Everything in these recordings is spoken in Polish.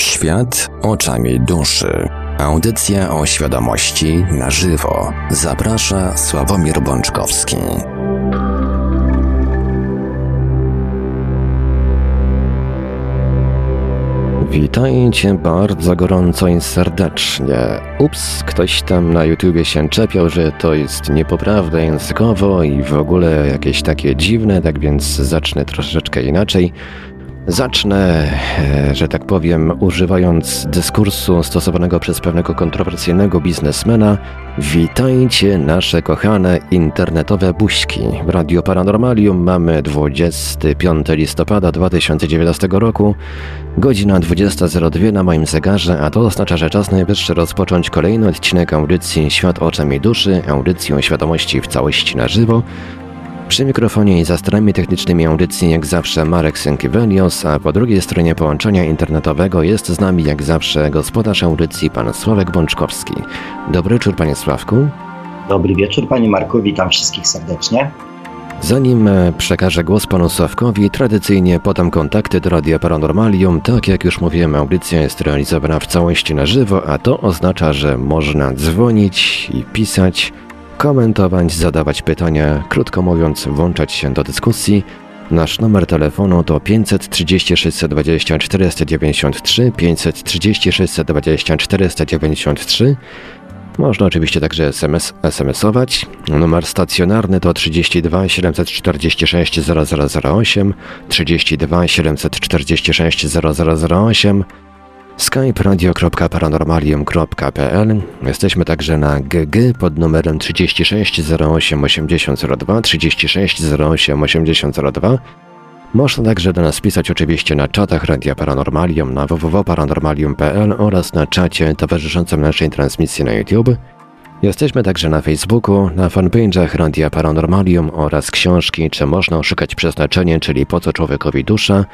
Świat oczami duszy. Audycja o świadomości na żywo. Zaprasza Sławomir Bączkowski. Witajcie bardzo gorąco i serdecznie. Ups, ktoś tam na YouTubie się czepiał, że to jest niepoprawne językowo i w ogóle jakieś takie dziwne, tak więc zacznę troszeczkę inaczej. Zacznę, e, że tak powiem, używając dyskursu stosowanego przez pewnego kontrowersyjnego biznesmena. Witajcie nasze kochane internetowe buźki. W Radio Paranormalium mamy 25 listopada 2019 roku, godzina 20.02 na moim zegarze, a to oznacza, że czas najwyższy rozpocząć kolejny odcinek audycji Świat oczami duszy, audycji o świadomości w całości na żywo, przy mikrofonie i za starami technicznymi audycji jak zawsze Marek Sękiewelios, a po drugiej stronie połączenia internetowego jest z nami jak zawsze gospodarz audycji pan Sławek Bączkowski. Dobry wieczór panie Sławku. Dobry wieczór panie Marku, witam wszystkich serdecznie. Zanim e, przekażę głos panu Sławkowi, tradycyjnie podam kontakty do Radia Paranormalium. Tak jak już mówiłem, audycja jest realizowana w całości na żywo, a to oznacza, że można dzwonić i pisać komentować, zadawać pytania, krótko mówiąc, włączać się do dyskusji. Nasz numer telefonu to 530 620 493, 530 620 493. Można oczywiście także SMS, SMS-ować. Numer stacjonarny to 32 746 0008, 32 746 0008. Skype radio.paranormalium.pl Jesteśmy także na GG pod numerem 36 08 8002 36 08 8002 Można także do nas pisać oczywiście na czatach Radia Paranormalium na www.paranormalium.pl oraz na czacie towarzyszącym naszej transmisji na YouTube. Jesteśmy także na Facebooku, na fanpage'ach Radia Paranormalium oraz książki Czy można szukać przeznaczenie, czyli Po co człowiekowi dusza,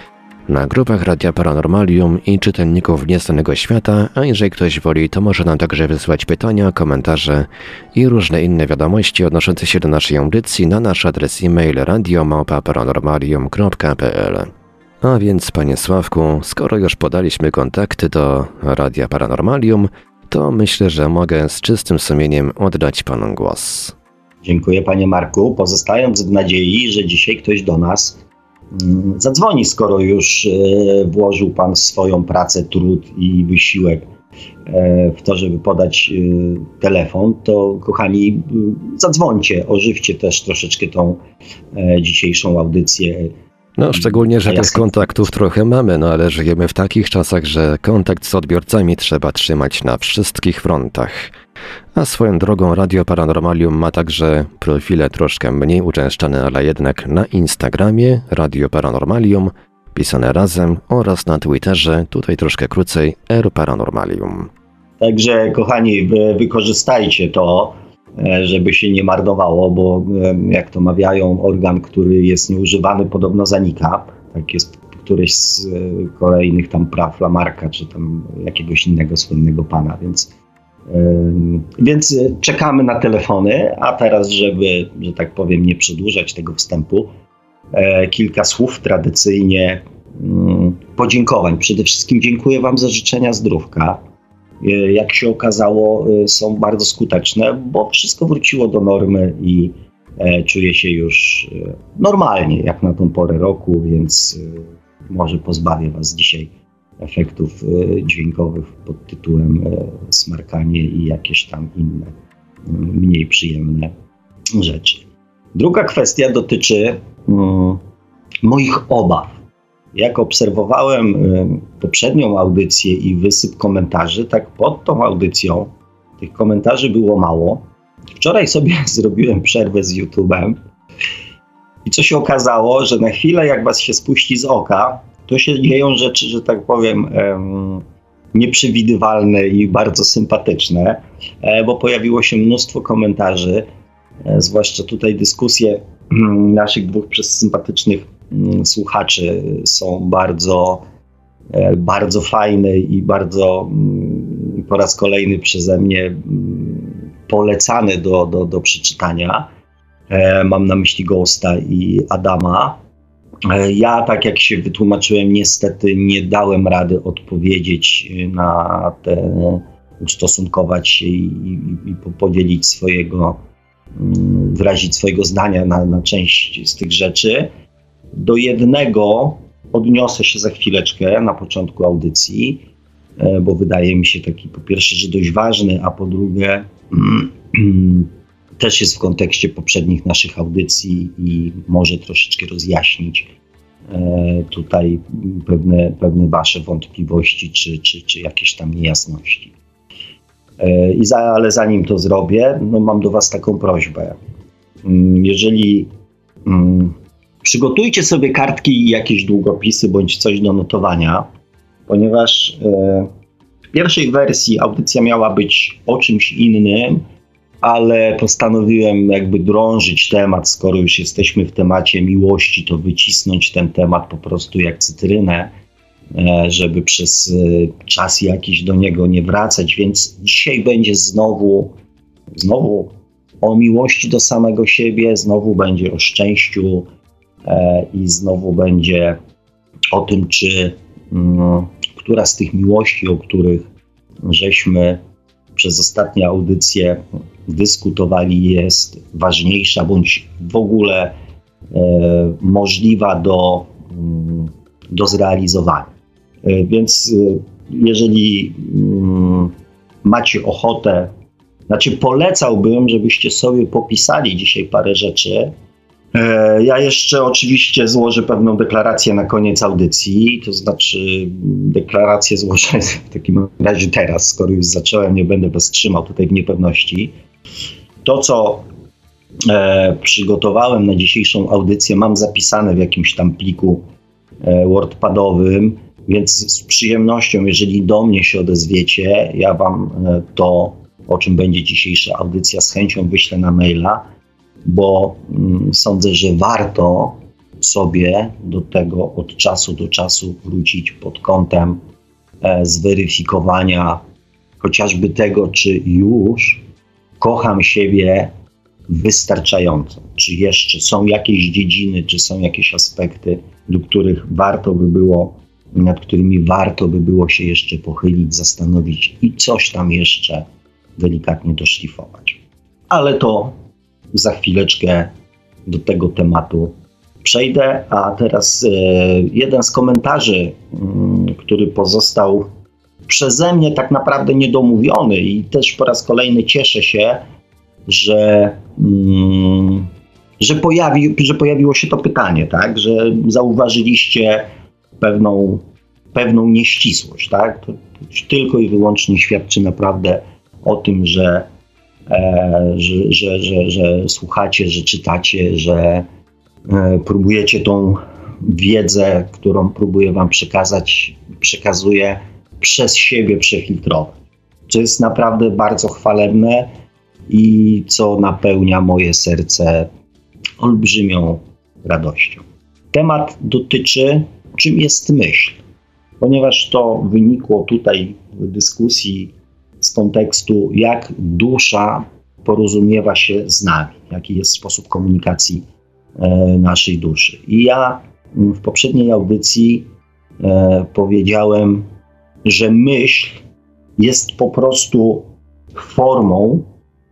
na grupach Radia Paranormalium i czytelników Nieznanego Świata, a jeżeli ktoś woli, to może nam także wysłać pytania, komentarze i różne inne wiadomości odnoszące się do naszej audycji na nasz adres e-mail radiomałpa-paranormalium.pl A więc, panie Sławku, skoro już podaliśmy kontakty do Radia Paranormalium, to myślę, że mogę z czystym sumieniem oddać panu głos. Dziękuję, panie Marku. Pozostając w nadziei, że dzisiaj ktoś do nas zadzwoni, skoro już e, włożył Pan swoją pracę, trud i wysiłek e, w to, żeby podać e, telefon, to kochani, zadzwońcie, ożywcie też troszeczkę tą dzisiejszą audycję. No, szczególnie, że tych kontaktów trochę mamy, no ale żyjemy w takich czasach, że kontakt z odbiorcami trzeba trzymać na wszystkich frontach. A swoją drogą Radio Paranormalium ma także profile troszkę mniej uczęszczane, ale jednak na Instagramie Radio Paranormalium, pisane razem oraz na Twitterze, tutaj troszkę krócej, R Paranormalium. Także kochani, wykorzystajcie to, e, żeby się nie marnowało, bo jak to mawiają, organ, który jest nieużywany podobno zanika. Tak jest któryś z e, kolejnych tam praw Lamarka, czy tam jakiegoś innego słynnego pana, więc więc czekamy na telefony, a teraz, żeby, że tak powiem, nie przedłużać tego wstępu, e, kilka słów tradycyjnie mm, podziękowań. Przede wszystkim dziękuję Wam za życzenia zdrówka. E, jak się okazało, e, są bardzo skuteczne, bo wszystko wróciło do normy i czuję się już normalnie, jak na tą porę roku, więc może pozbawię Was dzisiaj efektów e, dźwiękowych pod tytułem e, smarkanie i jakieś tam inne mniej przyjemne rzeczy. Druga kwestia dotyczy moich obaw. Jak obserwowałem e, poprzednią audycję i wysyp komentarzy, tak pod tą audycją tych komentarzy było mało. Wczoraj sobie zrobiłem przerwę z YouTube'em i co się okazało, że na chwilę jak was się spuści z oka, to się dzieją rzeczy, że tak powiem, nieprzewidywalne i bardzo sympatyczne, e, bo pojawiło się mnóstwo komentarzy, e, zwłaszcza tutaj dyskusje mm, naszych dwóch przez sympatycznych mm, słuchaczy są bardzo, e, bardzo fajne i bardzo mm, po raz kolejny przeze mnie polecane do, do, do przeczytania. Mam na myśli Ghosta i Adama. E, ja, tak jak się wytłumaczyłem, niestety nie dałem rady odpowiedzieć na te, ustosunkować się i, i, i podzielić swojego, mm, wyrazić swojego zdania na, na część z tych rzeczy. Do jednego odniosę się za chwileczkę na początku audycji, e, bo wydaje mi się taki po pierwsze, że dość ważny, a po drugie też jest w kontekście poprzednich naszych audycji i może troszeczkę rozjaśnić e, tutaj pewne, pewne Wasze wątpliwości czy, czy, czy jakieś tam niejasności. E, I za, ale zanim to zrobię, no mam do Was taką prośbę. Mm, jeżeli mm, przygotujcie sobie kartki i jakieś długopisy bądź coś do notowania, ponieważ e, w pierwszej wersji audycja miała być o czymś innym, ale postanowiłem jakby drążyć temat, skoro już jesteśmy w temacie miłości, to wycisnąć ten temat po prostu jak cytrynę, e, żeby przez e, czas jakiś do niego nie wracać, więc dzisiaj będzie znowu, znowu o miłości do samego siebie, znowu będzie o szczęściu e, i znowu będzie o tym, czy mm, która z tych miłości, o których żeśmy przez ostatnie audycje dyskutowali, jest ważniejsza bądź w ogóle e, możliwa do, mm, do zrealizowania. E, więc e, jeżeli mm, macie ochotę, znaczy polecałbym, żebyście sobie popisali dzisiaj parę rzeczy, ja jeszcze oczywiście złożę pewną deklarację na koniec audycji, to znaczy deklarację złożę w takim razie teraz, skoro już zacząłem, nie będę was trzymał tutaj w niepewności. To, co e, przygotowałem na dzisiejszą audycję, mam zapisane w jakimś tam pliku e, WordPadowym, więc z przyjemnością, jeżeli do mnie się odezwiecie, ja wam e, to, o czym będzie dzisiejsza audycja, z chęcią wyślę na maila bo mm, sądzę, że warto sobie do tego od czasu do czasu wrócić pod kątem e, zweryfikowania chociażby tego, czy już kocham siebie wystarczająco, czy jeszcze są jakieś dziedziny, czy są jakieś aspekty, do których warto by było, nad którymi warto by było się jeszcze pochylić, zastanowić i coś tam jeszcze delikatnie doszlifować. Ale to za chwileczkę do tego tematu przejdę. A teraz e, jeden z komentarzy, mm, który pozostał przeze mnie tak naprawdę niedomówiony i też po raz kolejny cieszę się, że, mm, że, pojawi, że pojawiło się to pytanie, tak? że zauważyliście pewną, pewną nieścisłość. Tak? To tylko i wyłącznie świadczy naprawdę o tym, że E, że, że, że, że słuchacie, że czytacie, że e, próbujecie tą wiedzę, którą próbuję Wam przekazać, przekazuję przez siebie przefiltrować. Co jest naprawdę bardzo chwalebne i co napełnia moje serce olbrzymią radością. Temat dotyczy, czym jest myśl, ponieważ to wynikło tutaj w dyskusji z kontekstu, jak dusza porozumiewa się z nami, jaki jest sposób komunikacji e, naszej duszy. I ja w poprzedniej audycji e, powiedziałem, że myśl jest po prostu formą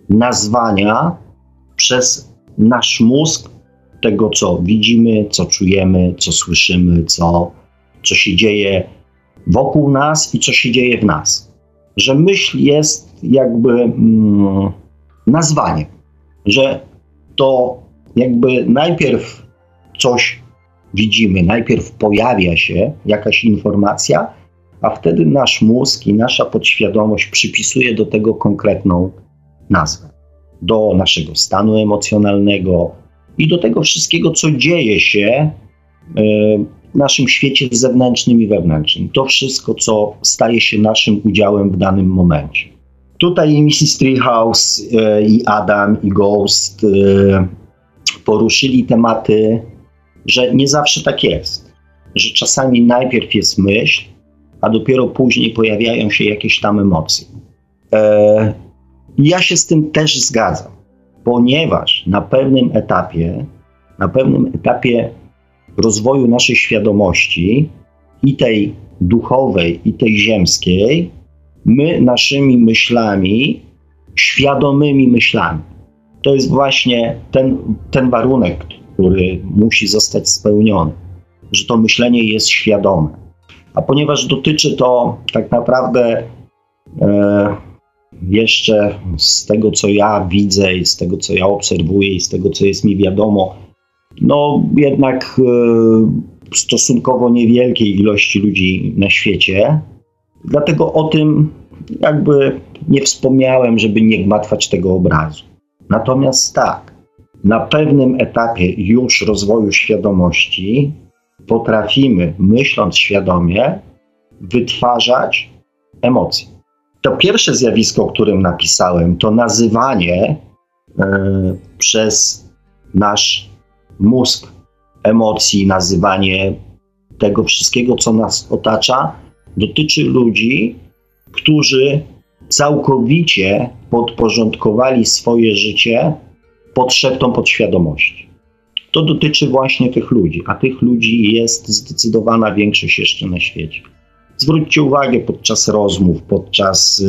nazwania przez nasz mózg tego, co widzimy, co czujemy, co słyszymy, co, co się dzieje wokół nas i co się dzieje w nas. Że myśl jest jakby mm, nazwaniem, że to jakby najpierw coś widzimy, najpierw pojawia się jakaś informacja, a wtedy nasz mózg i nasza podświadomość przypisuje do tego konkretną nazwę. Do naszego stanu emocjonalnego i do tego wszystkiego, co dzieje się y, naszym świecie zewnętrznym i wewnętrznym. To wszystko, co staje się naszym udziałem w danym momencie. Tutaj Mrs. Treehouse, e, i Adam, i Ghost e, poruszyli tematy, że nie zawsze tak jest. Że czasami najpierw jest myśl, a dopiero później pojawiają się jakieś tam emocje. E, ja się z tym też zgadzam, ponieważ na pewnym etapie, na pewnym etapie rozwoju naszej świadomości i tej duchowej, i tej ziemskiej, my naszymi myślami, świadomymi myślami. To jest właśnie ten, ten warunek, który musi zostać spełniony, że to myślenie jest świadome. A ponieważ dotyczy to tak naprawdę e, jeszcze z tego, co ja widzę i z tego, co ja obserwuję i z tego, co jest mi wiadomo, no jednak e, stosunkowo niewielkiej ilości ludzi na świecie. Dlatego o tym jakby nie wspomniałem, żeby nie gmatwać tego obrazu. Natomiast tak, na pewnym etapie już rozwoju świadomości potrafimy, myśląc świadomie, wytwarzać emocje. To pierwsze zjawisko, o którym napisałem, to nazywanie e, przez nasz mózg emocji, nazywanie tego wszystkiego, co nas otacza, dotyczy ludzi, którzy całkowicie podporządkowali swoje życie potrzebom podświadomości. To dotyczy właśnie tych ludzi, a tych ludzi jest zdecydowana większość jeszcze na świecie. Zwróćcie uwagę podczas rozmów, podczas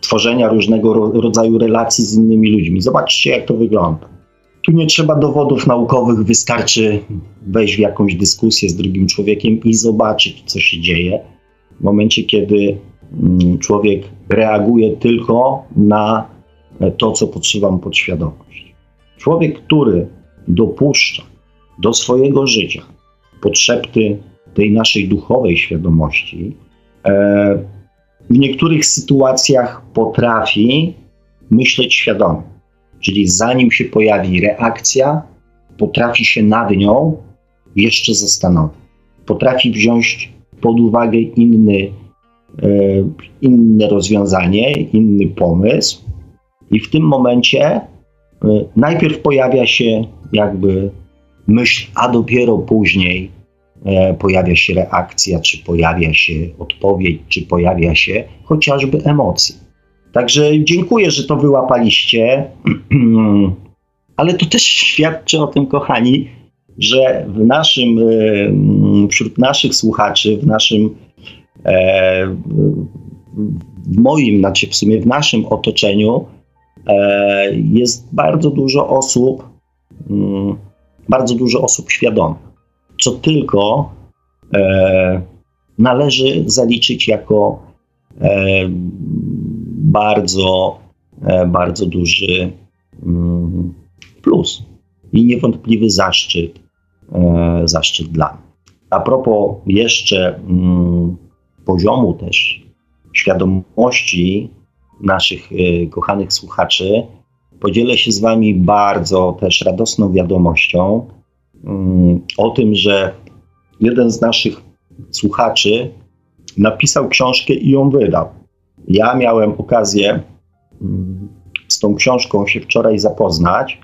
tworzenia różnego ro rodzaju relacji z innymi ludźmi. Zobaczcie, jak to wygląda. Tu nie trzeba dowodów naukowych, wystarczy wejść w jakąś dyskusję z drugim człowiekiem i zobaczyć, co się dzieje w momencie, kiedy człowiek reaguje tylko na to, co podsyła mu podświadomość. Człowiek, który dopuszcza do swojego życia potrzeby tej naszej duchowej świadomości, e, w niektórych sytuacjach potrafi myśleć świadomie. Czyli zanim się pojawi reakcja, potrafi się nad nią jeszcze zastanowić. Potrafi wziąć pod uwagę inny, e, inne rozwiązanie, inny pomysł, i w tym momencie najpierw pojawia się jakby myśl, a dopiero później e, pojawia się reakcja, czy pojawia się odpowiedź, czy pojawia się chociażby emocje. Także dziękuję, że to wyłapaliście, ale to też świadczy o tym, kochani, że w naszym, e, wśród naszych słuchaczy, w naszym, w moim, znaczy w sumie w naszym otoczeniu E, jest bardzo dużo osób, mm, bardzo dużo osób świadomych, co tylko e, należy zaliczyć jako e, bardzo, bardzo duży mm, plus i niewątpliwy zaszczyt, zaszczyt dla mnie. A propos jeszcze mm, poziomu też świadomości naszych y, kochanych słuchaczy. Podzielę się z Wami bardzo też radosną wiadomością mm, o tym, że jeden z naszych słuchaczy napisał książkę i ją wydał. Ja miałem okazję mm, z tą książką się wczoraj zapoznać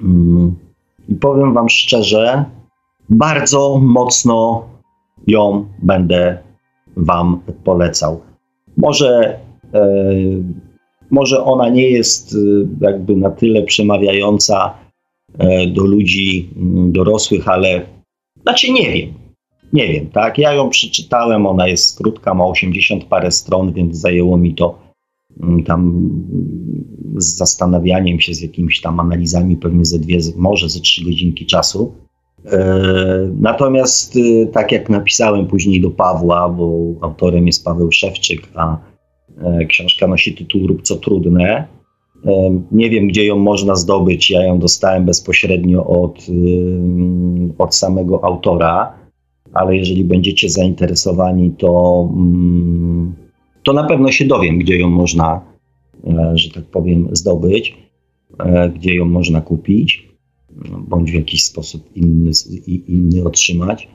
mm, i powiem Wam szczerze, bardzo mocno ją będę Wam polecał. Może może ona nie jest e, jakby na tyle przemawiająca e, do ludzi mm, dorosłych, ale znaczy nie wiem. Nie wiem, tak? Ja ją przeczytałem, ona jest krótka, ma 80 parę stron, więc zajęło mi to mm, tam z zastanawianiem się, z jakimiś tam analizami, pewnie ze dwie, może ze trzy godzinki czasu. Natomiast, tak jak napisałem później do Pawła, bo autorem jest Paweł Szewczyk, a E, książka nosi tytuł Rób co trudne. E, nie wiem, gdzie ją można zdobyć. Ja ją dostałem bezpośrednio od, y, od samego autora, ale jeżeli będziecie zainteresowani, to, mm, to na pewno się dowiem, gdzie ją można, e, że tak powiem, zdobyć, gdzie ją można kupić, bądź w jakiś sposób inny, inny otrzymać.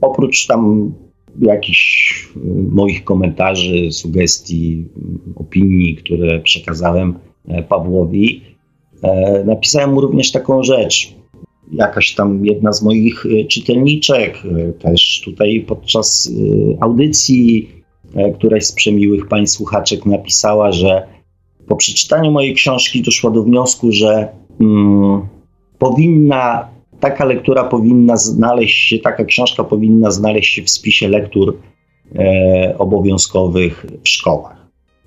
Oprócz tam jakichś y, moich komentarzy, sugestii, opinii, które przekazałem e, Pawłowi, e, napisałem mu również taką rzecz. Jakaś tam jedna z moich y, czytelniczek, też tutaj podczas audycji, e, któraś z przemiłych pań słuchaczek napisała, że po przeczytaniu mojej książki doszła do wniosku, że mm, powinna taka lektura powinna znaleźć się, taka książka powinna znaleźć się w spisie lektur e, obowiązkowych w szkołach.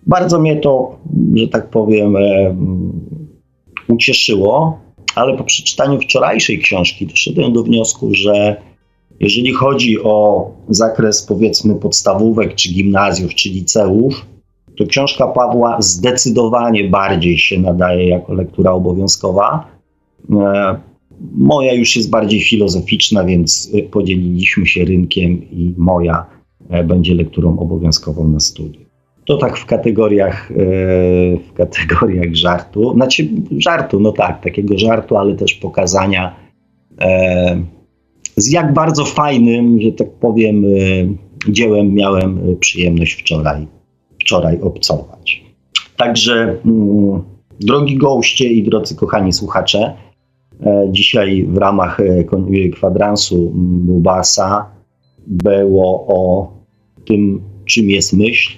Bardzo mnie to, że tak powiem, e, ucieszyło, ale po przeczytaniu wczorajszej książki doszedłem do wniosku, że jeżeli chodzi o zakres powiedzmy podstawówek, czy gimnazjów, czy liceów, to książka Pawła zdecydowanie bardziej się nadaje jako lektura obowiązkowa. E, moja już jest bardziej filozoficzna, więc podzieliliśmy się rynkiem i moja e, będzie lekturą obowiązkową na studiu. To tak w kategoriach, e, w kategoriach żartu. Znaczy żartu, no tak, takiego żartu, ale też pokazania z jak bardzo fajnym, że tak powiem, dziełem miałem przyjemność wczoraj wczoraj obcować. Także, mm, drogi goście i drodzy kochani słuchacze, e, dzisiaj w ramach e, kwadransu Bubasa było o tym, czym jest myśl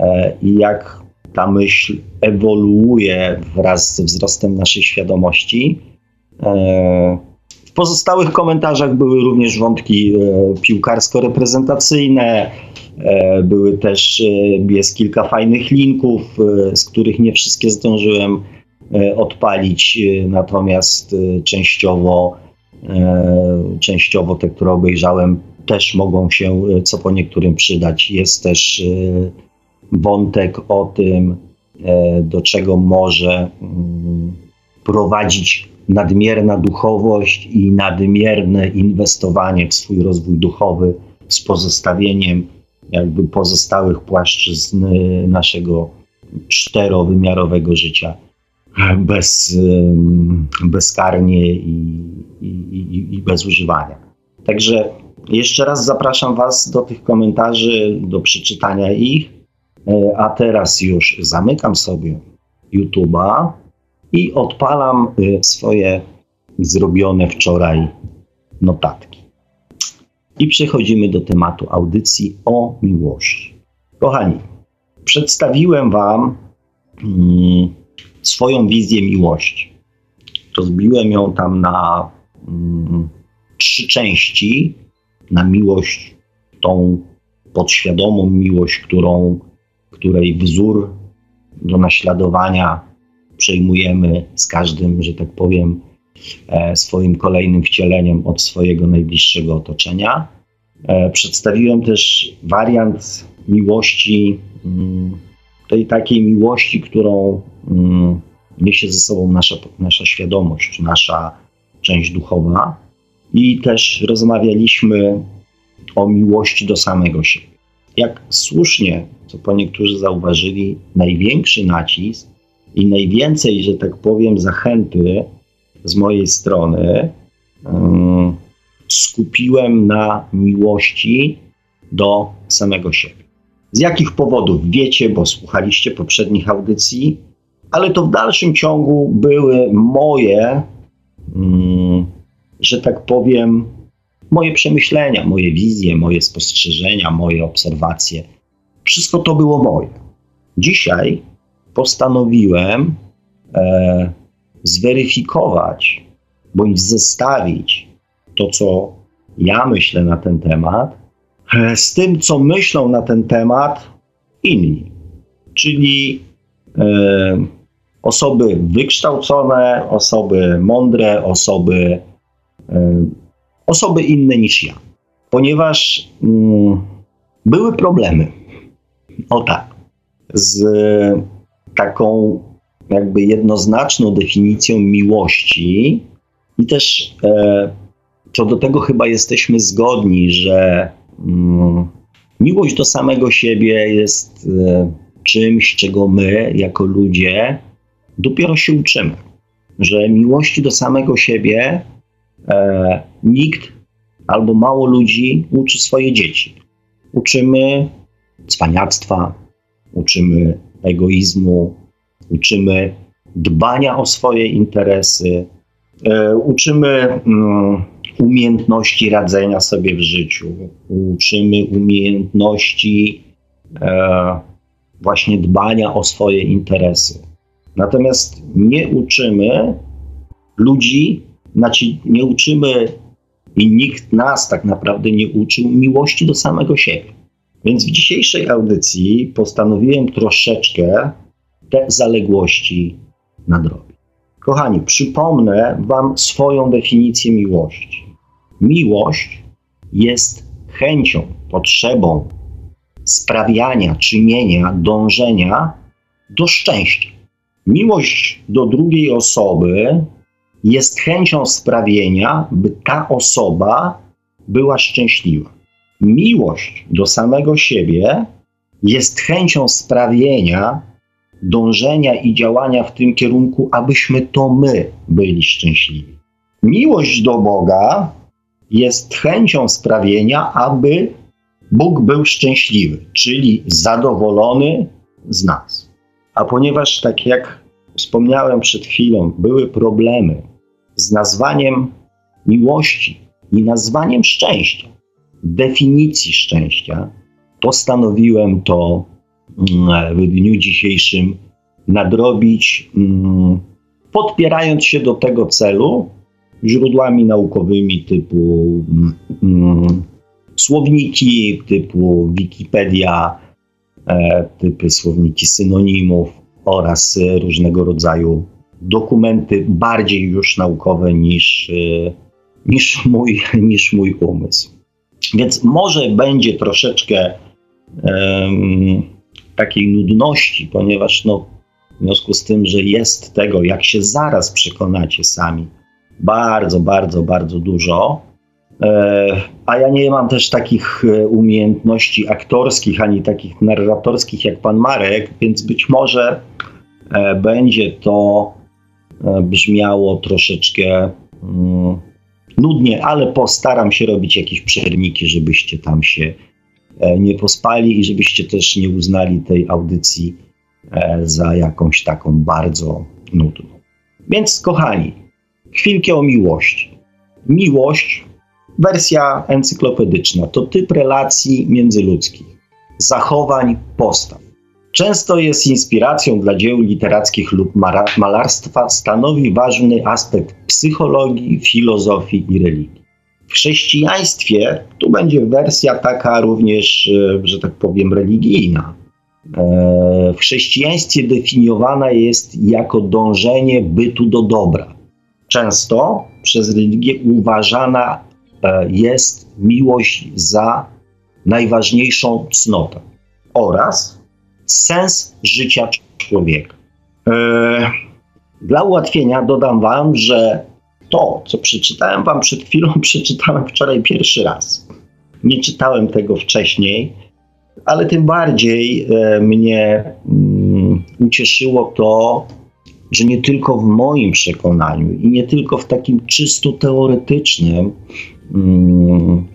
e, i jak ta myśl ewoluuje wraz ze wzrostem naszej świadomości. W pozostałych komentarzach były również wątki piłkarsko-reprezentacyjne, E, były też, e, jest kilka fajnych linków, e, z których nie wszystkie zdążyłem odpalić, natomiast częściowo, częściowo te, które obejrzałem, też mogą się co po niektórym przydać. Jest też wątek o tym, do czego może mm, prowadzić nadmierna duchowość i nadmierne inwestowanie w swój rozwój duchowy z pozostawieniem jakby pozostałych płaszczyzn naszego czterowymiarowego życia bez, bezkarnie i, i, i, bez używania. Także jeszcze raz zapraszam Was do tych komentarzy, do przeczytania ich, y, a teraz już zamykam sobie YouTube'a i odpalam y, swoje zrobione wczoraj notatki. I przechodzimy do tematu audycji o miłości. Kochani, przedstawiłem Wam mm, swoją wizję miłości. Rozbiłem ją tam na mm, trzy części. Na miłość, tą podświadomą miłość, którą, której wzór do naśladowania przejmujemy z każdym, że tak powiem, E, swoim kolejnym wcieleniem od swojego najbliższego otoczenia. E, przedstawiłem też wariant miłości, mm, tej takiej miłości, którą mm, niesie ze sobą nasza, nasza świadomość, nasza część duchowa. I też rozmawialiśmy o miłości do samego siebie. Jak słusznie, co po niektórzy zauważyli, największy nacisk i najwięcej, że tak powiem, zachęty z mojej strony skupiłem na miłości do samego siebie. Z jakich powodów wiecie, bo słuchaliście poprzednich audycji, ale to w dalszym ciągu były moje, że tak powiem, moje przemyślenia, moje wizje, moje spostrzeżenia, moje obserwacje. Wszystko to było moje. Dzisiaj postanowiłem e, zweryfikować bądź zestawić to, co ja myślę na ten temat, z tym, co myślą na ten temat inni, czyli e, osoby wykształcone, osoby mądre, osoby, e, osoby inne niż ja. Ponieważ mm, były problemy, o tak, z taką jakby jednoznaczną definicją miłości i też e, co do tego chyba jesteśmy zgodni, że miłość do samego siebie jest e, czymś, czego my jako ludzie dopiero się uczymy. Że miłości do samego siebie e, nikt albo mało ludzi uczy swoje dzieci. Uczymy cwaniactwa, uczymy egoizmu, uczymy dbania o swoje interesy, e, uczymy mm, umiejętności radzenia sobie w życiu, uczymy umiejętności e, właśnie dbania o swoje interesy. Natomiast nie uczymy ludzi znaczy nie uczymy i nikt nas tak naprawdę nie uczył miłości do samego siebie. Więc w dzisiejszej audycji postanowiłem troszeczkę te zaległości nadrobić. Kochani, przypomnę Wam swoją definicję miłości. Miłość jest chęcią, potrzebą sprawiania, czynienia, dążenia do szczęścia. Miłość do drugiej osoby jest chęcią sprawienia, by ta osoba była szczęśliwa. Miłość do samego siebie jest chęcią sprawienia, dążenia i działania w tym kierunku, abyśmy to my byli szczęśliwi. Miłość do Boga jest chęcią sprawienia, aby Bóg był szczęśliwy, czyli zadowolony z nas. A ponieważ, tak jak wspomniałem przed chwilą, były problemy z nazwaniem miłości i nazwaniem szczęścia, definicji szczęścia, postanowiłem to mm, w dniu dzisiejszym nadrobić, mm, podpierając się do tego celu źródłami naukowymi typu mm, słowniki, typu Wikipedia, e, typy słowniki synonimów oraz różnego rodzaju dokumenty bardziej już naukowe niż, e, niż, mój, niż mój umysł. Więc może będzie troszeczkę takiej nudności, ponieważ no, w związku z tym, że jest tego, jak się zaraz przekonacie sami, bardzo, bardzo, bardzo dużo. E, a ja nie mam też takich e, umiejętności aktorskich ani takich narratorskich jak pan Marek, więc być może e, będzie to brzmiało troszeczkę mm, nudnie, ale postaram się robić jakieś przerniki, żebyście tam się nie pospali i żebyście też nie uznali tej audycji za jakąś taką bardzo nudną. Więc kochani, chwilkę o miłości. Miłość, wersja encyklopedyczna, to typ relacji międzyludzkich, zachowań, postaw. Często jest inspiracją dla dzieł literackich lub malarstwa, stanowi ważny aspekt psychologii, filozofii i religii. W chrześcijaństwie tu będzie wersja taka również, e, że tak powiem, religijna. E, w chrześcijaństwie definiowana jest jako dążenie bytu do dobra często przez religię uważana e, jest miłość za najważniejszą cnotę oraz sens życia człowieka. E, dla ułatwienia dodam Wam, że to, co przeczytałem Wam przed chwilą, przeczytałem wczoraj pierwszy raz. Nie czytałem tego wcześniej, ale tym bardziej e, mnie mm, ucieszyło to, że nie tylko w moim przekonaniu i nie tylko w takim czysto teoretycznym mm,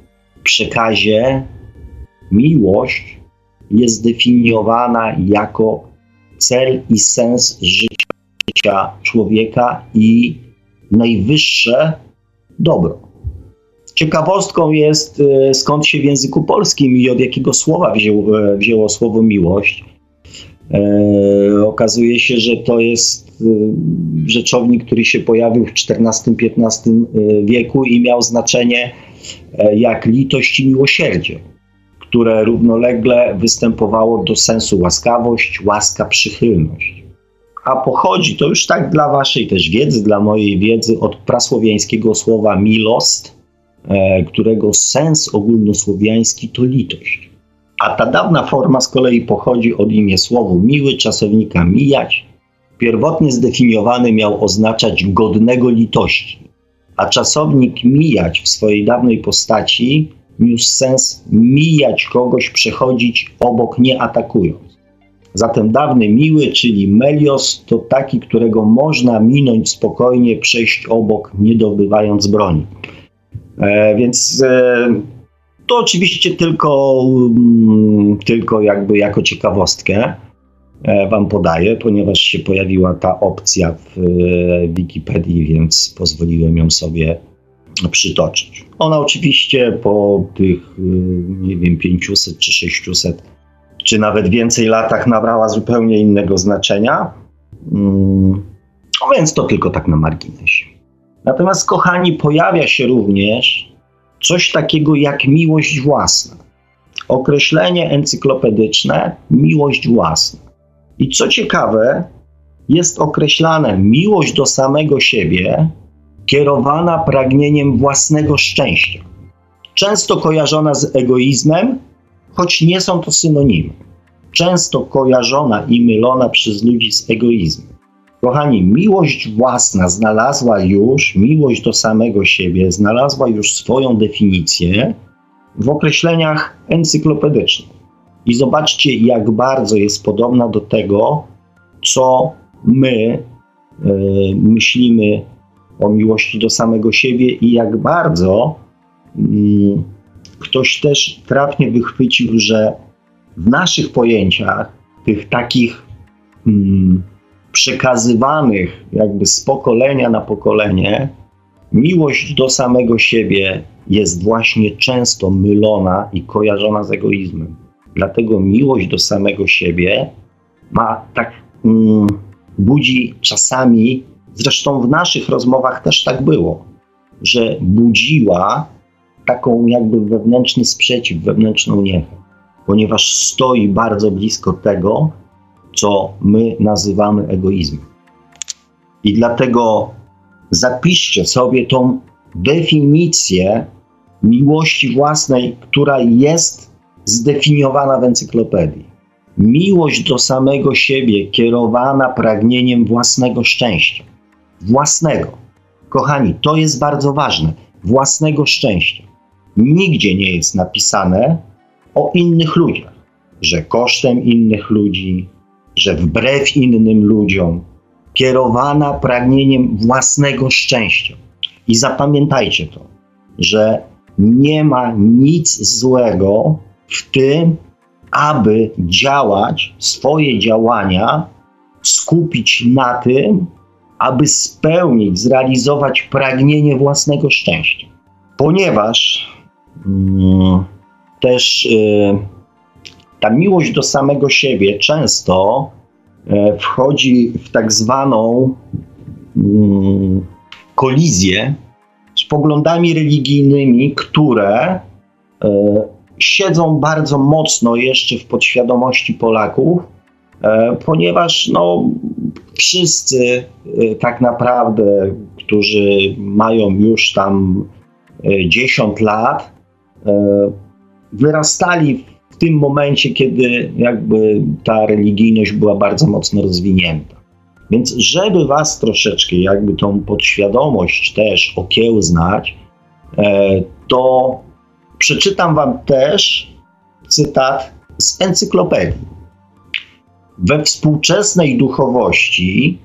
przekazie miłość jest zdefiniowana jako cel i sens życia człowieka i najwyższe dobro. Ciekawostką jest, e, skąd się w języku polskim i od jakiego słowa wzięło, wzięło słowo miłość. E, okazuje się, że to jest Y, rzeczownik, który się pojawił w XIV-XV y, wieku i miał znaczenie e, jak litość i miłosierdzie, które równolegle występowało do sensu łaskawość, łaska, przychylność. A pochodzi to już tak dla waszej też wiedzy, dla mojej wiedzy od prasłowiańskiego słowa milost, e, którego sens ogólnosłowiański to litość. A ta dawna forma z kolei pochodzi od imię słowu miły, czasownika mijać, pierwotnie zdefiniowany miał oznaczać godnego litości, a czasownik mijać w swojej dawnej postaci niósł sens mijać kogoś, przechodzić obok, nie atakując. Zatem dawny miły, czyli melios, to taki, którego można minąć spokojnie, przejść obok, nie dobywając broni. E, więc e, to oczywiście tylko, mm, tylko jakby jako ciekawostkę. E, wam podaję, ponieważ się pojawiła ta opcja w e, Wikipedii, więc pozwoliłem ją sobie przytoczyć. Ona oczywiście po tych, e, nie wiem, 500 czy 600, czy nawet więcej latach nabrała zupełnie innego znaczenia. Mm, no więc to tylko tak na marginesie. Natomiast, kochani, pojawia się również coś takiego jak miłość własna. Określenie encyklopedyczne miłość własna. I co ciekawe, jest określane miłość do samego siebie, kierowana pragnieniem własnego szczęścia. Często kojarzona z egoizmem, choć nie są to synonimy. Często kojarzona i mylona przez ludzi z egoizmem. Kochani, miłość własna znalazła już, miłość do samego siebie znalazła już swoją definicję w określeniach encyklopedycznych. I zobaczcie, jak bardzo jest podobna do tego, co my y, myślimy o miłości do samego siebie i jak bardzo y, ktoś też trafnie wychwycił, że w naszych pojęciach, tych takich y, przekazywanych jakby z pokolenia na pokolenie, miłość do samego siebie jest właśnie często mylona i kojarzona z egoizmem. Dlatego miłość do samego siebie ma tak, mm, budzi czasami, zresztą w naszych rozmowach też tak było, że budziła taką jakby wewnętrzny sprzeciw, wewnętrzną niechęć, ponieważ stoi bardzo blisko tego, co my nazywamy egoizmem. I dlatego zapiszcie sobie tą definicję miłości własnej, która jest zdefiniowana w encyklopedii. Miłość do samego siebie kierowana pragnieniem własnego szczęścia. Własnego. Kochani, to jest bardzo ważne. Własnego szczęścia. Nigdzie nie jest napisane o innych ludziach, że kosztem innych ludzi, że wbrew innym ludziom, kierowana pragnieniem własnego szczęścia. I zapamiętajcie to, że nie ma nic złego w tym, aby działać, swoje działania skupić na tym, aby spełnić, zrealizować pragnienie własnego szczęścia. Ponieważ mm, też y, ta miłość do samego siebie często y, wchodzi w tak zwaną y, kolizję z poglądami religijnymi, które y, siedzą bardzo mocno jeszcze w podświadomości Polaków, e, ponieważ no, wszyscy e, tak naprawdę, którzy mają już tam 10 e, lat, wyrastali w tym momencie, kiedy jakby ta religijność była bardzo mocno rozwinięta. Więc żeby was troszeczkę jakby tą podświadomość też okiełznać, to Przeczytam Wam też cytat z encyklopedii. We współczesnej duchowości,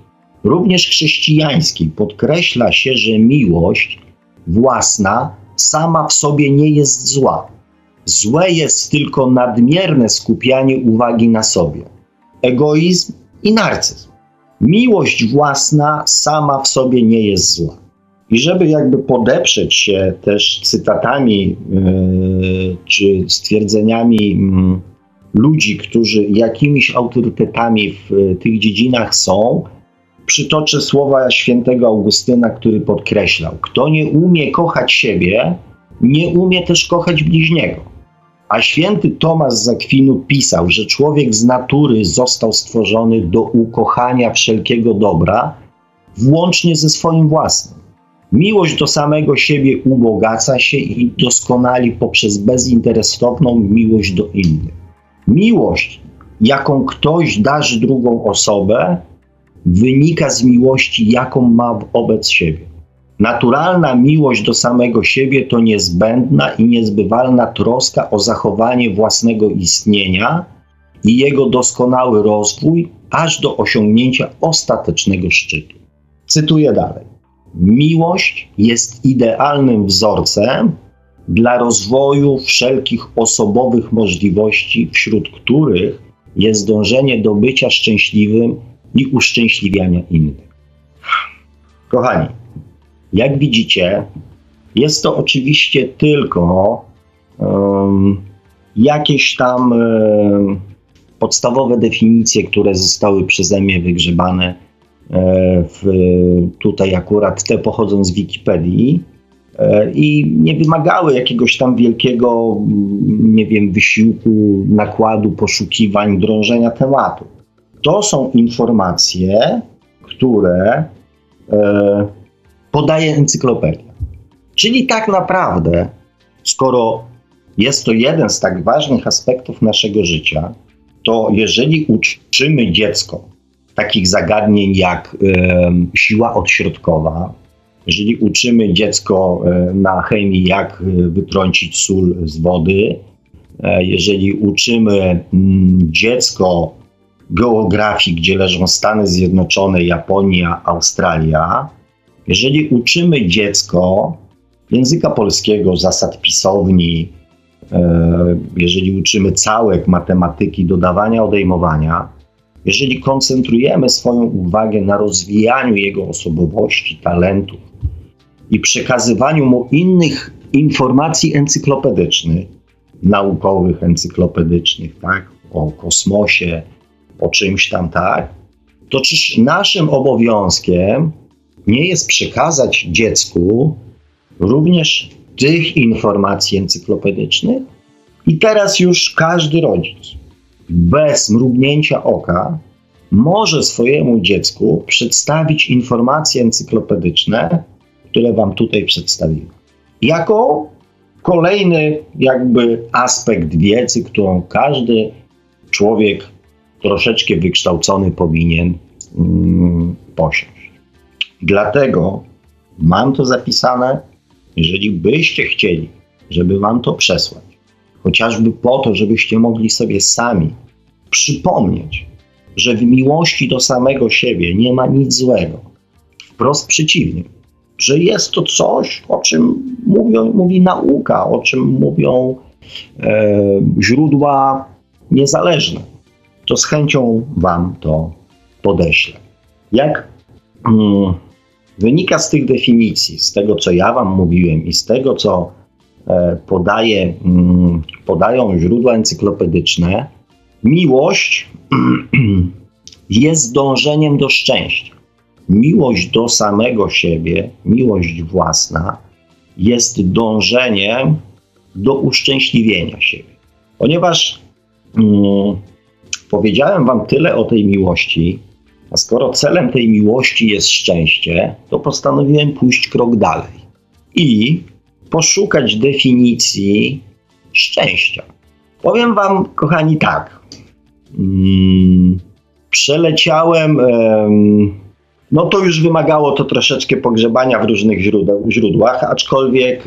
również chrześcijańskiej, podkreśla się, że miłość własna sama w sobie nie jest zła. Złe jest tylko nadmierne skupianie uwagi na sobie, egoizm i narcyzm. Miłość własna sama w sobie nie jest zła. I żeby jakby podeprzeć się też cytatami yy, czy stwierdzeniami yy, ludzi, którzy jakimiś autorytetami w yy, tych dziedzinach są, przytoczę słowa świętego Augustyna, który podkreślał: Kto nie umie kochać siebie, nie umie też kochać bliźniego. A święty Tomasz z Akwinu pisał, że człowiek z natury został stworzony do ukochania wszelkiego dobra, włącznie ze swoim własnym. Miłość do samego siebie ubogaca się i doskonali poprzez bezinteresowną miłość do innych. Miłość, jaką ktoś darzy drugą osobę, wynika z miłości, jaką ma wobec siebie. Naturalna miłość do samego siebie to niezbędna i niezbywalna troska o zachowanie własnego istnienia i jego doskonały rozwój, aż do osiągnięcia ostatecznego szczytu. Cytuję dalej. Miłość jest idealnym wzorcem dla rozwoju wszelkich osobowych możliwości, wśród których jest dążenie do bycia szczęśliwym i uszczęśliwiania innych. Kochani, jak widzicie, jest to oczywiście tylko um, jakieś tam um, podstawowe definicje, które zostały przeze mnie wygrzebane w, tutaj akurat te pochodzą z Wikipedii i nie wymagały jakiegoś tam wielkiego, nie wiem, wysiłku, nakładu, poszukiwań, drążenia tematu. To są informacje, które podaje encyklopedia. Czyli tak naprawdę, skoro jest to jeden z tak ważnych aspektów naszego życia, to jeżeli uczymy dziecko takich zagadnień jak siła odśrodkowa, jeżeli uczymy dziecko na chemii, jak e, wytrącić sól z wody, e, jeżeli uczymy mm, dziecko geografii, gdzie leżą Stany Zjednoczone, Japonia, Australia, jeżeli uczymy dziecko języka polskiego, zasad pisowni, e, jeżeli uczymy całek matematyki, dodawania, odejmowania, jeżeli koncentrujemy swoją uwagę na rozwijaniu jego osobowości, talentów i przekazywaniu mu innych informacji encyklopedycznych, naukowych, encyklopedycznych, tak, o kosmosie, o czymś tam, tak, to czyż naszym obowiązkiem nie jest przekazać dziecku również tych informacji encyklopedycznych? I teraz już każdy rodzic bez mrugnięcia oka może swojemu dziecku przedstawić informacje encyklopedyczne, które Wam tutaj przedstawiłem. Jako kolejny jakby aspekt wiedzy, którą każdy człowiek troszeczkę wykształcony powinien mm, posiąść. Dlatego mam to zapisane, jeżeli byście chcieli, żeby Wam to przesłać, chociażby po to, żebyście mogli sobie sami przypomnieć, że w miłości do samego siebie nie ma nic złego. Wprost przeciwnie, że jest to coś, o czym mówią, mówi nauka, o czym mówią e, źródła niezależne. To z chęcią Wam to podeślę. Jak mm, wynika z tych definicji, z tego, co ja Wam mówiłem i z tego, co podaje, mm, podają źródła encyklopedyczne, miłość jest dążeniem do szczęścia. Miłość do samego siebie, miłość własna jest dążeniem do uszczęśliwienia siebie. Ponieważ mm, powiedziałem Wam tyle o tej miłości, a skoro celem tej miłości jest szczęście, to postanowiłem pójść krok dalej i poszukać definicji szczęścia. Powiem Wam, kochani, tak. Hmm, przeleciałem. no to już wymagało to troszeczkę pogrzebania w różnych źródłach, aczkolwiek,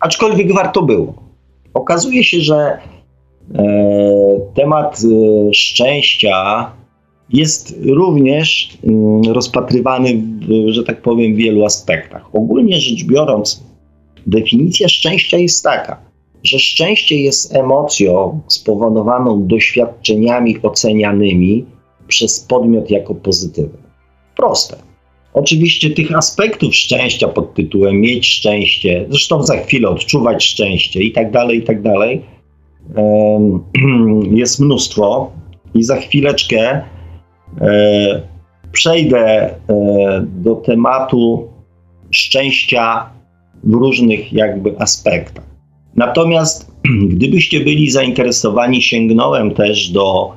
aczkolwiek warto było. Okazuje się, że e, temat e, szczęścia jest również mm, rozpatrywany, w, że tak powiem, w wielu aspektach. Ogólnie rzecz biorąc, definicja szczęścia jest taka, że szczęście jest emocją spowodowaną doświadczeniami ocenianymi przez podmiot jako pozytywne. Proste. Oczywiście tych aspektów szczęścia pod tytułem mieć szczęście, zresztą za chwilę odczuwać szczęście i tak dalej, i tak dalej, jest mnóstwo i za chwileczkę przejdę e, do tematu szczęścia w różnych jakby aspektach. Natomiast gdybyście byli zainteresowani, sięgnąłem też do,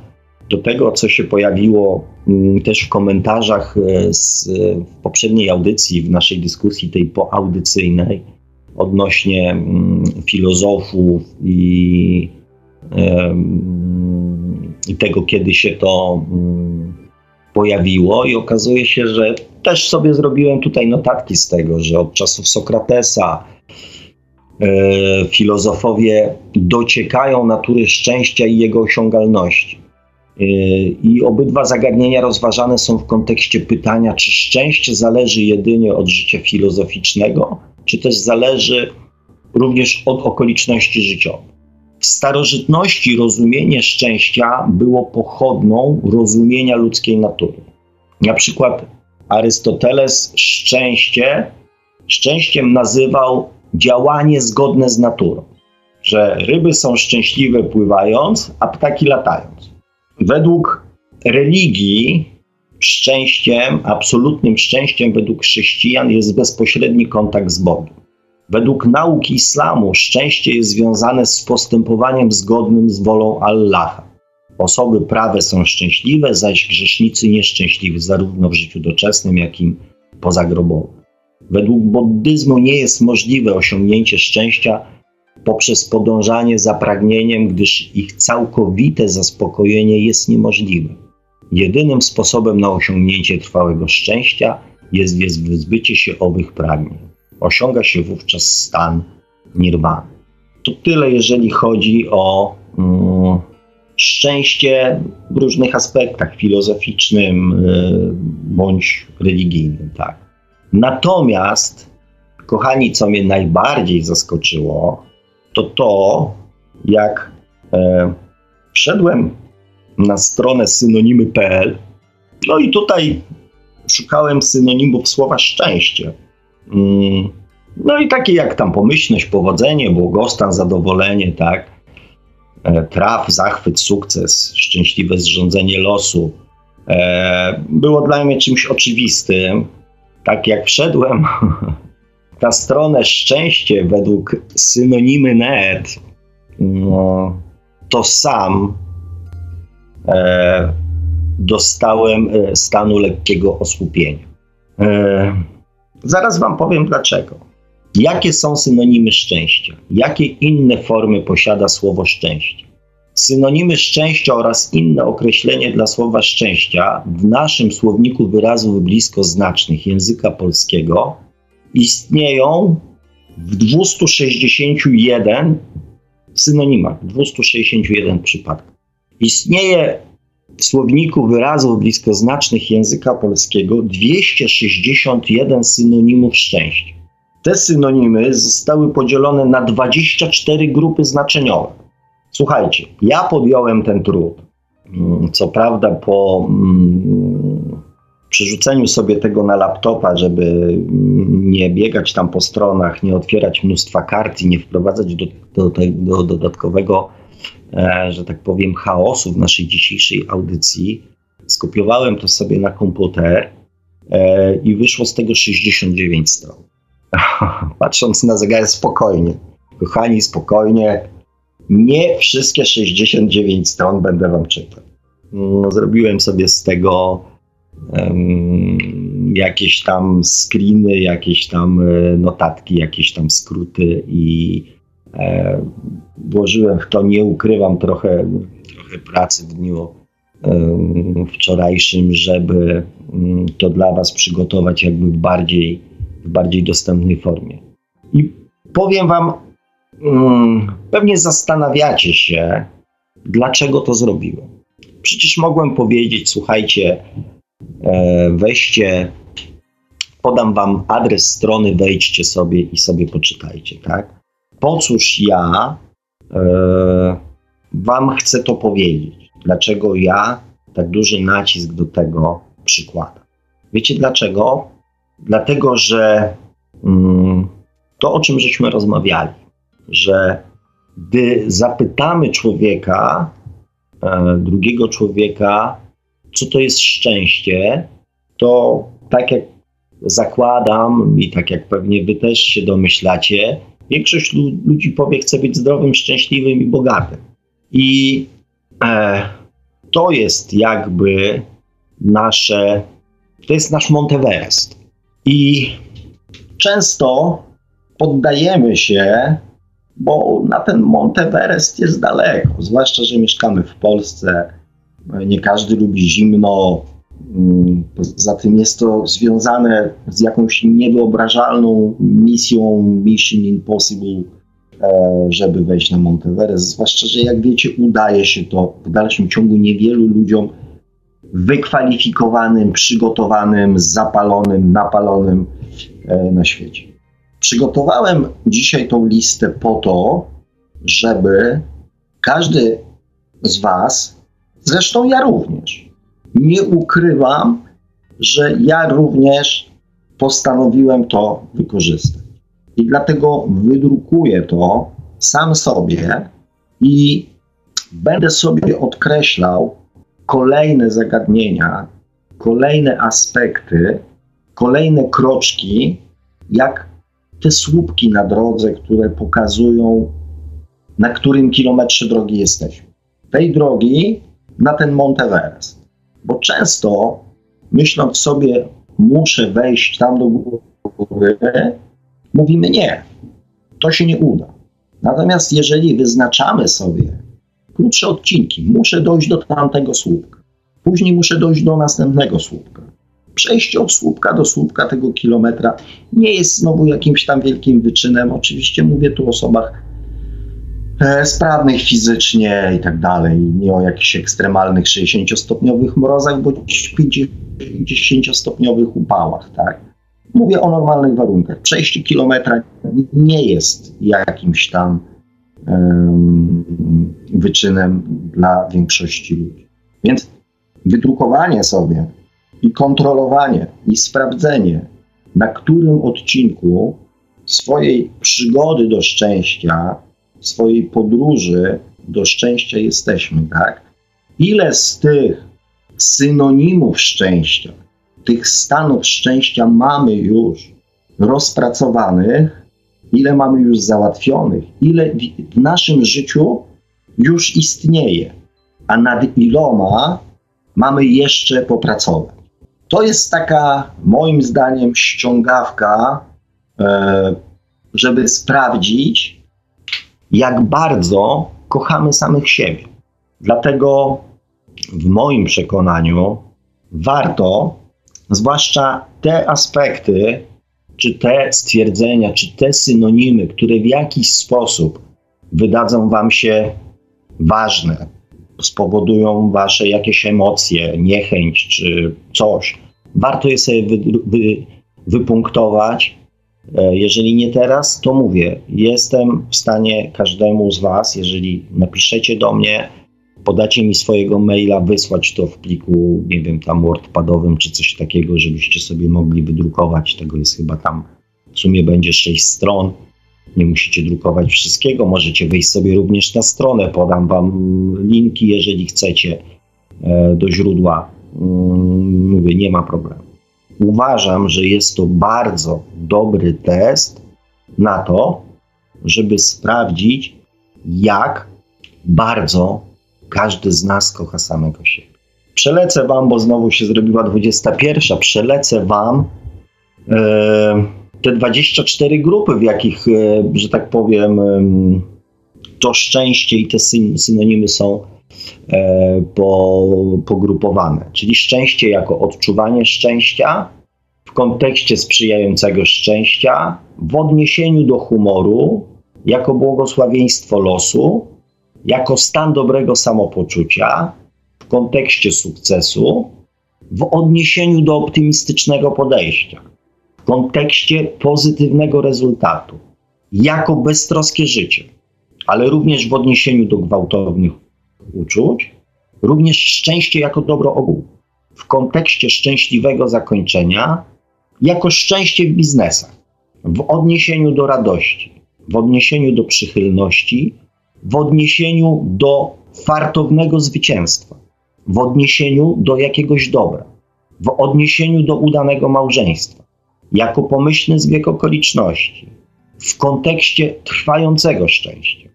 do tego, co się pojawiło mm, też w komentarzach e, z w poprzedniej audycji, w naszej dyskusji tej poaudycyjnej odnośnie mm, filozofów i, i tego, kiedy się to mm, pojawiło i okazuje się, że też sobie zrobiłem tutaj notatki z tego, że od czasów Sokratesa e, filozofowie dociekają natury szczęścia i jego osiągalności. E, I obydwa zagadnienia rozważane są w kontekście pytania, czy szczęście zależy jedynie od życia filozoficznego, czy też zależy również od okoliczności życiowych. W starożytności rozumienie szczęścia było pochodną rozumienia ludzkiej natury. Na przykład Arystoteles szczęście szczęściem nazywał działanie zgodne z naturą, że ryby są szczęśliwe pływając, a ptaki latając. Według religii szczęściem, absolutnym szczęściem według chrześcijan jest bezpośredni kontakt z Bogiem. Według nauki islamu szczęście jest związane z postępowaniem zgodnym z wolą Allaha. Osoby prawe są szczęśliwe, zaś grzesznicy nieszczęśliwi zarówno w życiu doczesnym, jak i pozagrobowym. Według buddyzmu nie jest możliwe osiągnięcie szczęścia poprzez podążanie za pragnieniem, gdyż ich całkowite zaspokojenie jest niemożliwe. Jedynym sposobem na osiągnięcie trwałego szczęścia jest więc wyzbycie się owych pragnień. Osiąga się wówczas stan nirwany. To tyle, jeżeli chodzi o mm, szczęście w różnych aspektach filozoficznym y, bądź religijnym. Tak. Natomiast, kochani, co mnie najbardziej zaskoczyło, to to, jak e, wszedłem na stronę synonimy.pl, no i tutaj szukałem synonimów słowa szczęście. Mm, no i takie jak tam pomyślność, powodzenie, błogostan, zadowolenie, tak? E, traf, zachwyt, sukces, szczęśliwe zrządzenie losu. E, było dla mnie czymś oczywistym. Tak jak wszedłem na stronę szczęście według synonimy net, no, to sam e, dostałem stanu lekkiego osłupienia. Zaraz Wam powiem dlaczego. Jakie są synonimy szczęścia? Jakie inne formy posiada słowo szczęście? Synonimy szczęścia oraz inne określenie dla słowa szczęścia w naszym słowniku wyrazów blisko znacznych języka polskiego istnieją w 261 synonimach, 261 przypadkach. Istnieje w słowniku wyrazów bliskoznacznych języka polskiego 261 synonimów szczęścia. Te synonimy zostały podzielone na 24 grupy znaczeniowe. Słuchajcie, ja podjąłem ten trud. Mm, co prawda, po mm, przerzuceniu sobie tego na laptopa, żeby nie biegać tam po stronach, nie otwierać mnóstwa kart i nie wprowadzać do, do, do dodatkowego, e, że tak powiem, chaosu w naszej dzisiejszej audycji, skopiowałem to sobie na komputer e, i wyszło z tego 69 stron. Patrząc na zegar spokojnie, kochani, spokojnie, nie wszystkie 69 stron będę wam czytał. No, zrobiłem sobie z tego jakieś tam screeny, jakieś tam e, notatki, jakieś tam skróty i e, włożyłem w to, nie ukrywam, trochę, trochę pracy w dniu wczorajszym, żeby mm, to dla Was przygotować jakby w bardziej, w bardziej dostępnej formie. I powiem Wam, mm, pewnie zastanawiacie się, dlaczego to zrobiłem. Przecież mogłem powiedzieć, słuchajcie, E, weźcie, podam wam adres strony, wejdźcie sobie i sobie poczytajcie, tak? Po cóż ja e, wam chcę to powiedzieć? Dlaczego ja tak duży nacisk do tego przykładam? Wiecie dlaczego? Dlatego, że mm, to, o czym żeśmy rozmawiali, że gdy zapytamy człowieka, e, drugiego człowieka, co to jest szczęście, to tak jak zakładam i tak jak pewnie wy też się domyślacie, większość ludzi powie, chce być zdrowym, szczęśliwym i bogatym. I e, to jest jakby nasze, to jest nasz Monteverest. I często poddajemy się, bo na ten Monteverest jest daleko, zwłaszcza, że mieszkamy w Polsce nie każdy lubi zimno. Poza tym jest to związane z jakąś niewyobrażalną misją Mission Impossible, e, żeby wejść na Monteverest. Zwłaszcza, że jak wiecie, udaje się to w dalszym ciągu niewielu ludziom wykwalifikowanym, przygotowanym, zapalonym, napalonym e, na świecie. Przygotowałem dzisiaj tą listę po to, żeby każdy z Was Zresztą ja również. Nie ukrywam, że ja również postanowiłem to wykorzystać. I dlatego wydrukuję to sam sobie i będę sobie odkreślał kolejne zagadnienia, kolejne aspekty, kolejne kroczki, jak te słupki na drodze, które pokazują, na którym kilometrze drogi jesteśmy. Tej drogi na ten Mount Everest. Bo często myśląc sobie, muszę wejść tam do góry, mówimy nie, to się nie uda. Natomiast jeżeli wyznaczamy sobie krótsze odcinki, muszę dojść do tamtego słupka, później muszę dojść do następnego słupka. Przejście od słupka do słupka tego kilometra nie jest znowu jakimś tam wielkim wyczynem. Oczywiście mówię tu o osobach sprawnych fizycznie i tak dalej, nie o jakichś ekstremalnych 60-stopniowych mrozach bądź 50-stopniowych upałach, tak? Mówię o normalnych warunkach. Przejście kilometra nie jest jakimś tam um, wyczynem dla większości ludzi. Więc wydrukowanie sobie i kontrolowanie i sprawdzenie, na którym odcinku swojej przygody do szczęścia, swojej podróży do szczęścia jesteśmy, tak? Ile z tych synonimów szczęścia, tych stanów szczęścia mamy już rozpracowanych, ile mamy już załatwionych, ile w naszym życiu już istnieje, a nad iloma mamy jeszcze popracować. To jest taka, moim zdaniem, ściągawka, e, żeby sprawdzić, jak bardzo kochamy samych siebie. Dlatego w moim przekonaniu warto, zwłaszcza te aspekty, czy te stwierdzenia, czy te synonimy, które w jakiś sposób wydadzą Wam się ważne, spowodują Wasze jakieś emocje, niechęć czy coś, warto je sobie wy, wy, wypunktować. E, jeżeli nie teraz, to mówię, jestem w stanie każdemu z Was, jeżeli napiszecie do mnie, podacie mi swojego maila, wysłać to w pliku, nie wiem, tam wordpadowym czy coś takiego, żebyście sobie mogli wydrukować. Tego jest chyba tam w sumie będzie 6 stron. Nie musicie drukować wszystkiego, możecie wejść sobie również na stronę, podam Wam linki, jeżeli chcecie, e, do źródła. Mm, mówię, nie ma problemu. Uważam, że jest to bardzo dobry test na to, żeby sprawdzić, jak bardzo każdy z nas kocha samego siebie. Przelecę Wam, bo znowu się zrobiła 21. Przelecę Wam e, te 24 grupy, w jakich, e, że tak powiem, e, to szczęście i te syn, synonimy są po, pogrupowane. Czyli szczęście jako odczuwanie szczęścia w kontekście sprzyjającego szczęścia, w odniesieniu do humoru, jako błogosławieństwo losu, jako stan dobrego samopoczucia w kontekście sukcesu, w odniesieniu do optymistycznego podejścia, w kontekście pozytywnego rezultatu, jako beztroskie życie, ale również w odniesieniu do gwałtownych uczuć, również szczęście jako dobro ogółu, w kontekście szczęśliwego zakończenia, jako szczęście w biznesach, w odniesieniu do radości, w odniesieniu do przychylności, w odniesieniu do fartownego zwycięstwa, w odniesieniu do jakiegoś dobra, w odniesieniu do udanego małżeństwa, jako pomyślny zbieg okoliczności, w kontekście trwającego szczęścia,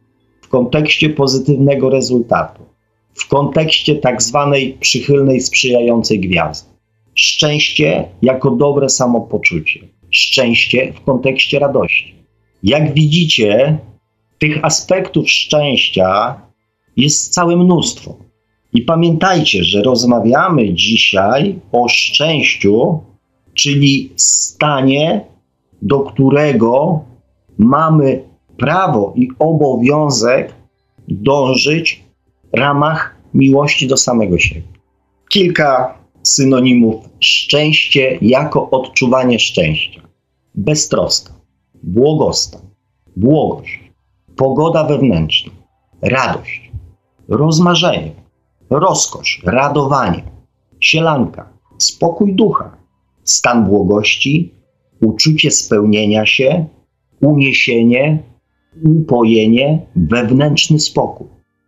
w kontekście pozytywnego rezultatu, w kontekście tak zwanej przychylnej, sprzyjającej gwiazdy. Szczęście jako dobre samopoczucie, szczęście w kontekście radości. Jak widzicie, tych aspektów szczęścia jest całe mnóstwo. I pamiętajcie, że rozmawiamy dzisiaj o szczęściu, czyli stanie, do którego mamy prawo i obowiązek dążyć w ramach miłości do samego siebie. Kilka synonimów szczęście jako odczuwanie szczęścia. Beztroska, błogostan, błogość, pogoda wewnętrzna, radość, rozmarzenie, rozkosz, radowanie, sielanka, spokój ducha, stan błogości, uczucie spełnienia się, uniesienie, upojenie, wewnętrzny spokój,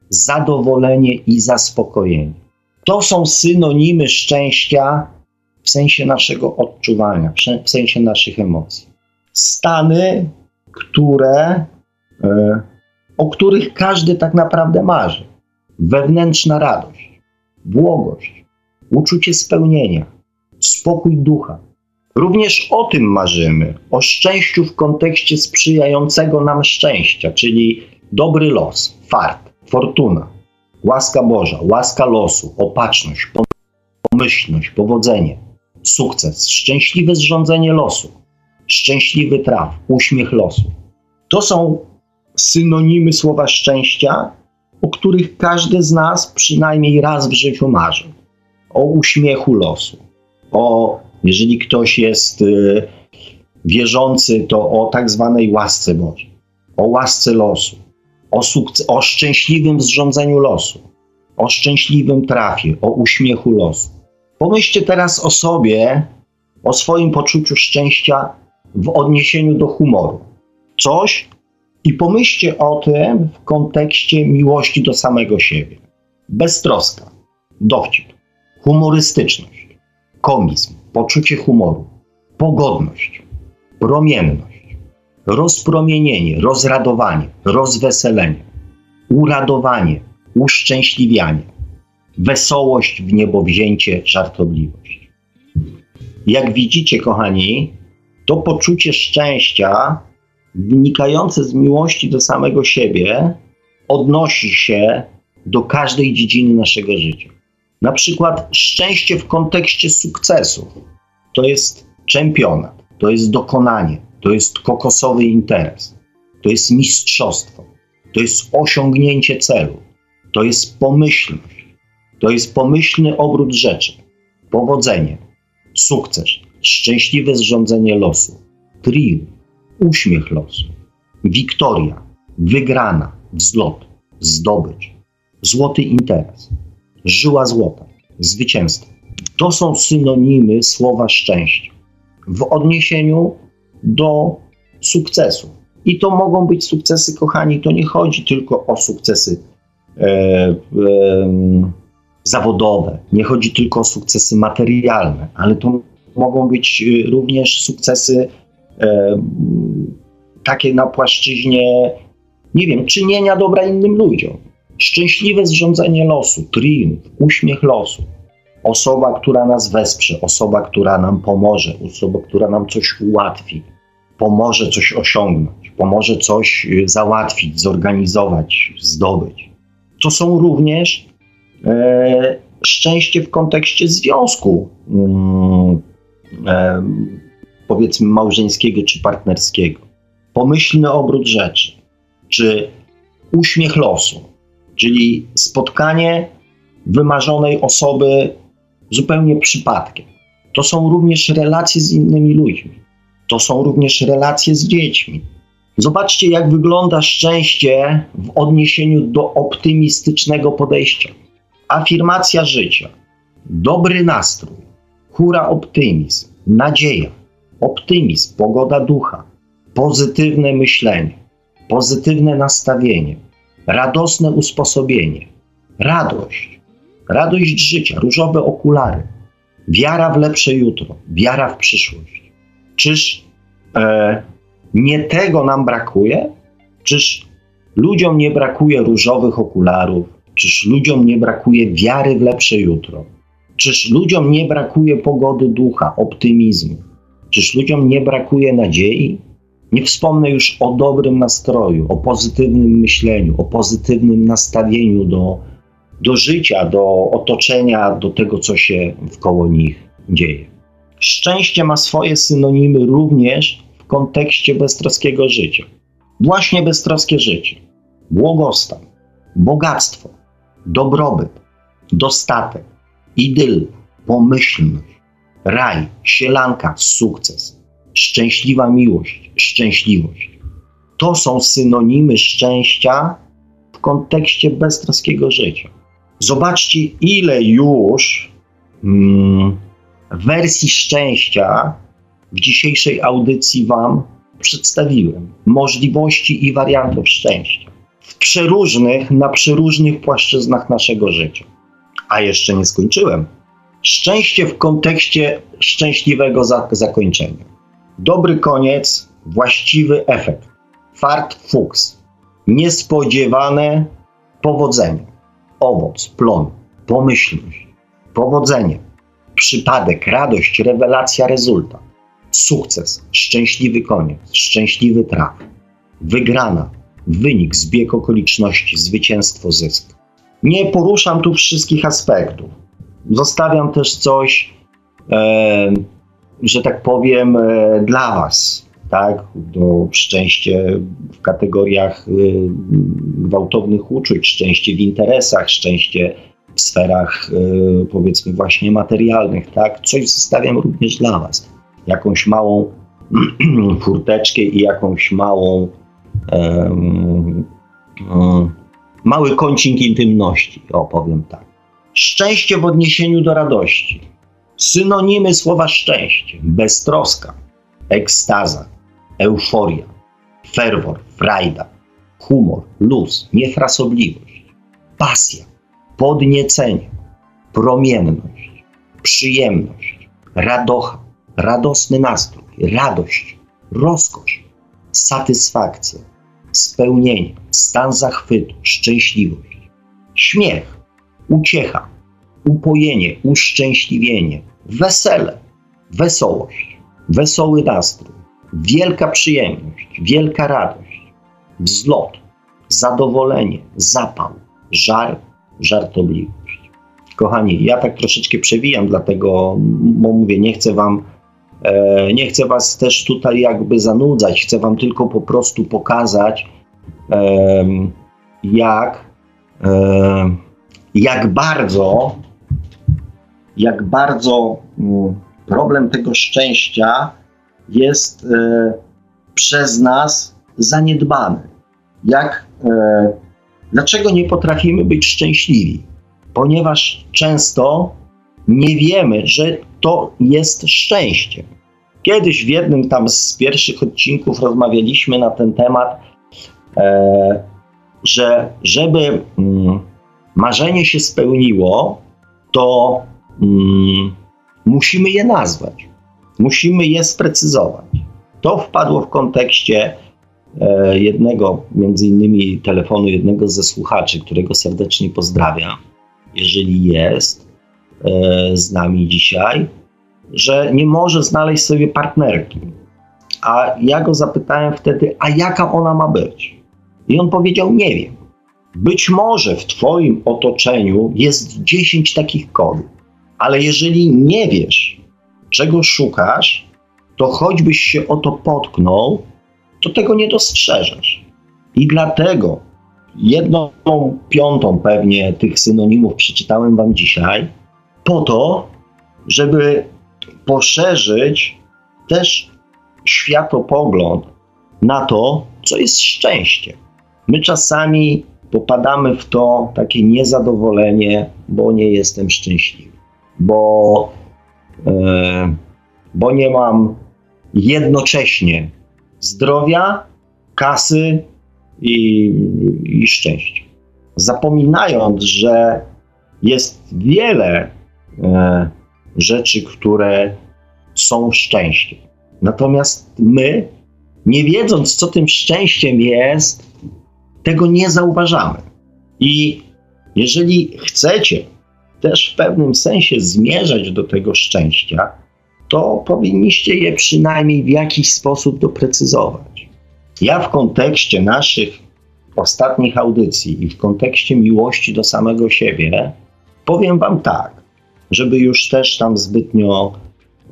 zadowolenie i zaspokojenie. To są synonimy szczęścia w sensie naszego odczuwania, w sensie naszych emocji. Stany, które, e, o których każdy tak naprawdę marzy. Wewnętrzna radość, błogość, uczucie spełnienia, spokój ducha. Również o tym marzymy, o szczęściu w kontekście sprzyjającego nam szczęścia, czyli dobry los, fart, fortuna, łaska Boża, łaska losu, opatrzność, pomyślność, powodzenie, sukces, szczęśliwe zrządzenie losu, szczęśliwy traf, uśmiech losu. To są synonimy słowa szczęścia, o których każdy z nas przynajmniej raz w życiu marzy. O uśmiechu losu, o, jeżeli ktoś jest y, wierzący, to o tak zwanej łasce Bożej, o łasce losu, o, o szczęśliwym zrządzeniu losu, o szczęśliwym trafie, o uśmiechu losu. Pomyślcie teraz o sobie, o swoim poczuciu szczęścia w odniesieniu do humoru. Coś i pomyślcie o tym w kontekście miłości do samego siebie. Beztroska, dowcip, humorystyczność, komizm, poczucie humoru, pogodność, promienność, rozpromienienie, rozradowanie, rozweselenie, uradowanie, uszczęśliwianie, wesołość w niebo wzięcie, żartobliwość. Jak widzicie, kochani, to poczucie szczęścia wynikające z miłości do samego siebie odnosi się do każdej dziedziny naszego życia. Na przykład szczęście w kontekście sukcesu. To jest czempionat, to jest dokonanie, to jest kokosowy interes, to jest mistrzostwo, to jest osiągnięcie celu, to jest pomyślność, to jest pomyślny obrót rzeczy, powodzenie, sukces, szczęśliwe zrządzenie losu, triumf, uśmiech losu, wiktoria, wygrana, wzlot, zdobycz, złoty interes, żyła złota, zwycięstwo. To są synonimy słowa szczęścia w odniesieniu do sukcesu. I to mogą być sukcesy, kochani, to nie chodzi tylko o sukcesy e, e, zawodowe, nie chodzi tylko o sukcesy materialne, ale to mogą być y, również sukcesy e, takie na płaszczyźnie, nie wiem, czynienia dobra innym ludziom. Szczęśliwe zrządzenie losu, triumf, uśmiech losu. Osoba, która nas wesprze, osoba, która nam pomoże, osoba, która nam coś ułatwi, pomoże coś osiągnąć, pomoże coś y, załatwić, zorganizować, zdobyć. To są również e, szczęście w kontekście związku, mm, e, powiedzmy małżeńskiego czy partnerskiego. Pomyślny obrót rzeczy, czy uśmiech losu, czyli spotkanie wymarzonej osoby zupełnie przypadkiem. To są również relacje z innymi ludźmi. To są również relacje z dziećmi. Zobaczcie, jak wygląda szczęście w odniesieniu do optymistycznego podejścia. Afirmacja życia, dobry nastrój, hura optymizm, nadzieja, optymizm, pogoda ducha, pozytywne myślenie, pozytywne nastawienie, radosne usposobienie, radość, radość życia, różowe okulary, wiara w lepsze jutro, wiara w przyszłość. Czyż e, nie tego nam brakuje? Czyż ludziom nie brakuje różowych okularów? Czyż ludziom nie brakuje wiary w lepsze jutro? Czyż ludziom nie brakuje pogody ducha, optymizmu? Czyż ludziom nie brakuje nadziei? Nie wspomnę już o dobrym nastroju, o pozytywnym myśleniu, o pozytywnym nastawieniu do, do życia, do otoczenia, do tego, co się wkoło nich dzieje. Szczęście ma swoje synonimy również w kontekście beztroskiego życia. Właśnie beztroskie życie, błogostan, bogactwo, dobrobyt, dostatek, idyl, pomyślność, raj, sielanka, sukces, szczęśliwa miłość, szczęśliwość. To są synonimy szczęścia w kontekście beztroskiego życia. Zobaczcie, ile już mm, wersji szczęścia w dzisiejszej audycji Wam przedstawiłem. Możliwości i wariantów szczęścia. W przeróżnych, na przeróżnych płaszczyznach naszego życia. A jeszcze nie skończyłem. Szczęście w kontekście szczęśliwego za zakończenia. Dobry koniec, właściwy efekt. Fart fuchs. Niespodziewane powodzenie. Owoc, plon, pomyślność, powodzenie, przypadek, radość, rewelacja, rezultat. Sukces, szczęśliwy koniec, szczęśliwy traf. Wygrana, wynik, zbieg okoliczności, zwycięstwo, zysk. Nie poruszam tu wszystkich aspektów. Zostawiam też coś, że tak powiem, e, dla Was, tak? Do szczęście w kategoriach e, gwałtownych uczuć, szczęście w interesach, szczęście w sferach, e, powiedzmy, właśnie materialnych, tak? Coś zostawiam również dla Was. Jakąś małą furteczkę i jakąś małą mały kącik intymności, opowiem tak. Szczęście w odniesieniu do radości. Synonimy słowa szczęście, beztroska, ekstaza, euforia, ferwor, frajda, humor, luz, niefrasobliwość, pasja, podniecenie, promienność, przyjemność, radocha, radosny nastrój, radość, rozkosz, satysfakcja, spełnienie, stan zachwytu, szczęśliwość, śmiech, uciecha, upojenie, uszczęśliwienie, wesele, wesołość, wesoły nastrój, wielka przyjemność, wielka radość, wzlot, zadowolenie, zapał, żar, żartobliwość. Kochani, ja tak troszeczkę przewijam, dlatego, bo mówię, nie chcę wam E, nie chcę Was też tutaj jakby zanudzać, chcę Wam tylko po prostu pokazać, jak, jak bardzo, jak bardzo mm, problem tego szczęścia jest e, przez nas zaniedbany. Jak, e, dlaczego nie potrafimy być szczęśliwi? Ponieważ często nie wiemy, że to jest szczęście. Kiedyś w jednym tam z pierwszych odcinków rozmawialiśmy na ten temat, e, że żeby mm, marzenie się spełniło, to mm, musimy je nazwać, musimy je sprecyzować. To wpadło w kontekście e, jednego, między innymi telefonu jednego ze słuchaczy, którego serdecznie pozdrawiam, jeżeli jest E, z nami dzisiaj, że nie może znaleźć sobie partnerki. A ja go zapytałem wtedy, a jaka ona ma być? I on powiedział, nie wiem. Być może w Twoim otoczeniu jest 10 takich kodów, ale jeżeli nie wiesz, czego szukasz, to choćbyś się o to potknął, to tego nie dostrzeżesz. I dlatego jedną piątą pewnie tych synonimów przeczytałem Wam dzisiaj, po to, żeby poszerzyć też światopogląd na to, co jest szczęście. My czasami popadamy w to takie niezadowolenie, bo nie jestem szczęśliwy, bo, e, bo nie mam jednocześnie zdrowia, kasy i, i szczęścia. Zapominając, że jest wiele e, rzeczy, które są szczęściem. Natomiast my, nie wiedząc, co tym szczęściem jest, tego nie zauważamy. I jeżeli chcecie też w pewnym sensie zmierzać do tego szczęścia, to powinniście je przynajmniej w jakiś sposób doprecyzować. Ja w kontekście naszych ostatnich audycji i w kontekście miłości do samego siebie powiem Wam tak żeby już też tam zbytnio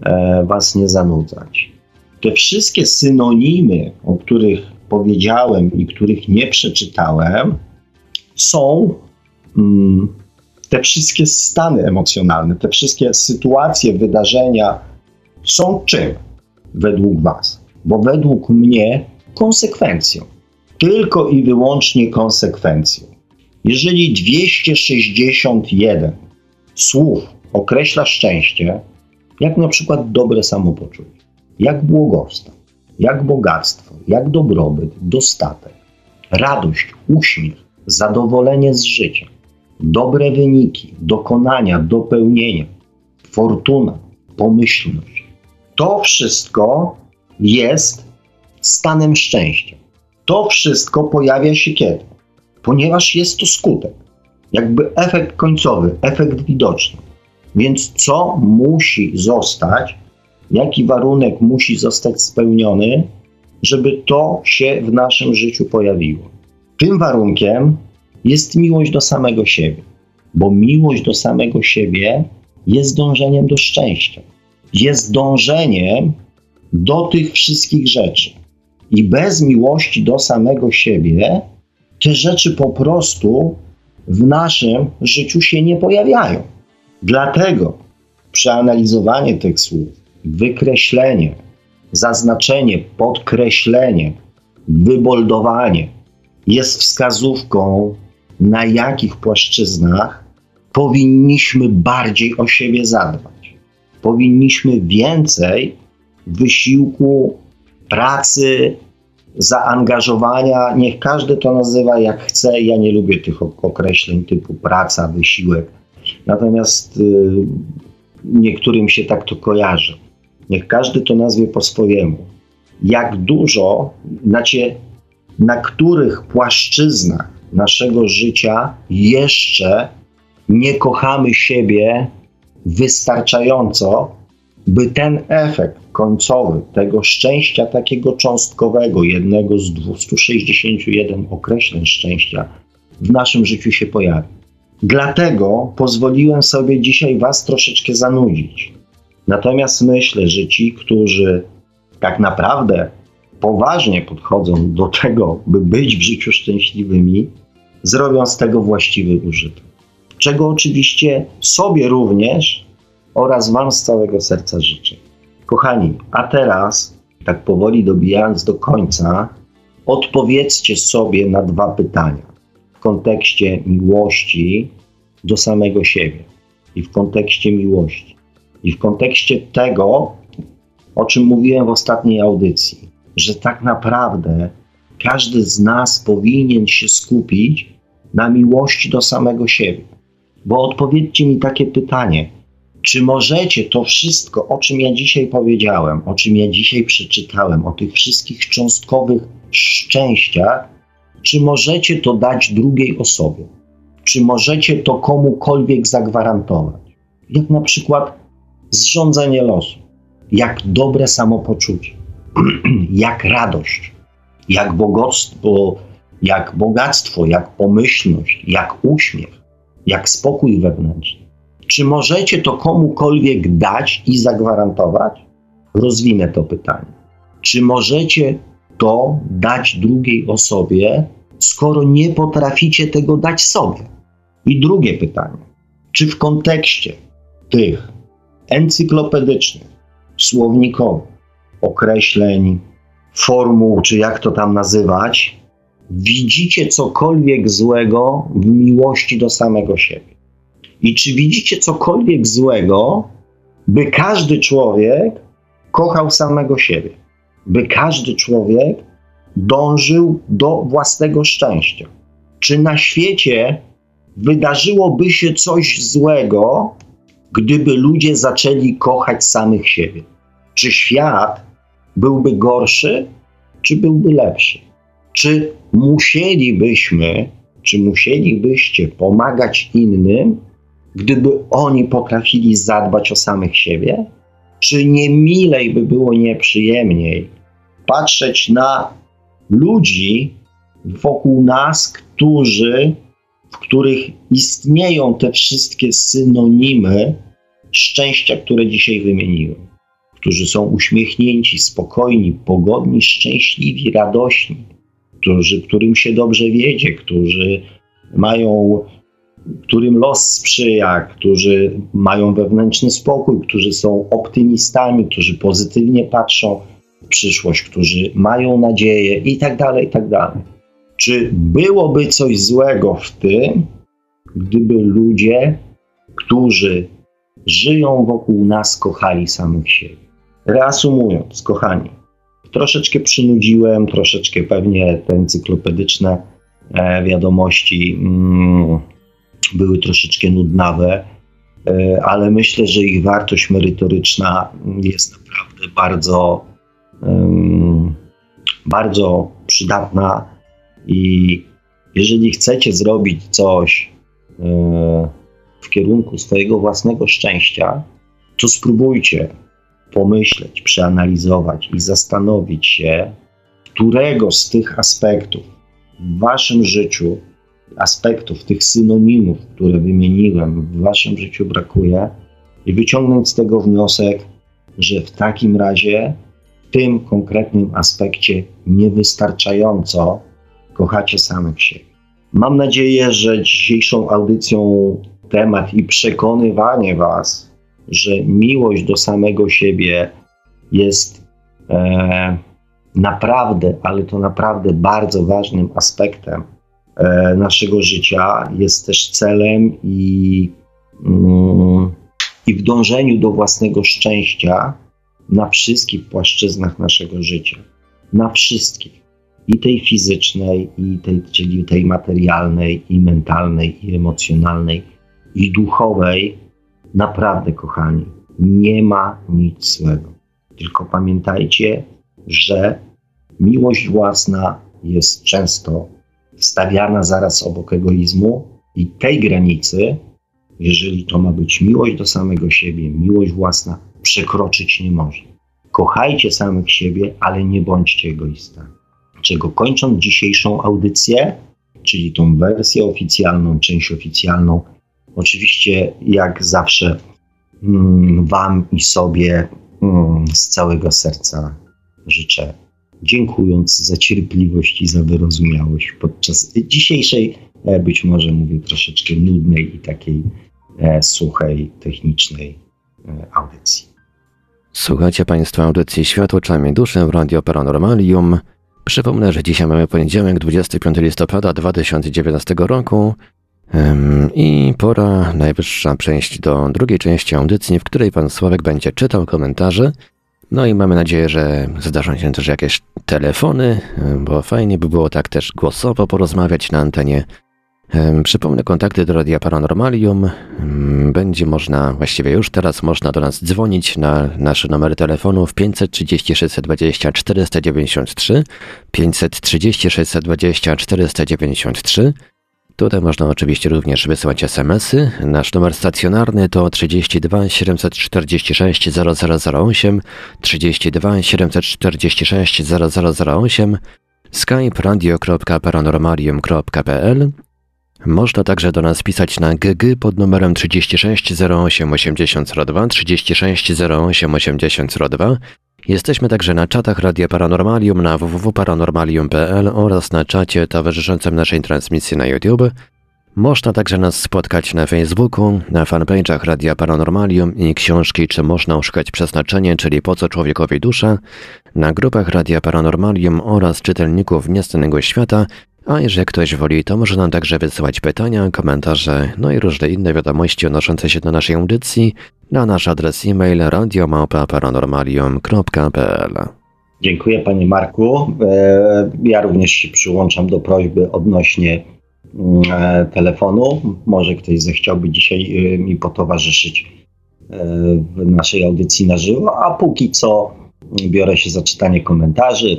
e, Was nie zanudzać. Te wszystkie synonimy, o których powiedziałem i których nie przeczytałem, są mm, te wszystkie stany emocjonalne, te wszystkie sytuacje, wydarzenia są czym według Was? Bo według mnie konsekwencją. Tylko i wyłącznie konsekwencją. Jeżeli 261 słów określa szczęście jak na przykład dobre samopoczucie, jak błogostan, jak bogactwo, jak dobrobyt, dostatek, radość, uśmiech, zadowolenie z życia, dobre wyniki, dokonania, dopełnienia. fortuna, pomyślność. To wszystko jest stanem szczęścia. To wszystko pojawia się kiedy? Ponieważ jest to skutek, jakby efekt końcowy, efekt widoczny. Więc co musi zostać, jaki warunek musi zostać spełniony, żeby to się w naszym życiu pojawiło? Tym warunkiem jest miłość do samego siebie, bo miłość do samego siebie jest dążeniem do szczęścia, jest dążeniem do tych wszystkich rzeczy. I bez miłości do samego siebie te rzeczy po prostu w naszym życiu się nie pojawiają. Dlatego przeanalizowanie tych słów, wykreślenie, zaznaczenie, podkreślenie, wyboldowanie jest wskazówką, na jakich płaszczyznach powinniśmy bardziej o siebie zadbać. Powinniśmy więcej wysiłku, pracy, zaangażowania. Niech każdy to nazywa jak chce. Ja nie lubię tych określeń typu praca, wysiłek. Natomiast y, niektórym się tak to kojarzy. Niech każdy to nazwie po swojemu. Jak dużo, znaczy, na których płaszczyznach naszego życia jeszcze nie kochamy siebie wystarczająco, by ten efekt końcowy tego szczęścia takiego cząstkowego, jednego z 261 określeń szczęścia, w naszym życiu się pojawi. Dlatego pozwoliłem sobie dzisiaj Was troszeczkę zanudzić. Natomiast myślę, że ci, którzy tak naprawdę poważnie podchodzą do tego, by być w życiu szczęśliwymi, zrobią z tego właściwy użytek. Czego oczywiście sobie również oraz Wam z całego serca życzę. Kochani, a teraz, tak powoli dobijając do końca, odpowiedzcie sobie na dwa pytania w kontekście miłości do samego siebie i w kontekście miłości i w kontekście tego, o czym mówiłem w ostatniej audycji, że tak naprawdę każdy z nas powinien się skupić na miłości do samego siebie. Bo odpowiedzcie mi takie pytanie: czy możecie to wszystko, o czym ja dzisiaj powiedziałem, o czym ja dzisiaj przeczytałem, o tych wszystkich cząstkowych szczęściach, czy możecie to dać drugiej osobie? Czy możecie to komukolwiek zagwarantować? Jak na przykład zrządzenie losu, jak dobre samopoczucie, jak radość, jak bogactwo, jak bogactwo, jak pomyślność, jak uśmiech, jak spokój wewnętrzny. Czy możecie to komukolwiek dać i zagwarantować? Rozwinę to pytanie. Czy możecie to dać drugiej osobie, skoro nie potraficie tego dać sobie? I drugie pytanie. Czy w kontekście tych encyklopedycznych, słownikowych określeń, formuł, czy jak to tam nazywać, widzicie cokolwiek złego w miłości do samego siebie? I czy widzicie cokolwiek złego, by każdy człowiek kochał samego siebie? By każdy człowiek dążył do własnego szczęścia? Czy na świecie wydarzyłoby się coś złego, gdyby ludzie zaczęli kochać samych siebie? Czy świat byłby gorszy, czy byłby lepszy? Czy musielibyśmy, czy musielibyście pomagać innym, gdyby oni potrafili zadbać o samych siebie? Czy nie milej by było nieprzyjemniej patrzeć na ludzi wokół nas, którzy, w których istnieją te wszystkie synonimy szczęścia, które dzisiaj wymieniłem? Którzy są uśmiechnięci, spokojni, pogodni, szczęśliwi, radośni, którzy, którym się dobrze wiedzie, którzy mają którym los sprzyja, którzy mają wewnętrzny spokój, którzy są optymistami, którzy pozytywnie patrzą w przyszłość, którzy mają nadzieję i tak dalej, i tak dalej. Czy byłoby coś złego w tym, gdyby ludzie, którzy żyją wokół nas, kochali samych siebie? Reasumując, kochani, troszeczkę przynudziłem, troszeczkę pewnie te encyklopedyczne e, wiadomości. Mm, były troszeczkę nudnawe. e, ale myślę, że ich wartość merytoryczna jest naprawdę bardzo, bardzo przydatna i jeżeli chcecie zrobić coś e, w kierunku swojego własnego szczęścia, to spróbujcie pomyśleć, przeanalizować i zastanowić się, którego z tych aspektów w waszym życiu, aspektów, tych synonimów, które wymieniłem, w waszym życiu brakuje, i wyciągnąć z tego wniosek, że w takim razie w tym konkretnym aspekcie niewystarczająco kochacie samych siebie. Mam nadzieję, że dzisiejszą audycją temat i przekonywanie Was, że miłość do samego siebie jest e, naprawdę, ale to naprawdę bardzo ważnym aspektem e, naszego życia, jest też celem i, mm, i w dążeniu do własnego szczęścia na wszystkich płaszczyznach naszego życia. Na wszystkich i tej fizycznej, i tej, czyli tej materialnej, i mentalnej, i emocjonalnej, i duchowej, naprawdę, kochani, nie ma nic złego. Tylko pamiętajcie, że miłość własna jest często stawiana zaraz obok egoizmu, i tej granicy, jeżeli to ma być miłość do samego siebie, miłość własna, przekroczyć nie może. Kochajcie samych siebie, ale nie bądźcie egoistami czego kończąc dzisiejszą audycję, czyli tą wersję oficjalną, część oficjalną, oczywiście jak zawsze mm, Wam i sobie mm, z całego serca życzę, dziękując za cierpliwość i za wyrozumiałość podczas dzisiejszej, e, być może mówię troszeczkę nudnej i takiej e, suchej, technicznej e, audycji. Słuchajcie Państwo audycji Światło Czami Duszy w Radio Paranormalium. Przypomnę, że dzisiaj mamy poniedziałek, 25 listopada 2019 roku i pora najwyższa przejść do drugiej części audycji, w której pan Sławek będzie czytał komentarze. No i mamy nadzieję, że zdarzą się też jakieś telefony, bo fajnie by było tak też głosowo porozmawiać na antenie Przypomnę kontakty do Radia Paranormalium. Będzie można, właściwie już teraz można do nas dzwonić na nasze numery telefonów 530 620 493, 530 620 493. Tutaj można oczywiście również wysyłać SMS-y. Nasz numer stacjonarny to 32 746 0008, 32 746 0008, skype radio.paranormalium.pl można także do nas pisać na GG pod numerem 36 08 8002 36 08 8002. Jesteśmy także na czatach Radia Paranormalium na www.paranormalium.pl oraz na czacie towarzyszącym naszej transmisji na YouTube. Można także nas spotkać na Facebooku, na fanpage'ach Radia Paranormalium i książki Czy można uszukać przeznaczenie, czyli Po co człowiekowi dusza, na grupach Radia Paranormalium oraz czytelników Niestanego Świata a jeżeli ktoś woli, to może nam także wysyłać pytania, komentarze, no i różne inne wiadomości odnoszące się do naszej audycji na nasz adres e-mail radiomałpa.paranormalium.pl Dziękuję Panie Marku. E, ja również się przyłączam do prośby odnośnie mm, e, telefonu. Może ktoś zechciałby dzisiaj e, mi potowarzyszyć w naszej audycji na żywo, a póki co biorę się za czytanie komentarzy,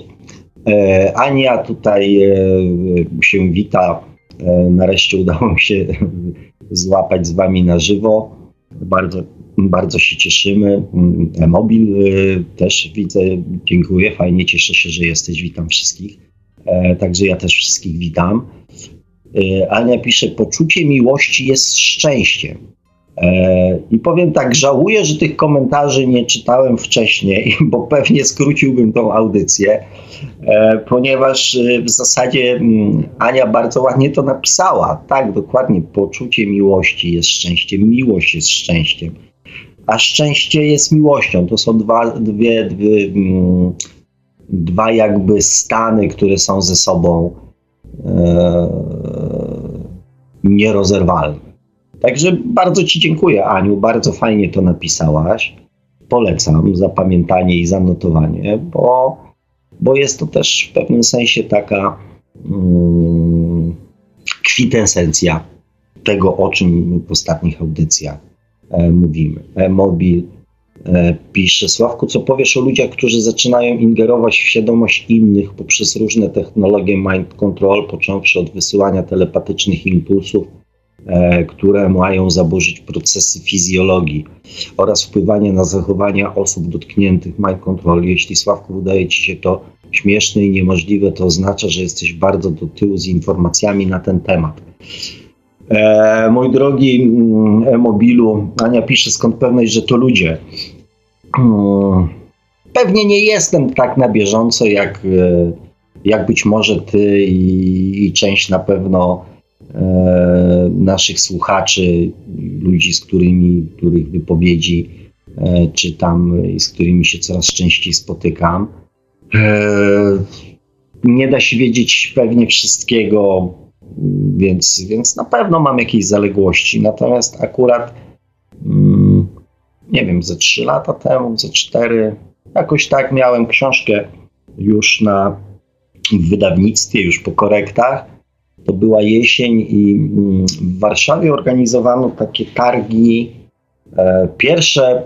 Ania tutaj e, się wita. E, nareszcie udało mi się złapać z Wami na żywo. Bardzo, bardzo się cieszymy. E-mobil też widzę. Dziękuję. Fajnie cieszę się, że jesteś. Witam wszystkich. Także ja też wszystkich witam. Ania pisze: Poczucie miłości jest szczęściem. E, I powiem tak, żałuję, że tych komentarzy nie czytałem wcześniej, bo pewnie skróciłbym tą audycję, e, ponieważ e, w zasadzie mm, Ania bardzo ładnie to napisała. Tak, dokładnie, poczucie miłości jest szczęściem, miłość jest szczęściem, a szczęście jest miłością. To są dwa, dwie, dwie mm, dwa jakby stany, które są ze sobą nierozerwalne. Także bardzo Ci dziękuję, Aniu. Bardzo fajnie to napisałaś. Polecam zapamiętanie i zanotowanie, bo, bo jest to też w pewnym sensie taka mm, kwintesencja tego, o czym w ostatnich audycjach e, mówimy. E-mobil e, pisze, Sławku, co powiesz o ludziach, którzy zaczynają ingerować w świadomość innych poprzez różne technologie mind control, począwszy od wysyłania telepatycznych impulsów, które mają zaburzyć procesy fizjologii oraz wpływanie na zachowania osób dotkniętych mind control. Jeśli Sławku wydaje Ci się to śmieszne i niemożliwe, to oznacza, że jesteś bardzo do tyłu z informacjami na ten temat. E, mój drogi mm, e-mobilu, Ania pisze skąd pewność, że to ludzie. Mm, pewnie nie jestem tak na bieżąco, jak, e, jak być może ty i, i część na pewno e, naszych słuchaczy, ludzi, z którymi, których wypowiedzi e, czytam i z którymi się coraz częściej spotykam. E, nie da się wiedzieć pewnie wszystkiego, więc, więc na pewno mam jakieś zaległości. Natomiast akurat, mm, nie wiem, ze 3 lata temu, ze 4, jakoś tak miałem książkę już na w wydawnictwie, już po korektach. To była jesień i mm, w Warszawie organizowano takie targi, e, pierwsze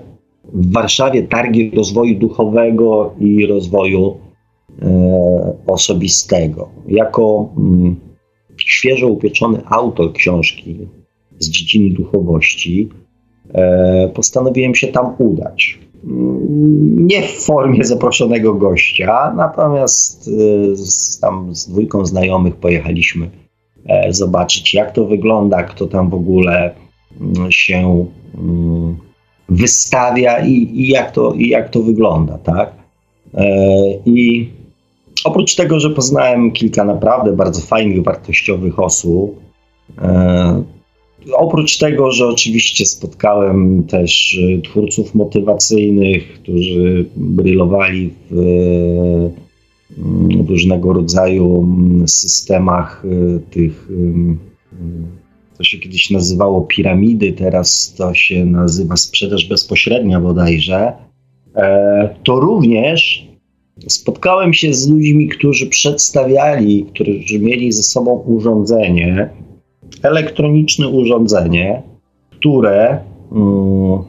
w Warszawie targi rozwoju duchowego i rozwoju e, osobistego. Jako mm, świeżo upieczony autor książki z dziedziny duchowości, e, postanowiłem się tam udać. Mm, nie w formie zaproszonego gościa, natomiast z, tam z dwójką znajomych pojechaliśmy zobaczyć, jak to wygląda, kto tam w ogóle mm, się mm, wystawia i, i, jak, to, i jak to wygląda, tak? I oprócz tego, że poznałem kilka naprawdę bardzo fajnych, wartościowych osób, e, oprócz tego, że oczywiście spotkałem też e, twórców motywacyjnych, którzy brylowali w różnego rodzaju systemach e, tych, co się kiedyś nazywało piramidy, teraz to się nazywa sprzedaż bezpośrednia bodajże, to również spotkałem się z ludźmi, którzy przedstawiali, którzy mieli ze sobą urządzenie, elektroniczne urządzenie, które mm,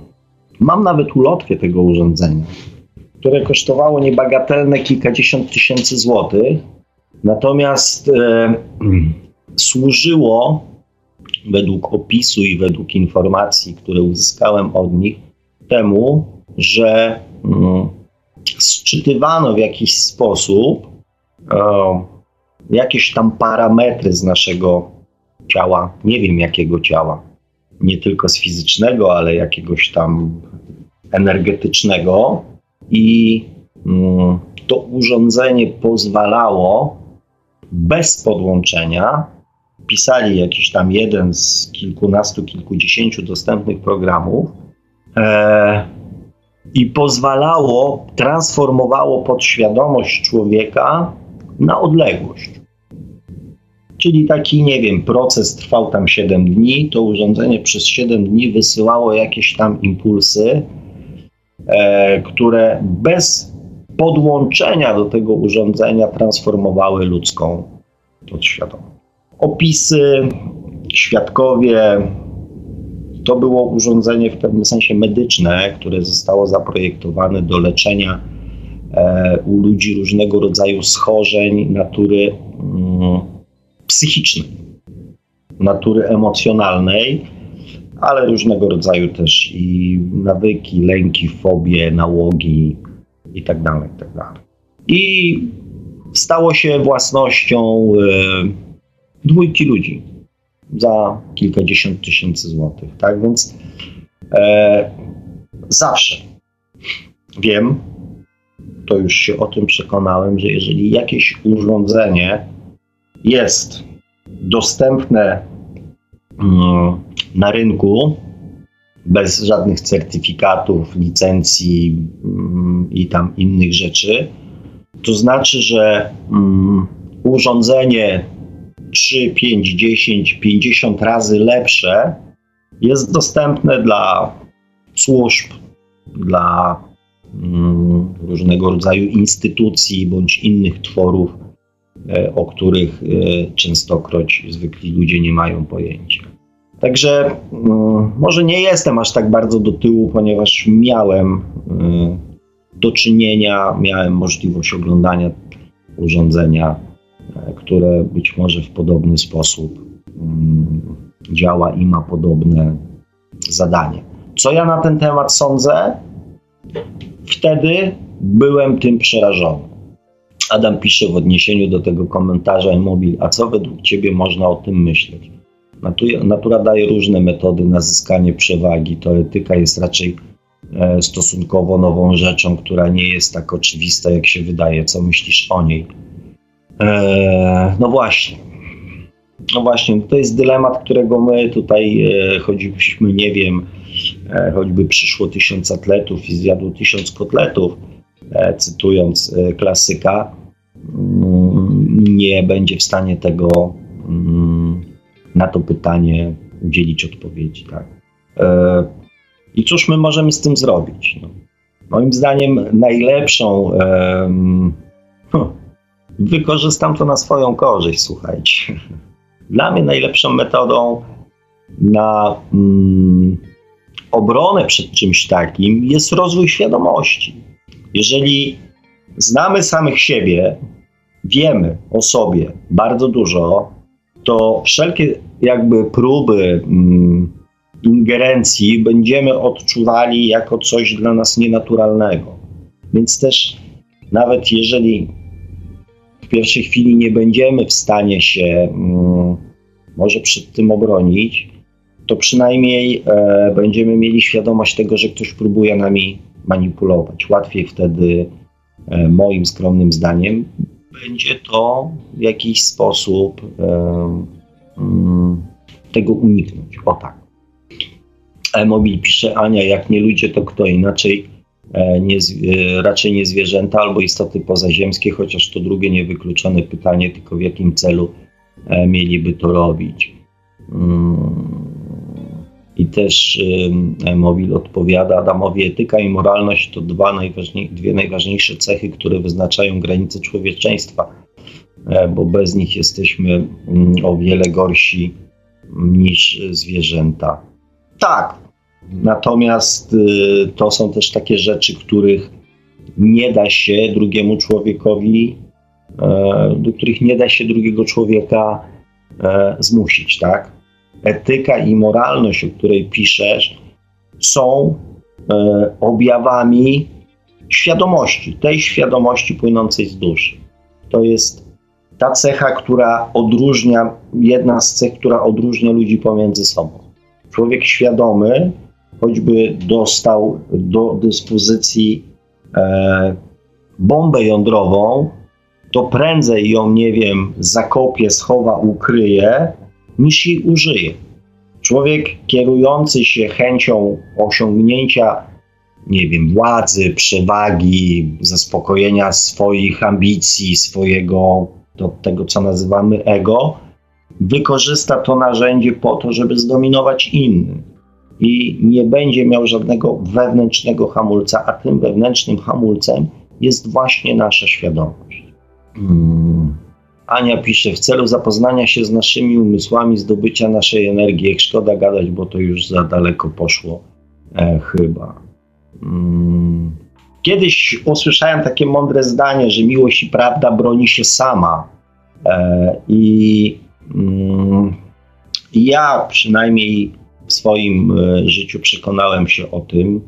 mam nawet ulotkę tego urządzenia, które kosztowało niebagatelne kilkadziesiąt tysięcy złotych, natomiast e, służyło według opisu i według informacji, które uzyskałem od nich, temu, że mm, sczytywano w jakiś sposób e, jakieś tam parametry z naszego ciała, nie wiem jakiego ciała, nie tylko z fizycznego, ale jakiegoś tam energetycznego i mm, to urządzenie pozwalało bez podłączenia, pisali jakiś tam jeden z kilkunastu, kilkudziesięciu dostępnych programów, e, i pozwalało, transformowało podświadomość człowieka na odległość. Czyli taki, nie wiem, proces trwał tam 7 dni, to urządzenie przez 7 dni wysyłało jakieś tam impulsy, które bez podłączenia do tego urządzenia transformowały ludzką podświadomość. Opisy, świadkowie, to było urządzenie w pewnym sensie medyczne, które zostało zaprojektowane do leczenia e, u ludzi różnego rodzaju schorzeń natury mm, psychicznej, natury emocjonalnej, ale różnego rodzaju też i nawyki, lęki, fobie, nałogi itd. Tak itd. Tak I stało się własnością e, dwójki ludzi za kilkadziesiąt tysięcy złotych. Tak więc e, zawsze wiem, to już się o tym przekonałem, że jeżeli jakieś urządzenie jest dostępne na rynku bez żadnych certyfikatów, licencji mm, i tam innych rzeczy, to znaczy, że mm, urządzenie 3, 5, 10, 50 razy lepsze jest dostępne dla służb, dla mm, różnego rodzaju instytucji bądź innych tworów, e, o których e, częstokroć zwykli ludzie nie mają pojęcia. Także mm, może nie jestem aż tak bardzo do tyłu, ponieważ miałem y, do czynienia, miałem możliwość oglądania urządzenia, e, które być może w podobny sposób mm, działa i ma podobne zadanie. Co ja na ten temat sądzę? Wtedy byłem tym przerażony. Adam pisze w odniesieniu do tego komentarza Mobil, a co według Ciebie można o tym myśleć? Natura daje różne metody na zyskanie przewagi. Teoretyka jest raczej e, stosunkowo nową rzeczą, która nie jest tak oczywista, jak się wydaje. Co myślisz o niej? Eee, no właśnie. No właśnie, to jest dylemat, którego my tutaj, e, choćbyśmy, nie wiem, e, choćby przyszło tysiąc atletów i zjadło tysiąc kotletów, e, cytując e, klasyka, mm, nie będzie w stanie tego mm, na to pytanie udzielić odpowiedzi. Tak? E, I cóż my możemy z tym zrobić? No, moim zdaniem najlepszą, huh, wykorzystam to na swoją korzyść, słuchajcie. Dla mnie najlepszą metodą na mm, obronę przed czymś takim jest rozwój świadomości. Jeżeli znamy samych siebie, wiemy o sobie bardzo dużo, to wszelkie jakby próby mm, ingerencji będziemy odczuwali jako coś dla nas nienaturalnego. Więc też nawet jeżeli w pierwszej chwili nie będziemy w stanie się mm, może przed tym obronić, to przynajmniej e, będziemy mieli świadomość tego, że ktoś próbuje nami manipulować. Łatwiej wtedy, e, moim skromnym zdaniem, będzie to w jakiś sposób um, tego uniknąć. O tak. E-mobil pisze Ania, jak nie ludzie, to kto inaczej? E, nie, e, raczej nie zwierzęta albo istoty pozaziemskie, chociaż to drugie niewykluczone pytanie, tylko w jakim celu e, mieliby to robić. Mm. I też Mobil odpowiada Adamowi, etyka i moralność to dwa najważniej, dwie najważniejsze cechy, które wyznaczają granice człowieczeństwa, e, bo bez nich jesteśmy mm, o wiele gorsi niż zwierzęta. Tak, natomiast y, to są też takie rzeczy, których nie da się drugiemu człowiekowi, e, do których nie da się drugiego człowieka e, zmusić, tak? Etyka i moralność, o której piszesz, są e, objawami świadomości, tej świadomości płynącej z duszy. To jest ta cecha, która odróżnia, jedna z cech, która odróżnia ludzi pomiędzy sobą. Człowiek świadomy, choćby dostał do dyspozycji e, bombę jądrową, to prędzej ją, nie wiem, zakopie, schowa, ukryje, niż jej użyje. Człowiek kierujący się chęcią osiągnięcia, nie wiem, władzy, przewagi, zaspokojenia swoich ambicji, swojego, to, tego co nazywamy ego, wykorzysta to narzędzie po to, żeby zdominować innych. I nie będzie miał żadnego wewnętrznego hamulca, a tym wewnętrznym hamulcem jest właśnie nasza świadomość. Hmm. Ania pisze, w celu zapoznania się z naszymi umysłami, zdobycia naszej energii. Jak szkoda gadać, bo to już za daleko poszło e, chyba. Mm. Kiedyś usłyszałem takie mądre zdanie, że miłość i prawda broni się sama. E, I mm, ja przynajmniej w swoim e, życiu przekonałem się o tym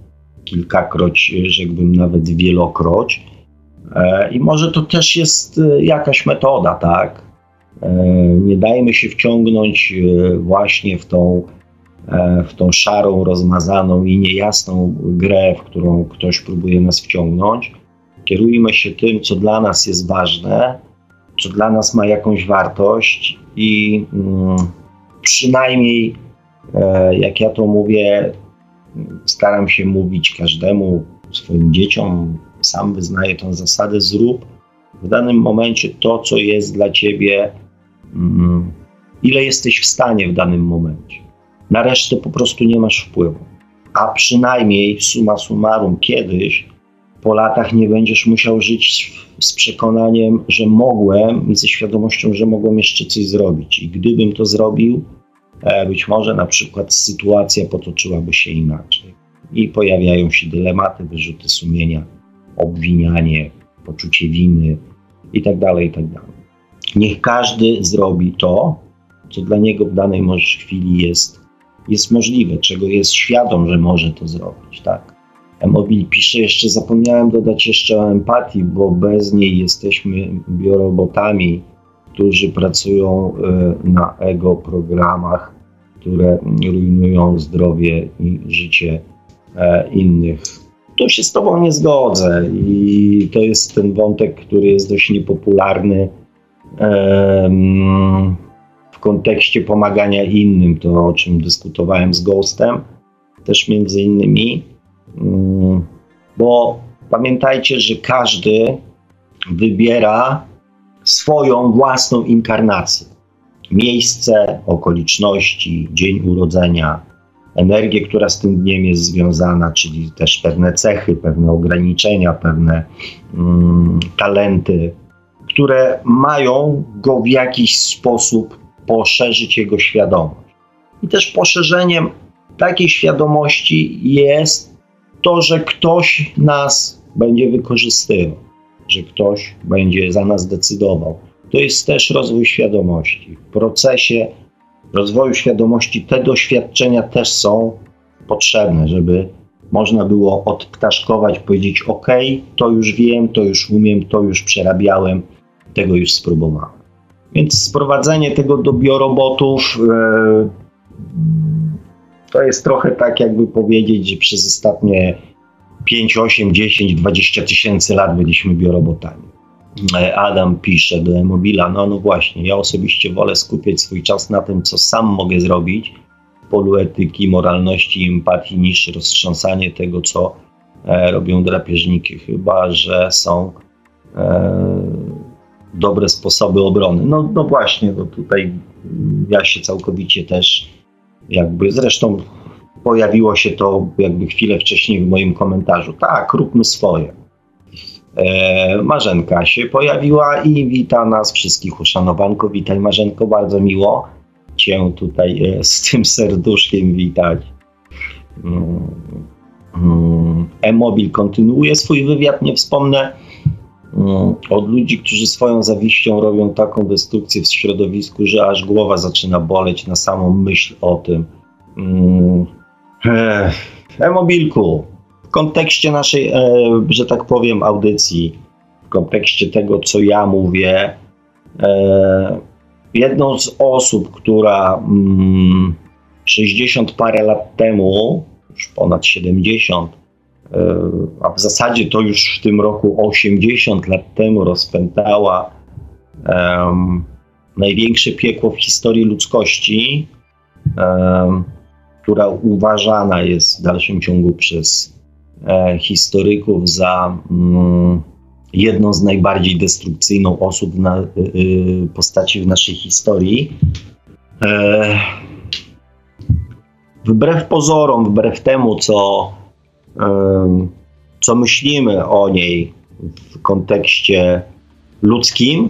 kilkakroć, rzekłbym nawet wielokroć E, I może to też jest e, jakaś metoda, tak? E, nie dajmy się wciągnąć właśnie w tą, w tą szarą, rozmazaną i niejasną grę, w którą ktoś próbuje nas wciągnąć. Kierujmy się tym, co dla nas jest ważne, co dla nas ma jakąś wartość i mm, przynajmniej, jak ja to mówię, staram się mówić każdemu swoim dzieciom, sam wyznaję tę zasadę, zrób w danym momencie to, co jest dla ciebie, mm, ile jesteś w stanie w danym momencie. Na resztę po prostu nie masz wpływu. A przynajmniej suma summarum kiedyś po latach nie będziesz musiał żyć z przekonaniem, że mogłem i ze świadomością, że mogłem jeszcze coś zrobić. I gdybym to zrobił, e, być może na przykład sytuacja potoczyłaby się inaczej. I pojawiają się dylematy, wyrzuty sumienia, obwinianie, poczucie winy itd. Tak itd. Tak Niech każdy zrobi to, co dla niego w danej chwili jest, jest możliwe, czego jest świadom, że może to zrobić. Tak? Mobil pisze jeszcze, zapomniałem dodać jeszcze o empatii, bo bez niej jesteśmy biorobotami, którzy pracują e, na ego programach, które rujnują zdrowie i życie e, innych. Tu się z Tobą nie zgodzę. I to jest ten wątek, który jest dość niepopularny w kontekście pomagania innym, to o czym dyskutowałem z Ghostem, też między innymi, mm, bo pamiętajcie, że każdy wybiera swoją własną inkarnację. Miejsce, okoliczności, dzień urodzenia, energię, która z tym dniem jest związana, czyli też pewne cechy, pewne ograniczenia, pewne mm, talenty, które mają go w jakiś sposób poszerzyć jego świadomość. I też poszerzeniem takiej świadomości jest to, że ktoś nas będzie wykorzystywał, że ktoś będzie za nas decydował. To jest też rozwój świadomości. W procesie rozwoju świadomości te doświadczenia też są potrzebne, żeby można było odptaszkować, powiedzieć: OK, to już wiem, to już umiem, to już przerabiałem, tego już spróbowałem. Więc sprowadzenie tego do biorobotów e, to jest trochę tak, jakby powiedzieć, że przez ostatnie 5, 8, 10, 20 tysięcy lat byliśmy biorobotami. E, Adam pisze do Emobila, no, no właśnie, ja osobiście wolę skupiać swój czas na tym, co sam mogę zrobić w polu etyki, moralności i empatii, niż roztrząsanie tego, co e, robią drapieżniki, chyba że są e, dobre sposoby obrony. No, no właśnie, no tutaj ja się całkowicie też jakby, zresztą pojawiło się to jakby chwilę wcześniej w moim komentarzu. Tak, róbmy swoje. E, Marzenka się pojawiła i wita nas wszystkich uszanowanko. Witaj Marzenko, bardzo miło Cię tutaj e, z tym serduszkiem witać. Mm, mm. E-mobil kontynuuje swój wywiad, nie wspomnę Mm, od ludzi, którzy swoją zawiścią robią taką destrukcję w środowisku, że aż głowa zaczyna boleć na samą myśl o tym. Mm, e-mobilku, kontekście naszej, e, że tak powiem, audycji, w kontekście tego, co ja mówię, e, jedną z osób, która mm, 60 parę lat temu, już ponad 70, a w zasadzie to już w tym roku 80 lat temu rozpętała największe piekło w historii ludzkości, która uważana jest w dalszym ciągu przez e, historyków za um, jedną z najbardziej destrukcyjną osób na, y, y, postaci w naszej historii. E, wbrew pozorom, wbrew temu, co co myślimy o niej w kontekście ludzkim,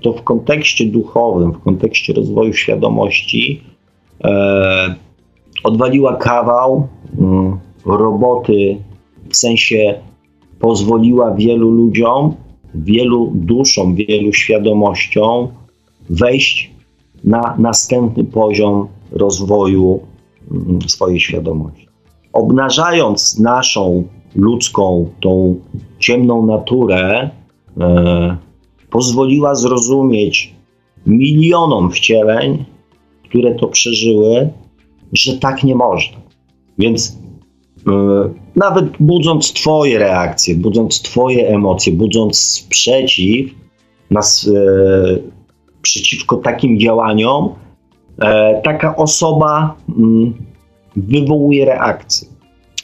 to w kontekście duchowym, w kontekście rozwoju świadomości e, odwaliła kawał mm, roboty, w sensie pozwoliła wielu ludziom, wielu duszom, wielu świadomościom wejść na następny poziom rozwoju mm, swojej świadomości obnażając naszą ludzką, tą ciemną naturę, e, pozwoliła zrozumieć milionom wcieleń, które to przeżyły, że tak nie można. Więc nawet budząc Twoje reakcje, budząc Twoje emocje, budząc sprzeciw nas, e, przeciwko takim działaniom, e, taka osoba. Mm, wywołuje reakcję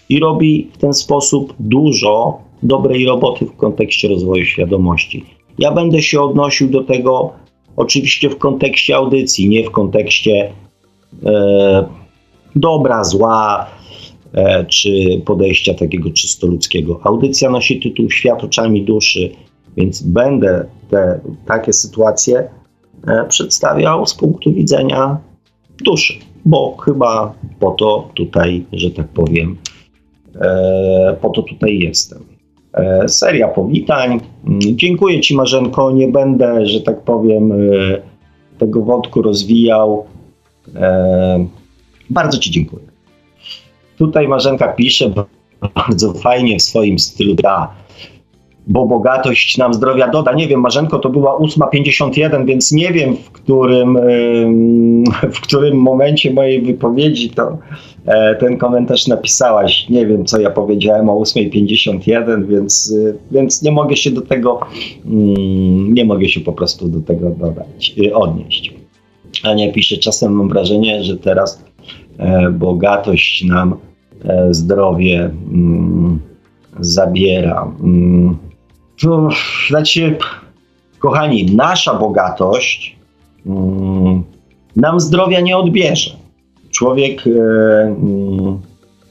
i robi w ten sposób dużo dobrej roboty w kontekście rozwoju świadomości. Ja będę się odnosił do tego oczywiście w kontekście audycji, nie w kontekście e, dobra, zła e, czy podejścia takiego czysto ludzkiego. Audycja nosi tytuł Świat oczami duszy, więc będę te takie sytuacje e, przedstawiał z punktu widzenia duszy bo chyba po to tutaj, że tak powiem, e, po to tutaj jestem. E, seria powitań. Dziękuję Ci, Marzenko. Nie będę, że tak powiem, e, tego wątku rozwijał. E, bardzo Ci dziękuję. Tutaj Marzenka pisze bardzo fajnie w swoim stylu da bo bogatość nam zdrowia doda. Nie wiem, Marzenko, to była 8.51, więc nie wiem, w którym, w którym momencie mojej wypowiedzi to e, ten komentarz napisałaś. Nie wiem, co ja powiedziałem o 8.51, więc, e, więc nie mogę się do tego, mm, nie mogę się po prostu do tego dodać, e, odnieść. Ania pisze, czasem mam wrażenie, że teraz bogatość nam zdrowie mm, zabiera. Mm, to znaczy, kochani, nasza bogatość mm, nam zdrowia nie odbierze. Człowiek e, mm,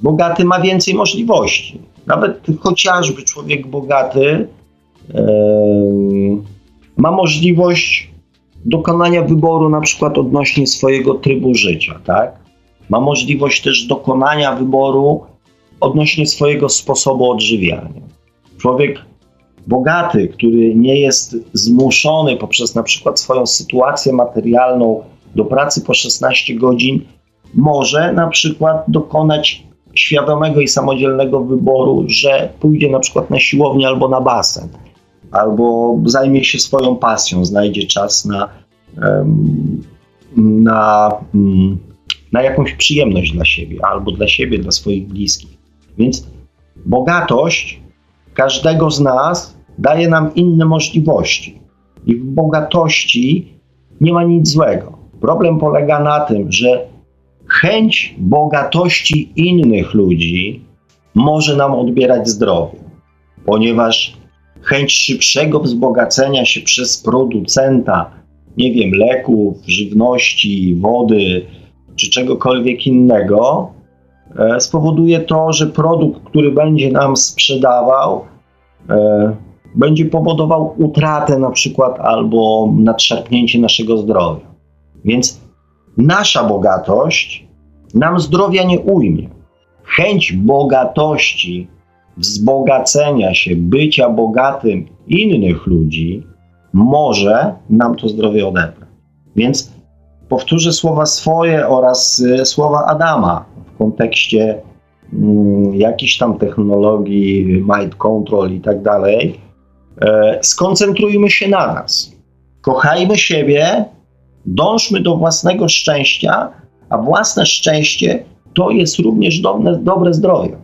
bogaty ma więcej możliwości. Nawet chociażby człowiek bogaty e, ma możliwość dokonania wyboru na przykład odnośnie swojego trybu życia, tak? Ma możliwość też dokonania wyboru odnośnie swojego sposobu odżywiania. Człowiek bogaty, który nie jest zmuszony poprzez na przykład swoją sytuację materialną do pracy po 16 godzin, może na przykład dokonać świadomego i samodzielnego wyboru, że pójdzie na przykład na siłownię albo na basen, albo zajmie się swoją pasją, znajdzie czas na, na, mm, na jakąś przyjemność dla siebie, albo dla siebie, dla swoich bliskich. Więc bogatość każdego z nas daje nam inne możliwości. I w bogatości nie ma nic złego. Problem polega na tym, że chęć bogatości innych ludzi może nam odbierać zdrowie, ponieważ chęć szybszego wzbogacenia się przez producenta, nie wiem, leków, żywności, wody czy czegokolwiek innego, E, spowoduje to, że produkt, który będzie nam sprzedawał, e, będzie powodował utratę na przykład albo nadszarpnięcie naszego zdrowia. Więc nasza bogatość nam zdrowia nie ujmie. Chęć bogatości, wzbogacenia się, bycia bogatym innych ludzi może nam to zdrowie odebrać. Więc powtórzę słowa swoje oraz e, słowa Adama kontekście mm, jakichś tam technologii, mind control i tak dalej, e, skoncentrujmy się na nas. Kochajmy siebie, dążmy do własnego szczęścia, a własne szczęście to jest również dobre, dobre zdrowie.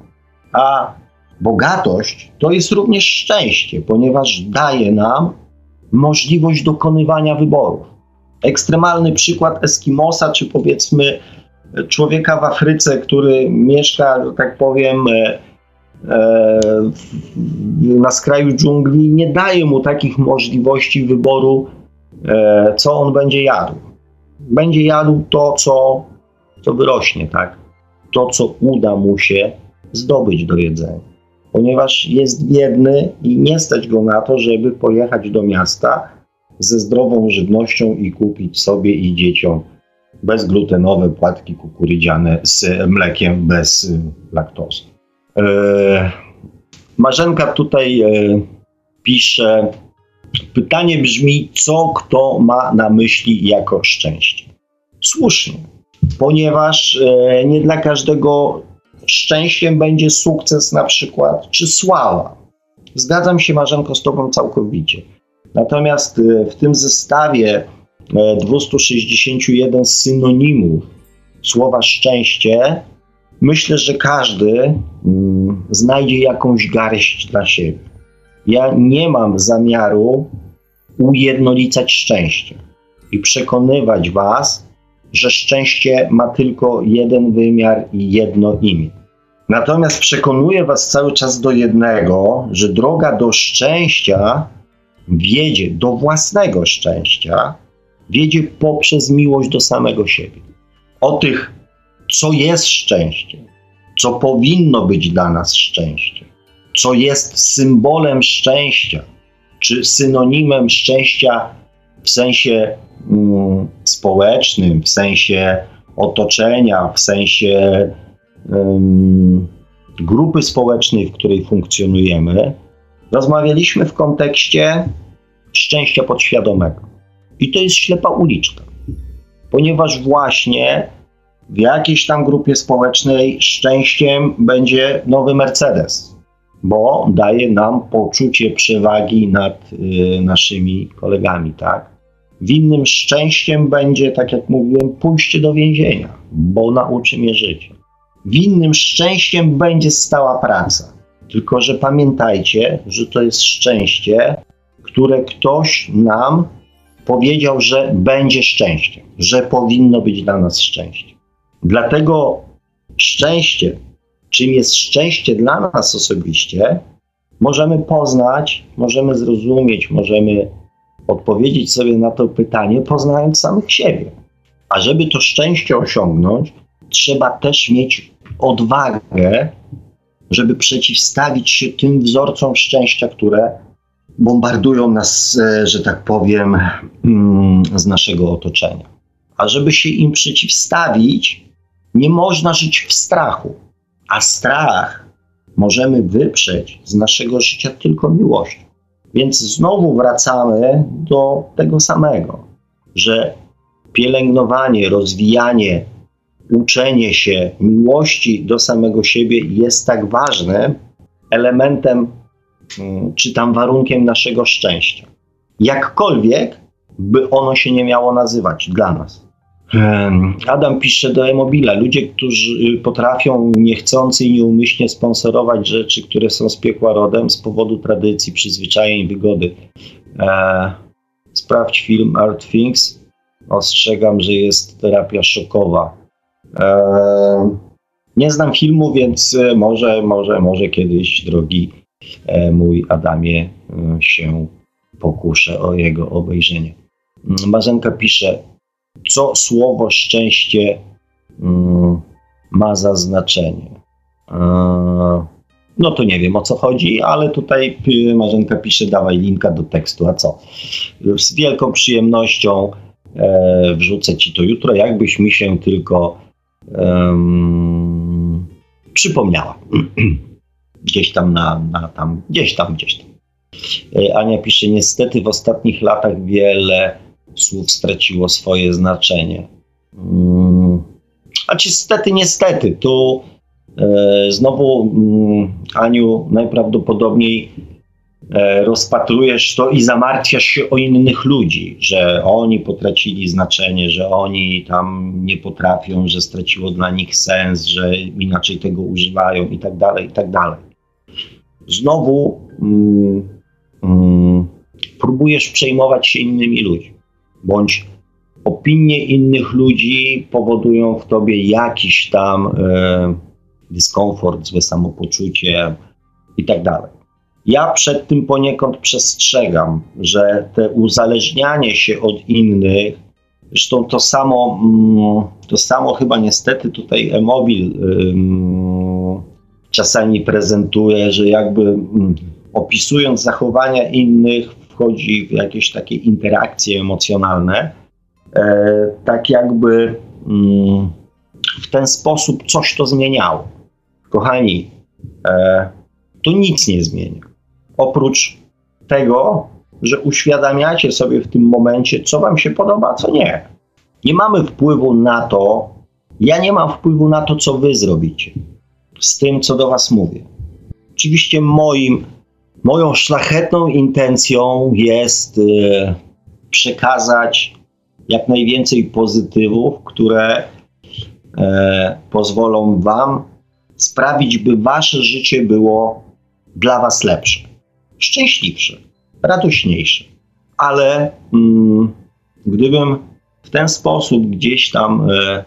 A bogatość to jest również szczęście, ponieważ daje nam możliwość dokonywania wyborów. Ekstremalny przykład Eskimosa, czy powiedzmy człowieka w Afryce, który mieszka, że tak powiem, e, e, na skraju dżungli, nie daje mu takich możliwości wyboru, e, co on będzie jadł. Będzie jadł to, co, co wyrośnie, tak? To, co uda mu się zdobyć do jedzenia. Ponieważ jest biedny i nie stać go na to, żeby pojechać do miasta ze zdrową żywnością i kupić sobie i dzieciom bezglutenowe płatki kukurydziane z mlekiem bez y, laktozy. E, Marzenka tutaj e, pisze, pytanie brzmi, co kto ma na myśli jako szczęście? Słusznie, ponieważ e, nie dla każdego szczęściem będzie sukces na przykład, czy sława. Zgadzam się Marzenko z Tobą całkowicie. Natomiast w tym zestawie 261 synonimów słowa szczęście, myślę, że każdy mm, znajdzie jakąś garść dla siebie. Ja nie mam zamiaru ujednolicać szczęścia i przekonywać Was, że szczęście ma tylko jeden wymiar i jedno imię. Natomiast przekonuję Was cały czas do jednego, że droga do szczęścia wiedzie do własnego szczęścia, wiedzie poprzez miłość do samego siebie. O tych, co jest szczęście, co powinno być dla nas szczęście, co jest symbolem szczęścia, czy synonimem szczęścia w sensie mm, społecznym, w sensie otoczenia, w sensie um, grupy społecznej, w której funkcjonujemy, rozmawialiśmy w kontekście szczęścia podświadomego. I to jest ślepa uliczka, ponieważ właśnie w jakiejś tam grupie społecznej szczęściem będzie nowy Mercedes, bo daje nam poczucie przewagi nad y, naszymi kolegami, tak? W innym szczęściem będzie, tak jak mówiłem, pójście do więzienia, bo nauczy mnie życia. W innym szczęściem będzie stała praca. Tylko, że pamiętajcie, że to jest szczęście, które ktoś nam powiedział, że będzie szczęście, że powinno być dla nas szczęście. Dlatego szczęście, czym jest szczęście dla nas osobiście, możemy poznać, możemy zrozumieć, możemy odpowiedzieć sobie na to pytanie, poznając samych siebie. A żeby to szczęście osiągnąć, trzeba też mieć odwagę, żeby przeciwstawić się tym wzorcom szczęścia, które bombardują nas, e, że tak powiem, mm, z naszego otoczenia. A żeby się im przeciwstawić, nie można żyć w strachu. A strach możemy wyprzeć z naszego życia tylko miłością. Więc znowu wracamy do tego samego, że pielęgnowanie, rozwijanie, uczenie się miłości do samego siebie jest tak ważnym elementem, mm, czy tam warunkiem naszego szczęścia. Jakkolwiek by ono się nie miało nazywać dla nas. Adam pisze do Emobila. Ludzie, którzy potrafią niechcący i nieumyślnie sponsorować rzeczy, które są z piekła rodem z powodu tradycji, przyzwyczajeń wygody. E, sprawdź film Art Things. Ostrzegam, że jest terapia szokowa. Nie znam filmu, więc e, może, może, może kiedyś, drogi e, mój Adamie, e, się pokuszę o jego obejrzenie. Marzenka pisze, co słowo szczęście mm, ma za znaczenie. No to nie wiem o co chodzi, ale tutaj Marzenka pisze, dawaj linka do tekstu, a co? Z wielką przyjemnością wrzucę ci to jutro, jakbyś mi się tylko um, przypomniała. gdzieś tam na, na tam, gdzieś tam, gdzieś tam. E, Ania pisze, niestety w ostatnich latach wiele słów straciło swoje znaczenie. Hmm. A niestety, niestety, tu e, znowu mm, Aniu najprawdopodobniej rozpatrujesz to i zamartwiasz się o innych ludzi, że oni potracili znaczenie, że oni tam nie potrafią, że straciło dla nich sens, że inaczej tego używają i tak dalej, i tak dalej. Znowu mm, mm, próbujesz przejmować się innymi ludźmi bądź opinie innych ludzi powodują w tobie jakiś tam e, dyskomfort, złe samopoczucie i tak dalej. Ja przed tym poniekąd przestrzegam, że te uzależnianie się od innych, zresztą to samo, mm, to samo chyba niestety tutaj Emobil czasami prezentuje, że jakby mm, opisując zachowania innych, wchodzi w jakieś takie interakcje emocjonalne, e, tak jakby mm, w ten sposób coś to zmieniało. Kochani, e, to nic nie zmienia. Oprócz tego, że uświadamiacie sobie w tym momencie, co Wam się podoba, co nie. Nie mamy wpływu na to, ja nie mam wpływu na to, co Wy zrobicie z tym, co do Was mówię. Oczywiście moim Moją szlachetną intencją jest y, przekazać jak najwięcej pozytywów, które e, pozwolą Wam sprawić, by Wasze życie było dla Was lepsze, szczęśliwsze, radośniejsze. Ale mm, gdybym w ten sposób gdzieś tam e,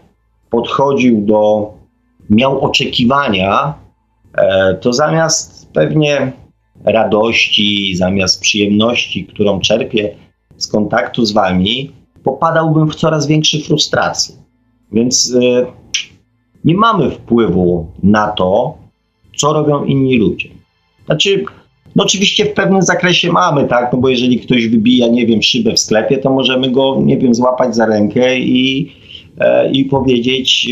podchodził do, miał oczekiwania, e, to zamiast pewnie radości, zamiast przyjemności, którą czerpię z kontaktu z wami, popadałbym w coraz większe frustracje. Więc y, nie mamy wpływu na to, co robią inni ludzie. Znaczy, no oczywiście w pewnym zakresie mamy, tak, no bo jeżeli ktoś wybija, nie wiem, szybę w sklepie, to możemy go, nie wiem, złapać za rękę i e, i powiedzieć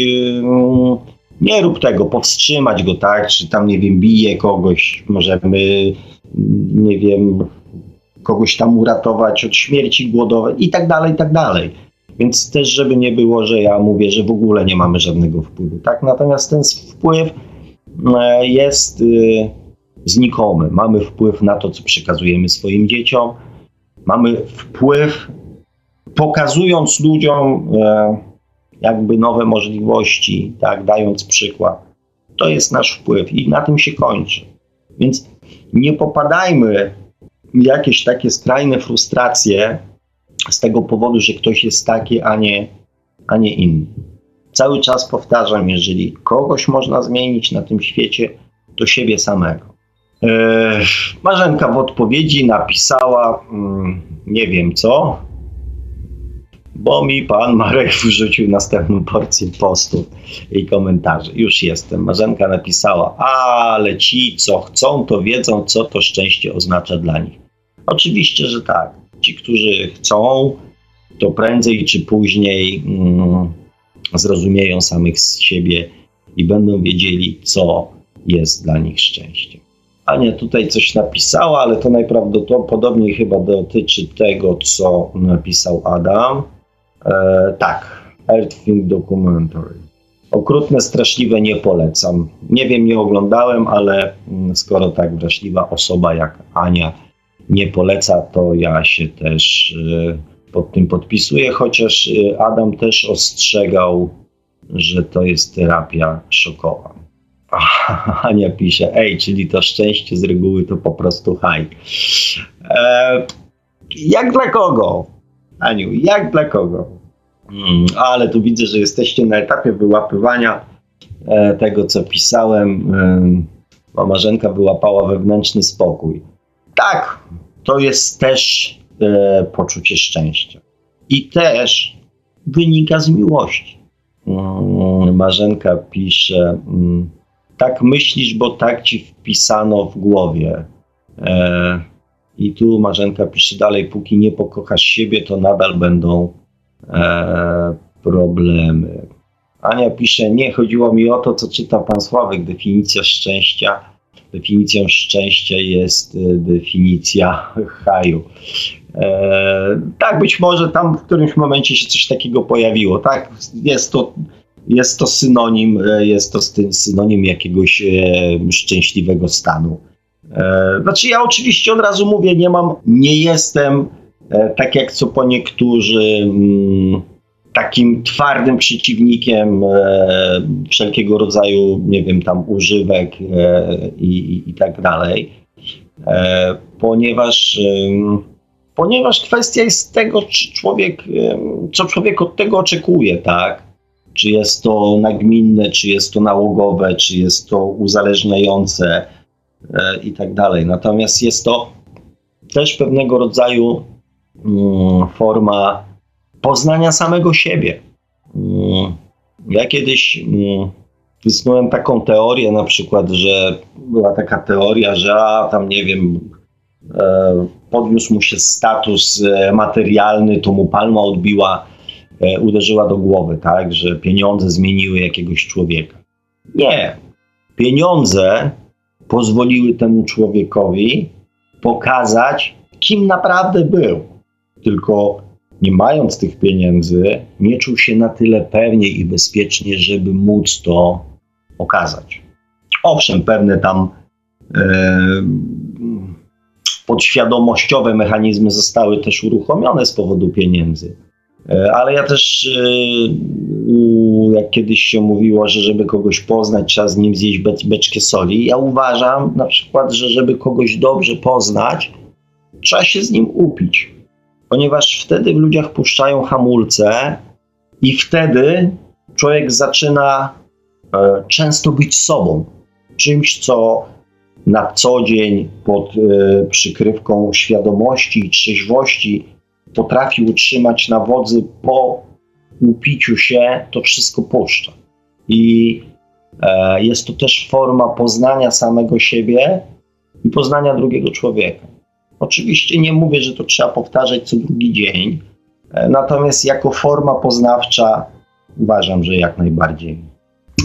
nie rób tego, powstrzymać go, tak, czy tam, nie wiem, bije kogoś, możemy, nie wiem, kogoś tam uratować od śmierci głodowej i tak dalej, i tak dalej. Więc też, żeby nie było, że ja mówię, że w ogóle nie mamy żadnego wpływu, tak, natomiast ten wpływ e, jest y, znikomy. Mamy wpływ na to, co przekazujemy swoim dzieciom, mamy wpływ, pokazując ludziom, e, jakby nowe możliwości, tak, dając przykład. To jest nasz wpływ i na tym się kończy. Więc nie popadajmy w jakieś takie skrajne frustracje z tego powodu, że ktoś jest taki, a nie, a nie inny. Cały czas powtarzam, jeżeli kogoś można zmienić na tym świecie, to siebie samego. Marzenka w odpowiedzi napisała, mm, nie wiem co, bo mi pan Marek wrzucił następną porcję postów i komentarzy. Już jestem. Marzenka napisała, ale ci, co chcą, to wiedzą, co to szczęście oznacza dla nich. Oczywiście, że tak. Ci, którzy chcą, to prędzej czy później mm, zrozumieją samych z siebie i będą wiedzieli, co jest dla nich szczęściem. Ania tutaj coś napisała, ale to najprawdopodobniej chyba dotyczy tego, co napisał Adam. E, tak, Earthling Documentary. Okrutne, straszliwe nie polecam. Nie wiem, nie oglądałem, ale mm, skoro tak wrażliwa osoba jak Ania nie poleca, to ja się też e, pod tym podpisuję, chociaż e, Adam też ostrzegał, że to jest terapia szokowa. Ania pisze, ej, czyli to szczęście z reguły to po prostu haj. E, jak dla kogo? Aniu, jak dla kogo? Hmm, ale tu widzę, że jesteście na etapie wyłapywania e, tego, co pisałem. E, Marzenka wyłapała wewnętrzny spokój. Tak, to jest też e, poczucie szczęścia. I też wynika z miłości. Hmm, Marzenka pisze, hmm, tak myślisz, bo tak ci wpisano w głowie. E, I tu Marzenka pisze dalej, póki nie pokochasz siebie, to nadal będą e, problemy. Ania pisze, nie, chodziło mi o to, co czyta pan Sławek, definicja szczęścia. Definicją szczęścia jest e, definicja haju. E, tak, być może tam w którymś momencie się coś takiego pojawiło. Tak, jest to, jest to synonim, e, jest to synonim jakiegoś e, szczęśliwego stanu. E, znaczy, ja oczywiście od razu mówię, nie mam, nie jestem tak jak co po niektórzy, mm, takim twardym przeciwnikiem wszelkiego rodzaju, nie wiem, tam używek e, i, i tak dalej, ponieważ, ponieważ kwestia jest tego, czy człowiek, co człowiek od tego oczekuje, tak? Czy jest to nagminne, czy jest to nałogowe, czy jest to uzależniające i tak dalej. Natomiast jest to też pewnego rodzaju Mm, forma poznania samego siebie. Mm, ja kiedyś mm, wysnułem taką teorię, na przykład, że była taka teoria, że a, tam nie wiem, e, podniósł mu się status e, materialny, to mu palma odbiła, e, uderzyła do głowy, tak, że pieniądze zmieniły jakiegoś człowieka. Nie. Pieniądze pozwoliły temu człowiekowi pokazać, kim naprawdę był tylko nie mając tych pieniędzy, nie czuł się na tyle pewnie i bezpiecznie, żeby móc to okazać. Owszem, pewne tam e, podświadomościowe mechanizmy zostały też uruchomione z powodu pieniędzy. E, ale ja też, e, jak kiedyś się mówiło, że żeby kogoś poznać, trzeba z nim zjeść beczkę soli. Ja uważam na przykład, że żeby kogoś dobrze poznać, trzeba się z nim upić ponieważ wtedy w ludziach puszczają hamulce i wtedy człowiek zaczyna e, często być sobą, czymś, co na co dzień pod przykrywką świadomości i trzeźwości potrafi utrzymać na wodzy po upiciu się, to wszystko puszcza. I e, jest to też forma poznania samego siebie i poznania drugiego człowieka. Oczywiście nie mówię, że to trzeba powtarzać co drugi dzień, e, natomiast jako forma poznawcza uważam, że jak najbardziej.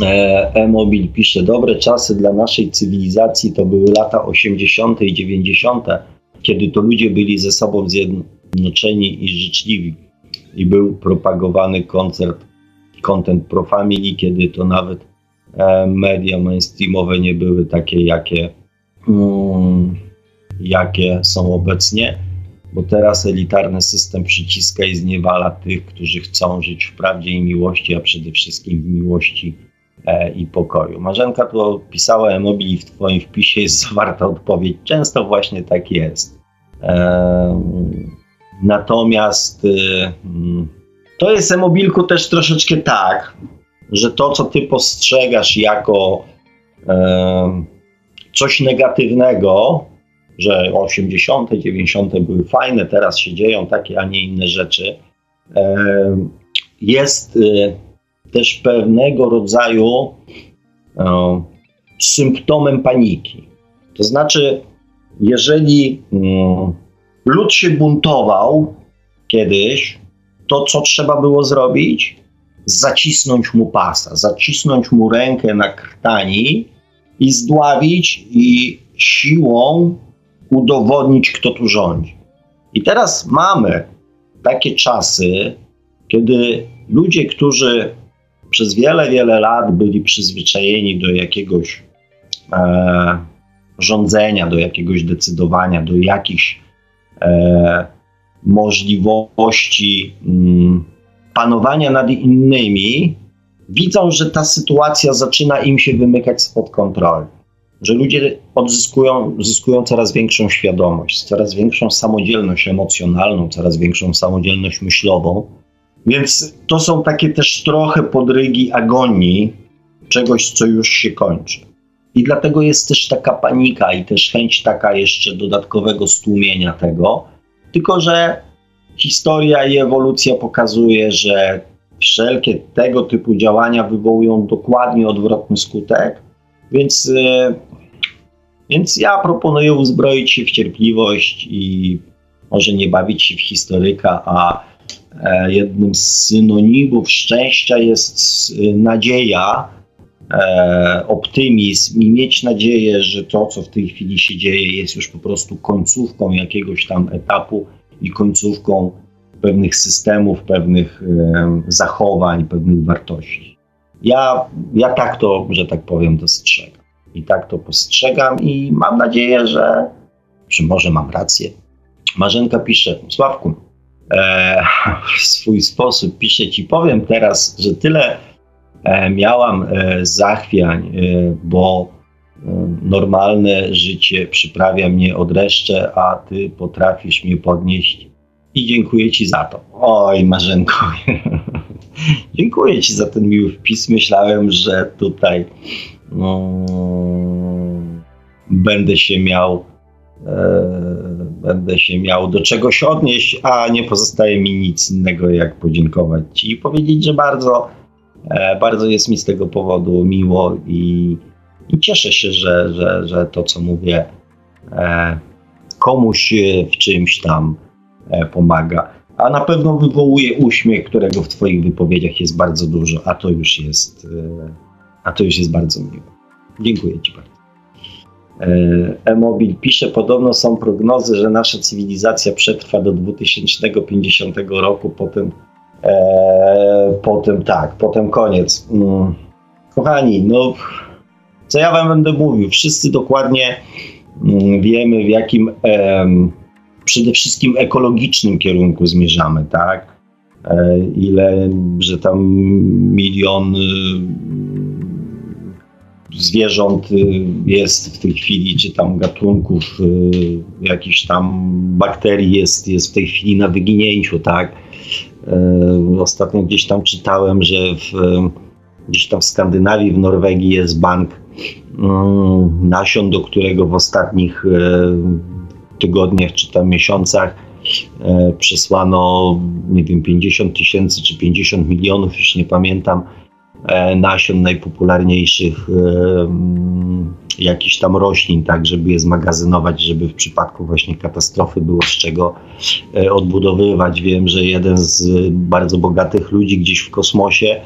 E, E-Mobil pisze, dobre czasy dla naszej cywilizacji to były lata 80. i 90., kiedy to ludzie byli ze sobą zjednoczeni i życzliwi. I był propagowany koncert, content pro family, kiedy to nawet e, media mainstreamowe nie były takie, jakie, mm, jakie są obecnie, bo teraz elitarny system przyciska i zniewala tych, którzy chcą żyć w prawdzie i miłości, a przede wszystkim w miłości e, i pokoju. Marzenka tu pisała Emobil i w Twoim wpisie jest zawarta odpowiedź. Często właśnie tak jest. E, natomiast e, to jest Emobilku też troszeczkę tak, że to, co Ty postrzegasz jako e, coś negatywnego, że 80., 90. były fajne, teraz się dzieją takie, a nie inne rzeczy, e, jest e, też pewnego rodzaju e, symptomem paniki. To znaczy, jeżeli mm, lud się buntował kiedyś, to co trzeba było zrobić? Zacisnąć mu pasa, zacisnąć mu rękę na krtani i zdławić i siłą udowodnić, kto tu rządzi. I teraz mamy takie czasy, kiedy ludzie, którzy przez wiele, wiele lat byli przyzwyczajeni do jakiegoś e, rządzenia, do jakiegoś decydowania, do jakichś możliwości mm, panowania nad innymi, widzą, że ta sytuacja zaczyna im się wymykać spod kontroli. Że ludzie odzyskują zyskują coraz większą świadomość, coraz większą samodzielność emocjonalną, coraz większą samodzielność myślową. Więc to są takie też trochę podrygi agonii czegoś, co już się kończy. I dlatego jest też taka panika i też chęć taka jeszcze dodatkowego stłumienia tego. Tylko, że historia i ewolucja pokazuje, że wszelkie tego typu działania wywołują dokładnie odwrotny skutek. Więc, e, więc ja proponuję uzbroić się w cierpliwość i może nie bawić się w historyka, a e, jednym z synonimów szczęścia jest nadzieja, e, optymizm i mieć nadzieję, że to, co w tej chwili się dzieje, jest już po prostu końcówką jakiegoś tam etapu i końcówką pewnych systemów, pewnych e, zachowań, pewnych wartości. Ja, ja tak to, że tak powiem, dostrzegam. I tak to postrzegam i mam nadzieję, że, że może mam rację. Marzenka pisze, Sławku, e, w swój sposób pisze ci, powiem teraz, że tyle miałam e, zachwiań, e, bo e, normalne życie przyprawia mnie od reszcze, a ty potrafisz mnie podnieść i dziękuję Ci za to. Oj, Marzenko. dziękuję Ci za ten miły wpis. Myślałem, że tutaj no, będę się miał e, będę się miał do czegoś odnieść, a nie pozostaje mi nic innego jak podziękować Ci i powiedzieć, że bardzo, e, bardzo jest mi z tego powodu miło i, i cieszę się, że, że, że to, co mówię, e, komuś w czymś tam E, pomaga. A na pewno wywołuje uśmiech, którego w Twoich wypowiedziach jest bardzo dużo, a to już jest, e, a to już jest bardzo miłe. Dziękuję Ci bardzo. E, E-Mobil pisze, podobno są prognozy, że nasza cywilizacja przetrwa do 2050 roku, potem, e, potem tak, potem koniec. Mm. Kochani, no co ja Wam będę mówił? Wszyscy dokładnie mm, wiemy, w jakim przede wszystkim ekologicznym kierunku zmierzamy, tak? E, ile, że tam milion y, zwierząt y, jest w tej chwili, czy tam gatunków y, jakichś tam bakterii jest, jest w tej chwili na wyginięciu, tak? E, ostatnio gdzieś tam czytałem, że w, gdzieś tam w Skandynawii, w Norwegii jest bank mm, nasion, do którego w ostatnich e, tygodniach czy tam miesiącach e, przesłano, nie wiem, 50 tysięcy czy 50 milionów, już nie pamiętam, nasion najpopularniejszych e, jakichś tam roślin, tak, żeby je zmagazynować, żeby w przypadku właśnie katastrofy było z czego odbudowywać. Wiem, że jeden z bardzo bogatych ludzi gdzieś w kosmosie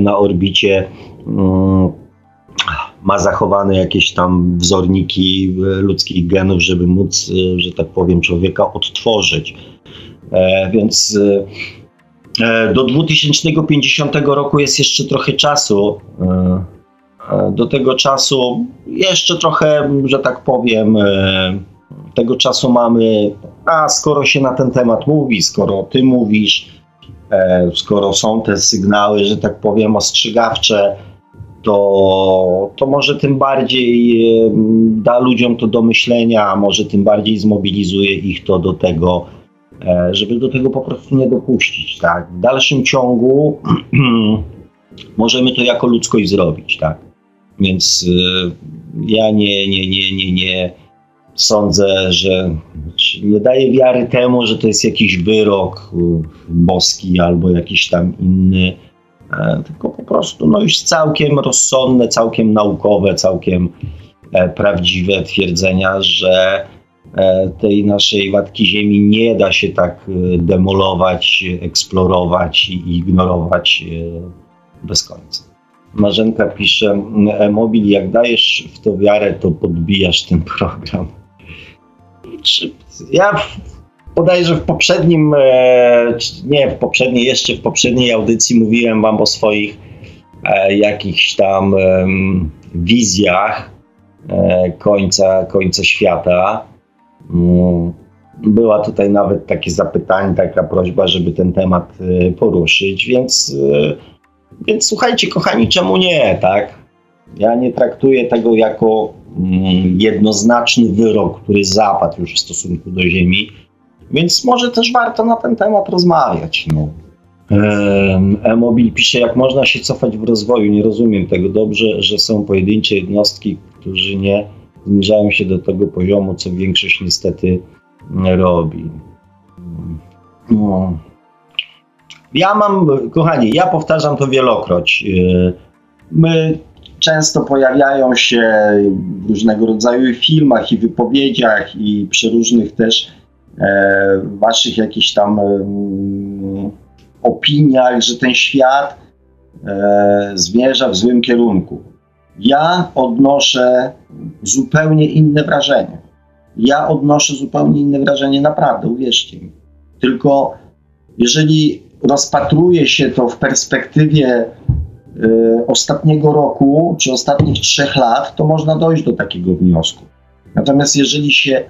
na orbicie mm, ma zachowane jakieś tam wzorniki ludzkich genów, żeby móc, że tak powiem, człowieka odtworzyć. Więc do 2050 roku jest jeszcze trochę czasu. Do tego czasu jeszcze trochę, że tak powiem, tego czasu mamy, a skoro się na ten temat mówi, skoro ty mówisz, e, skoro są te sygnały, że tak powiem, ostrzegawcze, to, to może tym bardziej e, da ludziom to do myślenia, a może tym bardziej zmobilizuje ich to do tego, e, żeby do tego po prostu nie dopuścić. Tak? W dalszym ciągu możemy to jako ludzkość zrobić. Tak? Więc ja nie, nie, nie, nie, nie sądzę, że nie daje wiary temu, że to jest jakiś wyrok boski albo jakiś tam inny, e, tylko po prostu no już całkiem rozsądne, całkiem naukowe, całkiem e, prawdziwe twierdzenia, że e, tej naszej watki ziemi nie da się tak demolować, eksplorować i ignorować bez końca. Marzenka pisze, e-mobil, jak dajesz w to wiarę, to podbijasz ten program ja bodajże w poprzednim, e, nie w poprzedniej, jeszcze w poprzedniej audycji mówiłem wam o swoich e, jakichś tam wizjach e, końca, końca świata. Mm, była tutaj nawet takie zapytanie, taka prośba, żeby ten temat poruszyć, więc, więc słuchajcie, kochani, czemu nie, tak? Ja nie traktuję tego jako Mm, jednoznaczny wyrok, który zapadł już w stosunku do Ziemi, więc może też warto na ten temat rozmawiać. No. E-mobil pisze, jak można się cofać w rozwoju. Nie rozumiem tego dobrze, że są pojedyncze jednostki, którzy nie zbliżają się do tego poziomu, co większość niestety robi. No. Ja mam, kochani, ja powtarzam to wielokroć. E, my często pojawiają się w różnego rodzaju filmach i wypowiedziach i przy różnych też e, waszych jakichś tam opiniach, że ten świat e, zmierza w złym kierunku. Ja odnoszę zupełnie inne wrażenie. Ja odnoszę zupełnie inne wrażenie, naprawdę, uwierzcie mi. Tylko jeżeli rozpatruje się to w perspektywie Y, ostatniego roku czy ostatnich trzech lat, to można dojść do takiego wniosku. Natomiast jeżeli się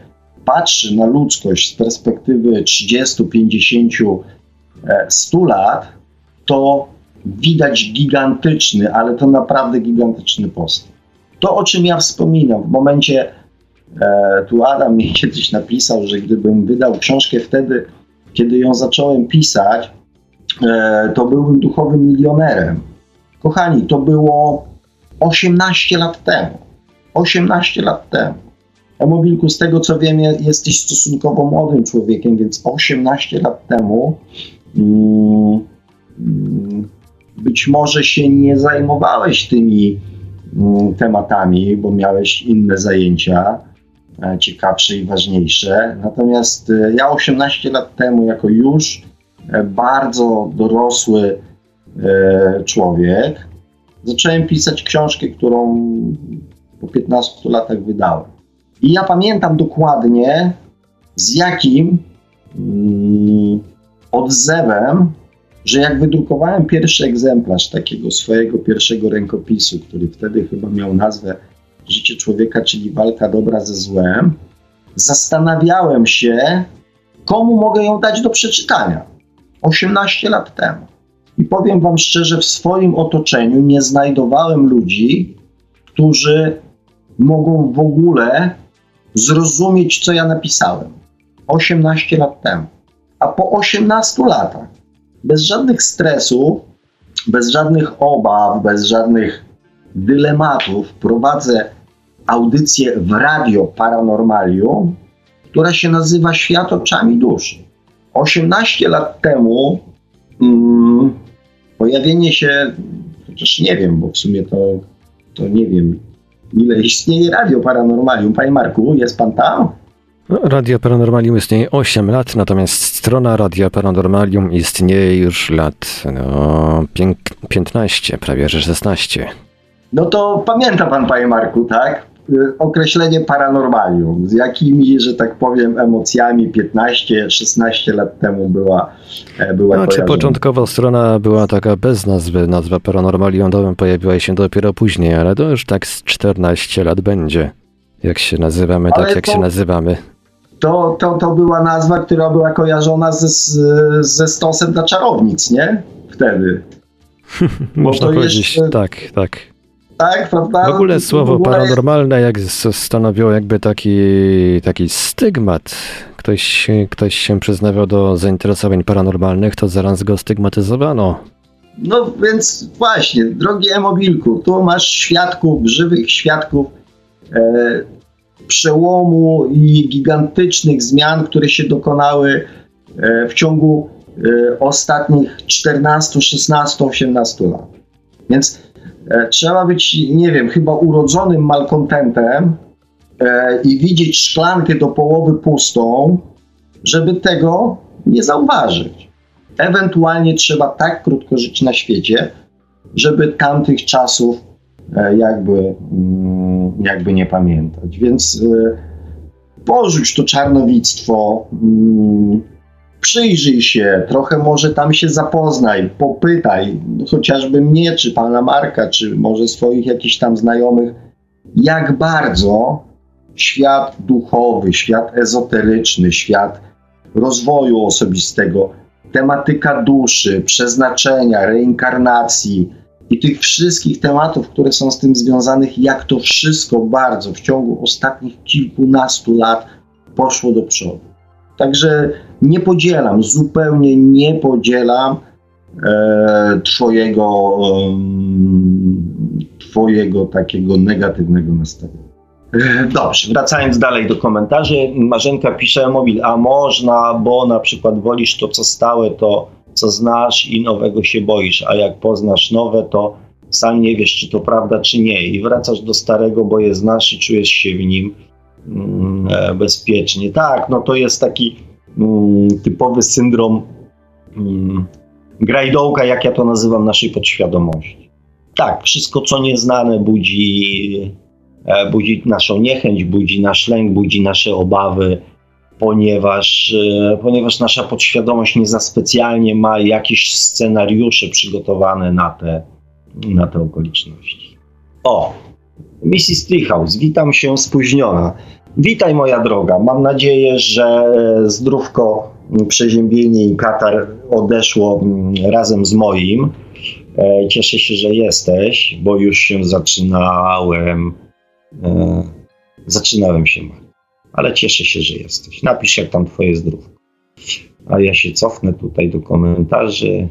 patrzy na ludzkość z perspektywy 30, 50, 100 lat, to widać gigantyczny, ale to naprawdę gigantyczny postęp. To, o czym ja wspominam, w momencie, e, tu Adam mi kiedyś napisał, że gdybym wydał książkę wtedy, kiedy ją zacząłem pisać, to byłbym duchowym milionerem Kochani, to było 18 lat temu. 18 lat temu. Mobilku, z tego co wiem, jesteś stosunkowo młodym człowiekiem, więc 18 lat temu mm, mm, być może się nie zajmowałeś tymi mm, tematami, bo miałeś inne zajęcia e, ciekawsze i ważniejsze. Natomiast e, ja 18 lat temu, jako już e, bardzo dorosły E, człowiek, zacząłem pisać książkę, którą po 15 latach wydałem. I ja pamiętam dokładnie, z jakim mm, odzewem, że jak wydrukowałem pierwszy egzemplarz takiego swojego pierwszego rękopisu, który wtedy chyba miał nazwę Życie człowieka, czyli walka dobra ze złem, zastanawiałem się, komu mogę ją dać do przeczytania. 18 lat temu. I powiem Wam szczerze, w swoim otoczeniu nie znajdowałem ludzi, którzy mogą w ogóle zrozumieć, co ja napisałem 18 lat temu. A po 18 latach, bez żadnych stresów, bez żadnych obaw, bez żadnych dylematów, prowadzę audycję w radio Paranormalium, która się nazywa Świat oczami duszy. 18 lat temu mm, pojawienie się, chociaż nie wiem, bo w sumie to, to nie wiem, ile istnieje radio paranormalium. Panie Marku, jest pan tam? Radio Paranormalium istnieje 8 lat, natomiast strona Radio Paranormalium istnieje już lat no, 15, prawie że 16. No to pamięta pan, panie Marku, tak? Y, określenie paranormalium, z jakimi, że tak powiem, emocjami 15-16 lat temu była, e, była Znaczy początkowo strona była taka bez nazwy, nazwa paranormalium pojawiła się dopiero później, ale to już tak z 14 lat będzie. Jak się nazywamy, ale tak jak to, się nazywamy. To, to, to była nazwa, która była kojarzona ze, ze stosem dla czarownic, nie? Wtedy. Można powiedzieć, jeszcze... tak, tak. Tak, prawda? W ogóle słowo paranormalne jak stanowiło jakby taki, taki stygmat. Ktoś, ktoś się przyznawał do zainteresowań paranormalnych, to zaraz go stygmatyzowano. No więc właśnie, drogi Emobilku, tu masz świadków, żywych świadków e, przełomu i gigantycznych zmian, które się dokonały e, w ciągu e, ostatnich 14, 16, 18 lat. Więc trzeba być, nie wiem, chyba urodzonym malkontentem e, i widzieć szklankę do połowy pustą, żeby tego nie zauważyć. Ewentualnie trzeba tak krótko żyć na świecie, żeby tamtych czasów e, jakby, mm, jakby nie pamiętać. Więc porzuć to czarnowictwo, mm, przyjrzyj się, trochę może tam się zapoznaj, popytaj, chociażby mnie, czy pana Marka, czy może swoich jakichś tam znajomych, jak bardzo świat duchowy, świat ezoteryczny, świat rozwoju osobistego, tematyka duszy, przeznaczenia, reinkarnacji i tych wszystkich tematów, które są z tym związanych, jak to wszystko bardzo w ciągu ostatnich kilkunastu lat poszło do przodu. Także nie podzielam, zupełnie nie podzielam e, twojego, e, twojego takiego negatywnego nastawienia. E, dobrze, wracając dalej do komentarzy. Marzenka pisze, mobil, a można, bo na przykład wolisz to, co stałe, to co znasz i nowego się boisz, a jak poznasz nowe, to sam nie wiesz, czy to prawda, czy nie. I wracasz do starego, bo je znasz i czujesz się w nim mm, e, bezpiecznie. Tak, no to jest taki typowy syndrom mm, grajdołka, jak ja to nazywam, naszej podświadomości. Tak, wszystko co nieznane budzi, e, budzi naszą niechęć, budzi nasz lęk, budzi nasze obawy, ponieważ, e, ponieważ nasza podświadomość nie za specjalnie ma jakieś scenariusze przygotowane na te, na te okoliczności. O, Mrs. Treehouse, witam się spóźniona. Witaj moja droga. Mam nadzieję, że e, zdrówko, przeziębienie i katar odeszło razem z moim. E, cieszę się, że jesteś, bo już się zaczynałem. E, zaczynałem się, ale cieszę się, że jesteś. Napisz, jak tam twoje zdrówko. A ja się cofnę tutaj do komentarzy.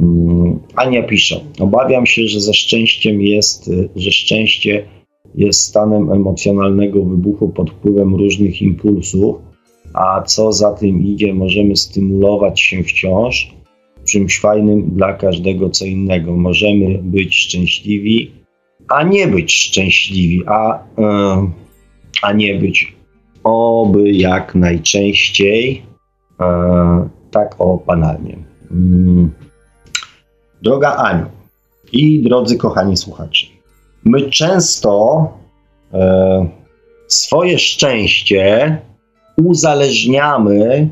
Mm, Ania pisze, obawiam się, że ze szczęściem jest, że szczęście jest stanem emocjonalnego wybuchu pod wpływem różnych impulsów, a co za tym idzie, możemy stymulować się wciąż czymś fajnym dla każdego co innego. Możemy być szczęśliwi, a nie być szczęśliwi, a, yy, a nie być oby jak najczęściej yy, tak o. Yy. Droga Aniu i drodzy kochani słuchacze, my często e, swoje szczęście uzależniamy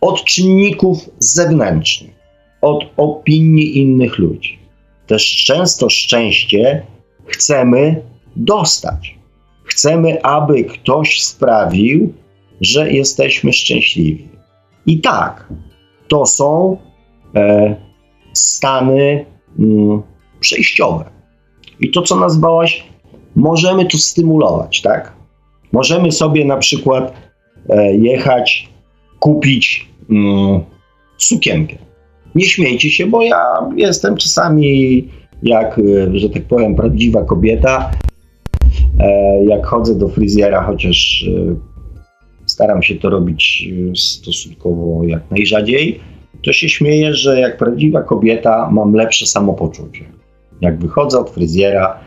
od czynników zewnętrznych, od opinii innych ludzi. Też często szczęście chcemy dostać. Chcemy, aby ktoś sprawił, że jesteśmy szczęśliwi. I tak, to są e, stany mm, przejściowe. I to, co nazwałaś, możemy to stymulować, tak? Możemy sobie na przykład e, jechać, kupić mm, sukienkę. Nie śmiejcie się, bo ja jestem czasami, jak, e, że tak powiem, prawdziwa kobieta. E, jak chodzę do fryzjera, chociaż staram się to robić stosunkowo jak najrzadziej, to się śmieję, że jak prawdziwa kobieta mam lepsze samopoczucie. Jak wychodzę od fryzjera,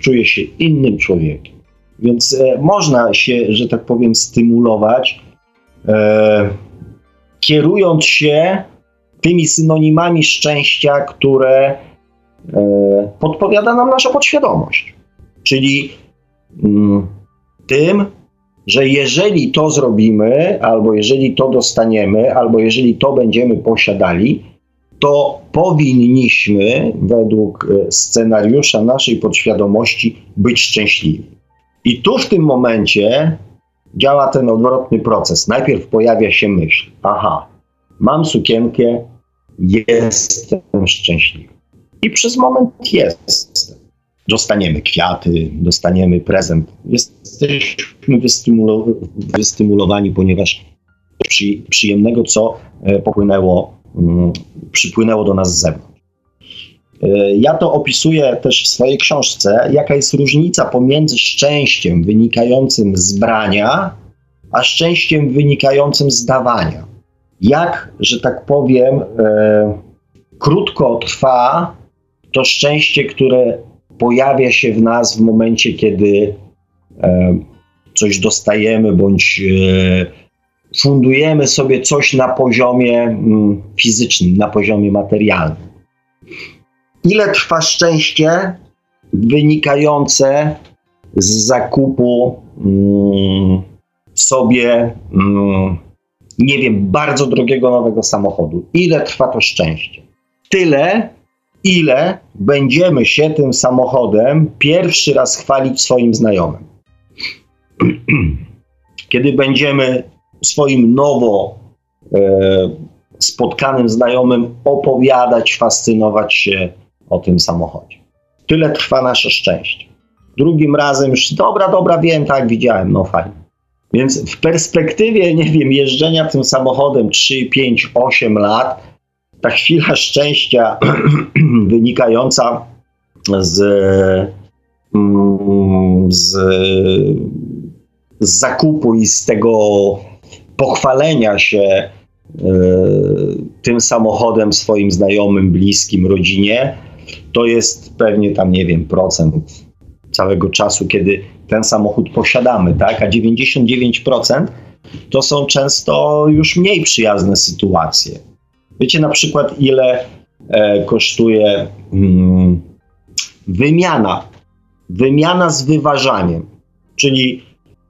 czuję się innym człowiekiem. Więc e, można się, że tak powiem, stymulować e, kierując się tymi synonimami szczęścia, które e, podpowiada nam nasza podświadomość. Czyli mm, tym, że jeżeli to zrobimy, albo jeżeli to dostaniemy, albo jeżeli to będziemy posiadali, to powinniśmy według e, scenariusza naszej podświadomości być szczęśliwi. I tu w tym momencie działa ten odwrotny proces. Najpierw pojawia się myśl: aha, mam sukienkę, jestem szczęśliwy. I przez moment jest. Dostaniemy kwiaty, dostaniemy prezent. Jesteśmy wystymulowani, ponieważ przy, przyjemnego, co e, popłynęło, przypłynęło do nas z zewnątrz. E, ja to opisuję też w swojej książce, jaka jest różnica pomiędzy szczęściem wynikającym z brania, a szczęściem wynikającym z dawania. Jak, że tak powiem, e, krótko trwa to szczęście, które pojawia się w nas w momencie, kiedy e, coś dostajemy bądź fundujemy sobie coś na poziomie mm, fizycznym, na poziomie materialnym. Ile trwa szczęście wynikające z zakupu mm, sobie, mm, nie wiem, bardzo drogiego nowego samochodu? Ile trwa to szczęście? Tyle, ile będziemy się tym samochodem pierwszy raz chwalić swoim znajomym. Kiedy będziemy swoim nowo e, spotkanym znajomym opowiadać, fascynować się o tym samochodzie. Tyle trwa nasze szczęście. Drugim razem już, dobra, dobra, wiem, tak, widziałem, no fajnie. Więc w perspektywie, nie wiem, jeżdżenia tym samochodem 3, 5, 8 lat, ta chwila szczęścia wynikająca z, mm, z, z zakupu i z tego pochwalenia się e, tym samochodem swoim znajomym, bliskim, rodzinie, to jest pewnie tam, nie wiem, procent całego czasu, kiedy ten samochód posiadamy, tak? A 99% to są często już mniej przyjazne sytuacje. Wiecie na przykład, ile e, kosztuje mm, wymiana, wymiana z wyważaniem, czyli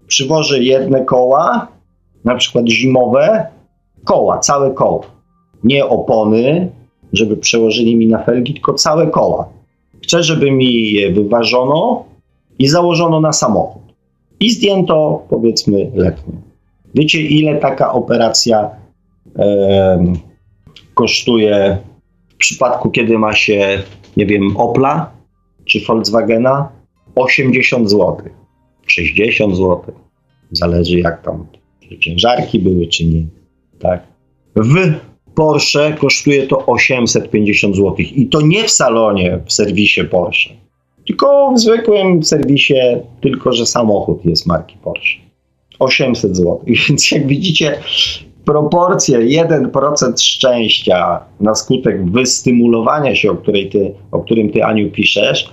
przywożę jedne koła, na przykład zimowe, koła, całe koło, nie opony, żeby przełożyli mi na felgi, tylko całe koła. Chcę, żeby mi je wyważono i założono na samochód. I zdjęto, powiedzmy, letnie. Wiecie, ile taka operacja e, kosztuje w przypadku, kiedy ma się, nie wiem, Opla czy Volkswagena? 80 zł, 60 zł. Zależy jak tam, czy ciężarki były, czy nie. Tak. W Porsche kosztuje to 850 zł. I to nie w salonie, w serwisie Porsche, tylko w zwykłym serwisie, tylko że samochód jest marki Porsche. 800 zł. Więc jak widzicie, proporcje 1% szczęścia na skutek wystymulowania się, o, której ty, o którym ty, Aniu, piszesz,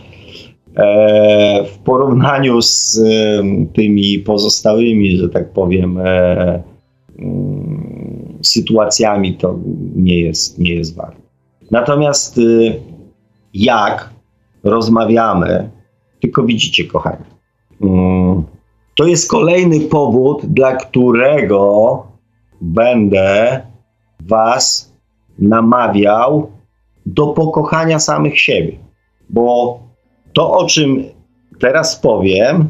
w porównaniu z e, tymi pozostałymi, że tak powiem, e, mm, sytuacjami, to nie jest, nie jest warte. Natomiast y, jak rozmawiamy, tylko widzicie, kochani, mm, to jest kolejny powód, dla którego będę Was namawiał do pokochania samych siebie. Bo to, o czym teraz powiem,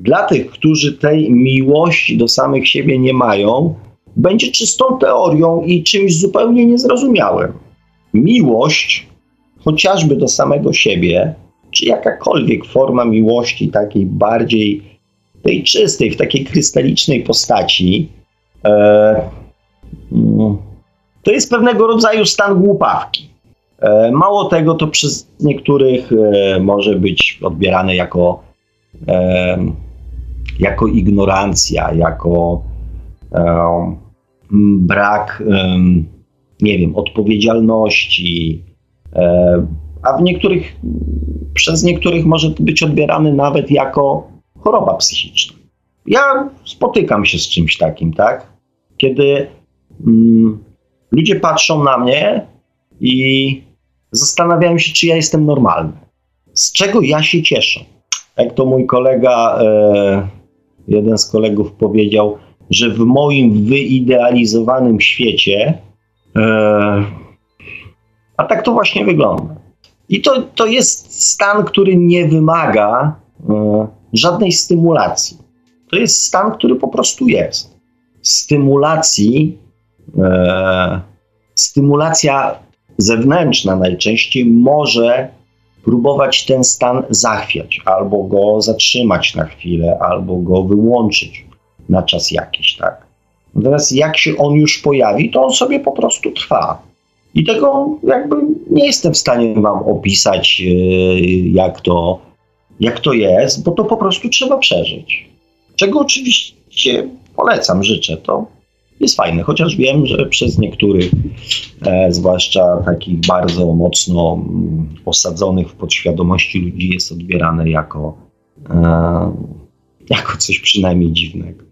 dla tych, którzy tej miłości do samych siebie nie mają, będzie czystą teorią i czymś zupełnie niezrozumiałym. Miłość, chociażby do samego siebie, czy jakakolwiek forma miłości, takiej bardziej tej czystej, w takiej krystalicznej postaci, E, mm, to jest pewnego rodzaju stan głupawki. E, mało tego, to przez niektórych e, może być odbierane jako, jako ignorancja, jako brak, nie wiem, odpowiedzialności, a w niektórych, przez niektórych może być odbierany nawet jako choroba psychiczna. Ja spotykam się z czymś takim, tak? kiedy mm, ludzie patrzą na mnie i zastanawiają się, czy ja jestem normalny. Z czego ja się cieszę? Jak to mój kolega, e, jeden z kolegów powiedział, że w moim wyidealizowanym świecie, e, a tak to właśnie wygląda. I to, to jest stan, który nie wymaga e, żadnej stymulacji. To jest stan, który po prostu jest. Stymulacji, stymulacja zewnętrzna najczęściej może próbować ten stan zachwiać, albo go zatrzymać na chwilę, albo go wyłączyć na czas jakiś, tak? Natomiast jak się on już pojawi, to on sobie po prostu trwa. I tego jakby nie jestem w stanie wam opisać, e, jak to, jak to jest, bo to po prostu trzeba przeżyć. Czego oczywiście polecam, życzę. To jest fajne, chociaż wiem, że przez niektórych, e, zwłaszcza takich bardzo mocno mm, osadzonych w podświadomości ludzi, jest odbierane jako, e, jako coś przynajmniej dziwnego.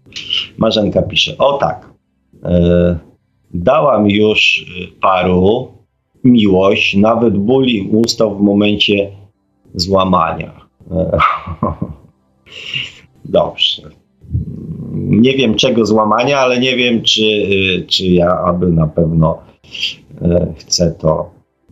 Marzenka pisze, o tak, e, dałam już paru miłość, nawet ból im ustał w momencie złamania. E, dobrze. Nie wiem czego złamania, ale nie wiem, czy, czy ja aby na pewno e, chcę to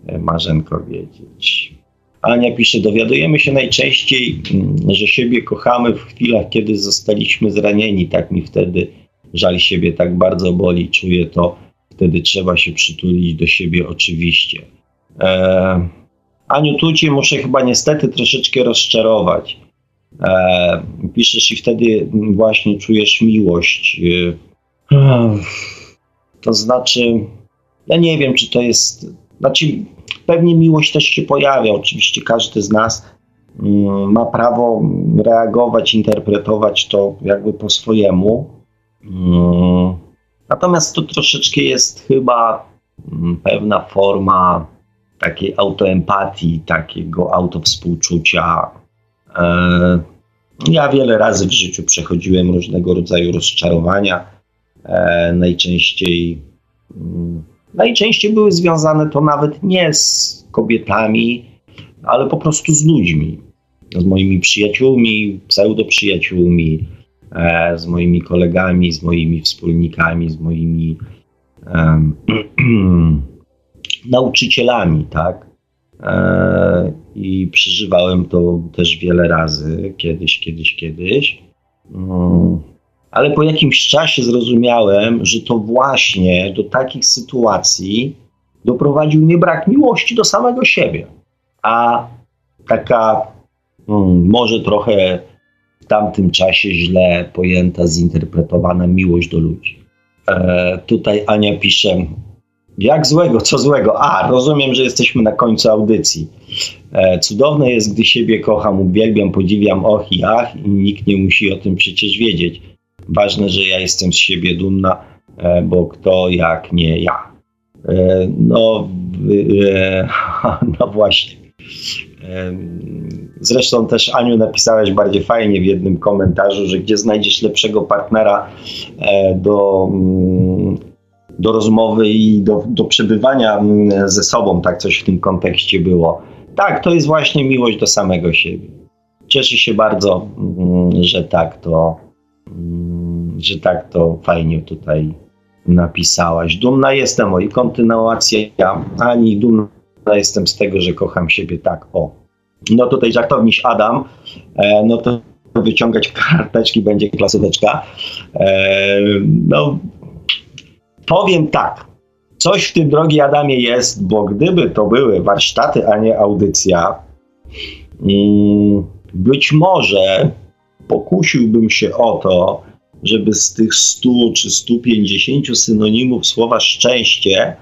e, Marzenko wiedzieć. Ania pisze, dowiadujemy się najczęściej, mm, że siebie kochamy w chwilach, kiedy zostaliśmy zranieni. Tak mi wtedy żal siebie tak bardzo boli, czuję to. Wtedy trzeba się przytulić do siebie oczywiście. E, Aniu, tu cię muszę chyba niestety troszeczkę rozczarować. E, piszesz i wtedy właśnie czujesz miłość. E, to znaczy, ja nie wiem, czy to jest. Znaczy, pewnie miłość też się pojawia. Oczywiście każdy z nas mm, ma prawo reagować, interpretować to jakby po swojemu. Mm, natomiast to troszeczkę jest chyba mm, pewna forma takiej autoempatii, takiego autowspółczucia. E, ja wiele razy w życiu przechodziłem różnego rodzaju rozczarowania. E, najczęściej, mm, najczęściej były związane to nawet nie z kobietami, ale po prostu z ludźmi. Z moimi przyjaciółmi, pseudoprzyjaciółmi, e, z moimi kolegami, z moimi wspólnikami, z moimi um, nauczycielami, tak? E, I przeżywałem to też wiele razy, kiedyś, kiedyś, kiedyś. Mm, ale po jakimś czasie zrozumiałem, że to właśnie do takich sytuacji doprowadził mnie brak miłości do samego siebie. A taka hmm, może trochę w tamtym czasie źle pojęta, zinterpretowana miłość do ludzi. E, tutaj Ania pisze, jak złego, co złego? A, rozumiem, że jesteśmy na końcu audycji. E, cudowne jest, gdy siebie kocham, uwielbiam, podziwiam, och i ach, i nikt nie musi o tym przecież wiedzieć. Ważne, że ja jestem z siebie dumna, e, bo kto jak nie ja. E, no, e, no właśnie. E, zresztą też Aniu napisałeś bardziej fajnie w jednym komentarzu, że gdzie znajdziesz lepszego partnera e, do mm, do rozmowy i do, do przebywania mm, ze sobą, tak coś w tym kontekście było. Tak, to jest właśnie miłość do samego siebie. Cieszę się bardzo, mm, że tak to, mm, że tak to fajnie tutaj napisałaś. Dumna jestem o i kontynuacja, ani dumna jestem z tego, że kocham siebie tak, o. No tutaj żartowniś Adam, e, no to wyciągać karteczki będzie klasóweczka. E, no Powiem tak. Coś w tym, drogi Adamie, jest, bo gdyby to były warsztaty, a nie audycja, mm, być może pokusiłbym się o to, żeby z tych 100 czy 150 synonimów słowa szczęście,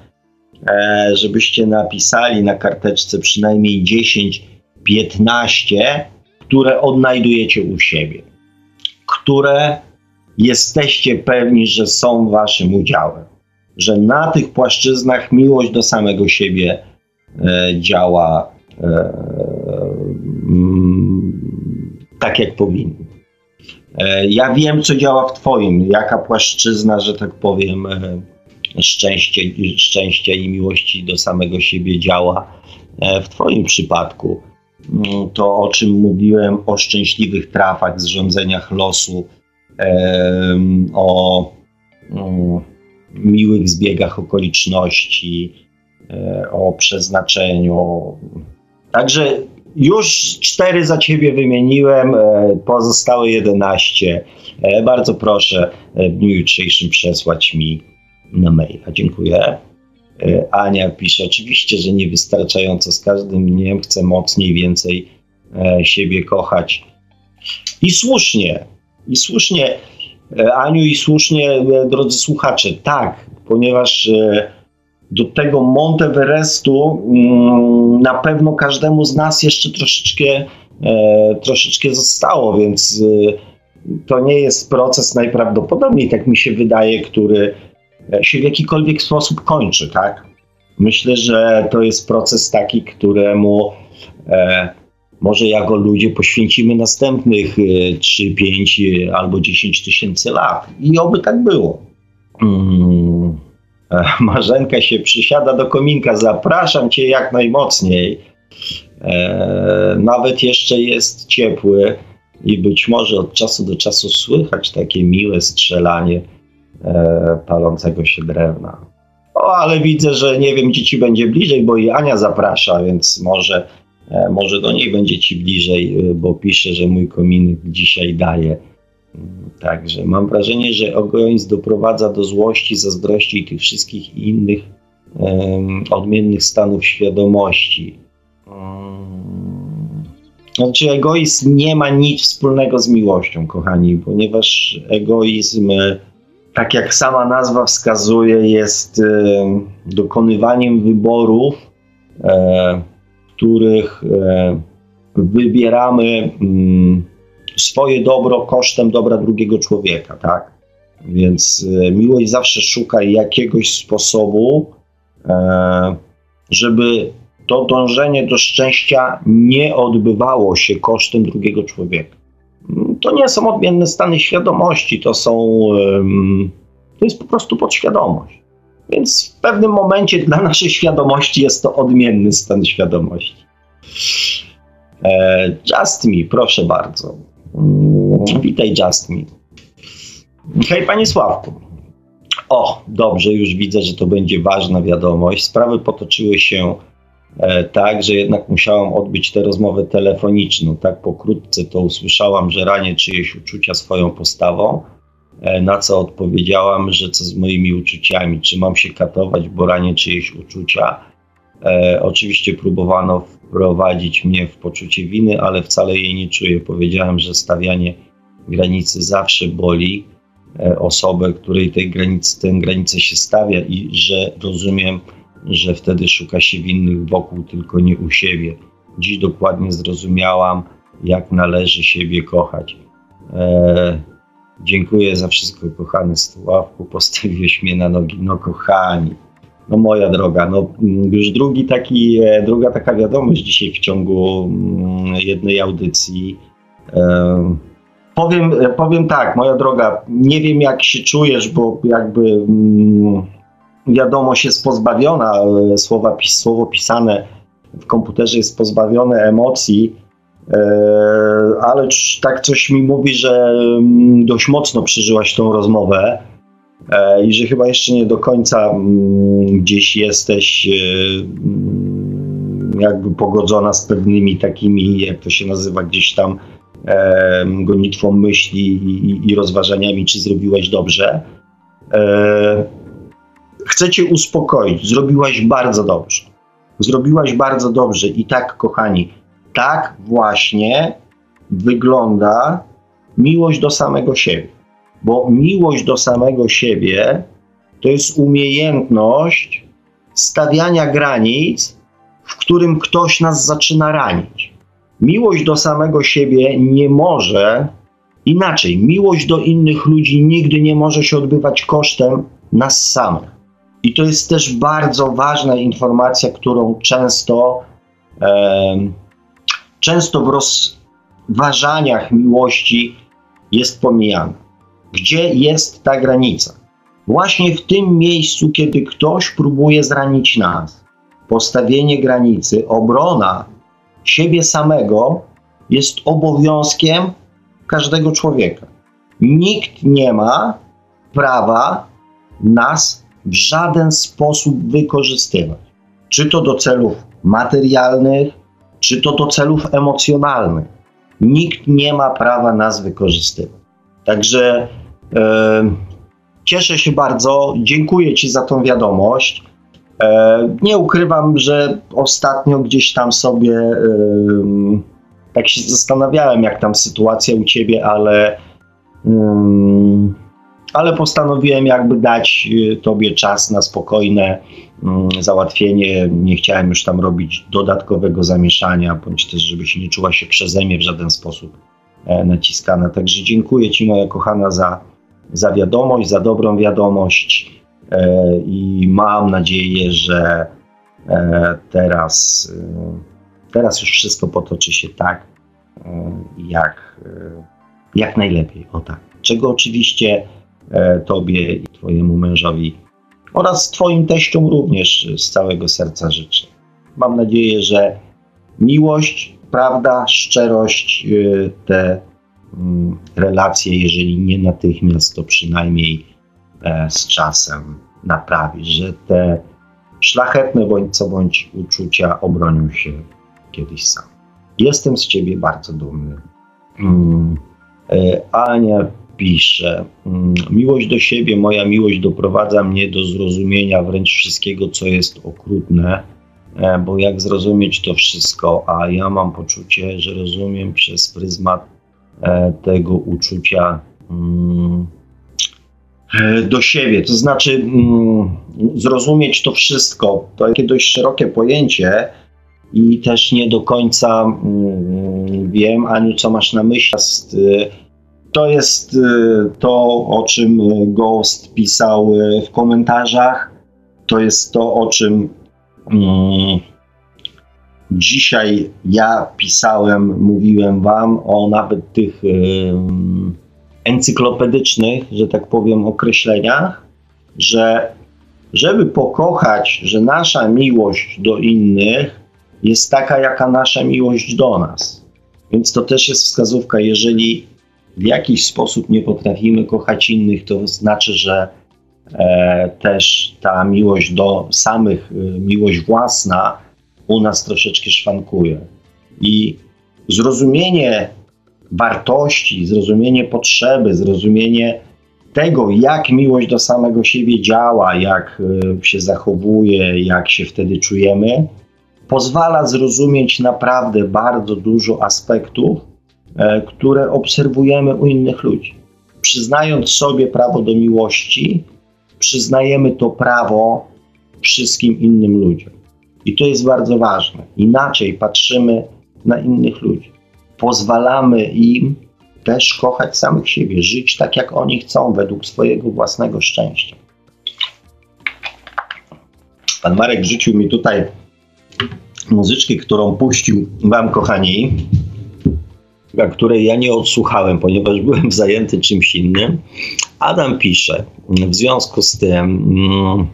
e, żebyście napisali na karteczce przynajmniej 10-15, które odnajdujecie u siebie, które jesteście pewni, że są waszym udziałem że na tych płaszczyznach miłość do samego siebie e, działa e, mm, tak, jak powinna. E, ja wiem, co działa w Twoim, jaka płaszczyzna, że tak powiem, szczęście, szczęścia i miłości do samego siebie działa w Twoim przypadku. Mm, to, o czym mówiłem, o szczęśliwych trafach, zrządzeniach losu, o mm, miłych zbiegach okoliczności, o przeznaczeniu. Także już cztery za ciebie wymieniłem, e, pozostałe jedenaście. E, bardzo proszę e, w dniu jutrzejszym przesłać mi na maila. Dziękuję. Ania pisze, oczywiście, że niewystarczająco z każdym dniem chcę mocniej, więcej siebie kochać. I słusznie, i słusznie, Aniu, i słusznie, drodzy słuchacze, tak, ponieważ do tego Monteverestu mm, na pewno każdemu z nas jeszcze troszeczkę, e, troszeczkę zostało, więc e, to nie jest proces najprawdopodobniej, tak mi się wydaje, który się w jakikolwiek sposób kończy, tak? Myślę, że to jest proces taki, któremu e, może jako ludzie poświęcimy następnych 3, 5 albo 10 tysięcy lat. I oby tak było. Mm. E, Marzenka się przysiada do kominka, zapraszam cię jak najmocniej. E, nawet jeszcze jest ciepły i być może od czasu do czasu słychać takie miłe strzelanie e, palącego się drewna. O, ale widzę, że nie wiem, gdzie ci będzie bliżej, bo i Ania zaprasza, więc może, e, może do niej będzie ci bliżej, e, bo pisze, że mój kominek dzisiaj daje Także mam wrażenie, że egoizm doprowadza do złości, zazdrości i tych wszystkich innych um, odmiennych stanów świadomości. Um, znaczy, egoizm nie ma nic wspólnego z miłością, kochani, ponieważ egoizm, tak jak sama nazwa wskazuje, jest e, dokonywaniem wyborów, e, których e, wybieramy. Mm, swoje dobro kosztem dobra drugiego człowieka, tak? Więc e, miłość zawsze szuka jakiegoś sposobu, e, żeby to dążenie do szczęścia nie odbywało się kosztem drugiego człowieka. To nie są odmienne stany świadomości, to są. To jest po prostu podświadomość. Więc w pewnym momencie dla naszej świadomości jest to odmienny stan świadomości. E, just me, proszę bardzo. Mm, witaj, Justin. Hej, panie Sławku. O, dobrze, już widzę, że to będzie ważna wiadomość. Sprawy potoczyły się e, tak, że jednak musiałam odbyć tę rozmowę telefoniczną. Tak pokrótce to usłyszałam, że ranię czyjeś uczucia swoją postawą, na co odpowiedziałam, że co z moimi uczuciami, czy mam się katować, bo ranię czyjeś uczucia. E, oczywiście próbowano wprowadzić mnie w poczucie winy, ale wcale jej nie czuję. Powiedziałem, że stawianie granicy zawsze boli e, osobę, której tej granicy, tę granicę się stawia i że rozumiem, że wtedy szuka się winnych wokół, tylko nie u siebie. Dziś dokładnie zrozumiałam, jak należy siebie kochać. E, dziękuję za wszystko, kochany Sławku. Postawiłeś mnie na nogi. No, kochani, no moja droga, no już drugi taki, e, druga taka wiadomość dzisiaj w ciągu mm, jednej audycji. Powiem, e, powiem tak, moja droga, nie wiem jak się czujesz, bo jakby mm, wiadomość jest pozbawiona, e, słowa, słowo pisane w komputerze jest pozbawione emocji, ale tak coś mi mówi, że mm, dość mocno przeżyłaś tą rozmowę. E, i że chyba jeszcze nie do końca mm, gdzieś jesteś e, mm, jakby pogodzona z pewnymi takimi, jak to się nazywa, gdzieś tam e, gonitwą myśli i, rozważaniami, czy zrobiłaś dobrze. Chcę cię uspokoić. Zrobiłaś bardzo dobrze. Zrobiłaś bardzo dobrze i tak, kochani, tak właśnie wygląda miłość do samego siebie bo miłość do samego siebie to jest umiejętność stawiania granic, w którym ktoś nas zaczyna ranić. Miłość do samego siebie nie może inaczej. Miłość do innych ludzi nigdy nie może się odbywać kosztem nas samych. I to jest też bardzo ważna informacja, którą często, często w rozważaniach miłości jest pomijana. Gdzie jest ta granica? Właśnie w tym miejscu, kiedy ktoś próbuje zranić nas. Postawienie granicy, obrona siebie samego jest obowiązkiem każdego człowieka. Nikt nie ma prawa nas w żaden sposób wykorzystywać. Czy to do celów materialnych, czy to do celów emocjonalnych. Nikt nie ma prawa nas wykorzystywać. Także e, cieszę się bardzo, dziękuję Ci za tą wiadomość. E, nie ukrywam, że ostatnio gdzieś tam sobie e, tak się zastanawiałem, jak tam sytuacja u Ciebie, ale ale postanowiłem jakby dać y, Tobie czas na spokojne załatwienie. Nie chciałem już tam robić dodatkowego zamieszania, bądź też, żeby się nie czuła się przeze mnie w żaden sposób e, naciskana. Także dziękuję Ci, moja kochana, za, za wiadomość, za dobrą wiadomość e, i mam nadzieję, że e, teraz, teraz już wszystko potoczy się tak, jak, jak najlepiej. O tak. Czego oczywiście tobie i Twojemu mężowi oraz Twoim teściom również z całego serca życzę. Mam nadzieję, że miłość, prawda, szczerość, e, te mm, relacje, jeżeli nie natychmiast, to przynajmniej e, z czasem naprawi, że te szlachetne bądź co bądź uczucia obronią się kiedyś sam. Jestem z Ciebie bardzo dumny. Mm, Ania pisze: mm, Miłość do siebie, moja miłość doprowadza mnie do zrozumienia wręcz wszystkiego, co jest okrutne, e, bo jak zrozumieć to wszystko, a ja mam poczucie, że rozumiem przez pryzmat e, tego uczucia mm, e, do siebie. To znaczy, mm, zrozumieć to wszystko to takie dość szerokie pojęcie. I też nie do końca wiem, Aniu, co masz na myśli to jest y, to, o czym Ghost pisał y, w komentarzach. To jest to, o czym um, dzisiaj ja pisałem, mówiłem Wam o nawet tych um, encyklopedycznych, że tak powiem, określeniach, że żeby pokochać, że nasza miłość do innych jest taka, jaka nasza miłość do nas. Więc to też jest wskazówka, jeżeli w jakiś sposób nie potrafimy kochać innych, to znaczy, że e, też ta miłość do samych, e, miłość własna u nas troszeczkę szwankuje. I zrozumienie wartości, zrozumienie potrzeby, zrozumienie tego, jak miłość do samego siebie działa, jak e, się zachowuje, jak się wtedy czujemy, pozwala zrozumieć naprawdę bardzo dużo aspektów, które obserwujemy u innych ludzi. Przyznając sobie prawo do miłości, przyznajemy to prawo wszystkim innym ludziom. I to jest bardzo ważne. Inaczej patrzymy na innych ludzi. Pozwalamy im też kochać samych siebie, żyć tak, jak oni chcą, według swojego własnego szczęścia. Pan Marek rzucił mi tutaj muzyczkę, którą puścił Wam, kochani której ja nie odsłuchałem, ponieważ byłem zajęty czymś innym. Adam pisze, w związku z tym mm,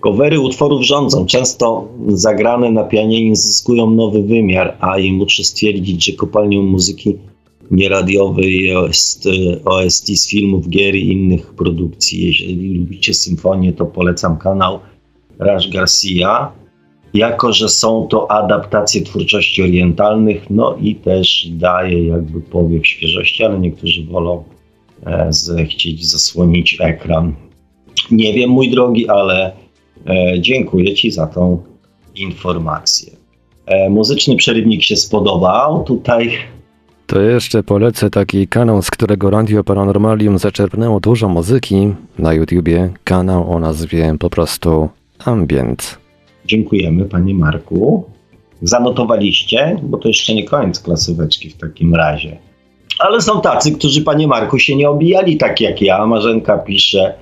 covery utworów rządzą, często zagrane na pianinie zyskują nowy wymiar, a im muszę stwierdzić, że kopalnią muzyki nieradiowej jest e, OST z filmów, gier i innych produkcji. Jeżeli lubicie symfonię, to polecam kanał Rash Garcia jako że są to adaptacje twórczości orientalnych, no i też daje jakby powiew świeżości, ale niektórzy wolą e, chcieć zasłonić ekran. Nie wiem, mój drogi, ale e, dziękuję Ci za tą informację. E, muzyczny przerywnik się spodobał. Tutaj to jeszcze polecę taki kanał, z którego Radio Paranormalium zaczerpnęło dużo muzyki na YouTubie. Kanał o nazwie po prostu Ambient. Dziękujemy Panie Marku. Zanotowaliście, bo to jeszcze nie koniec klasóweczki w takim razie. Ale są tacy, którzy Panie Marku się nie obijali tak jak ja. Marzenka pisze,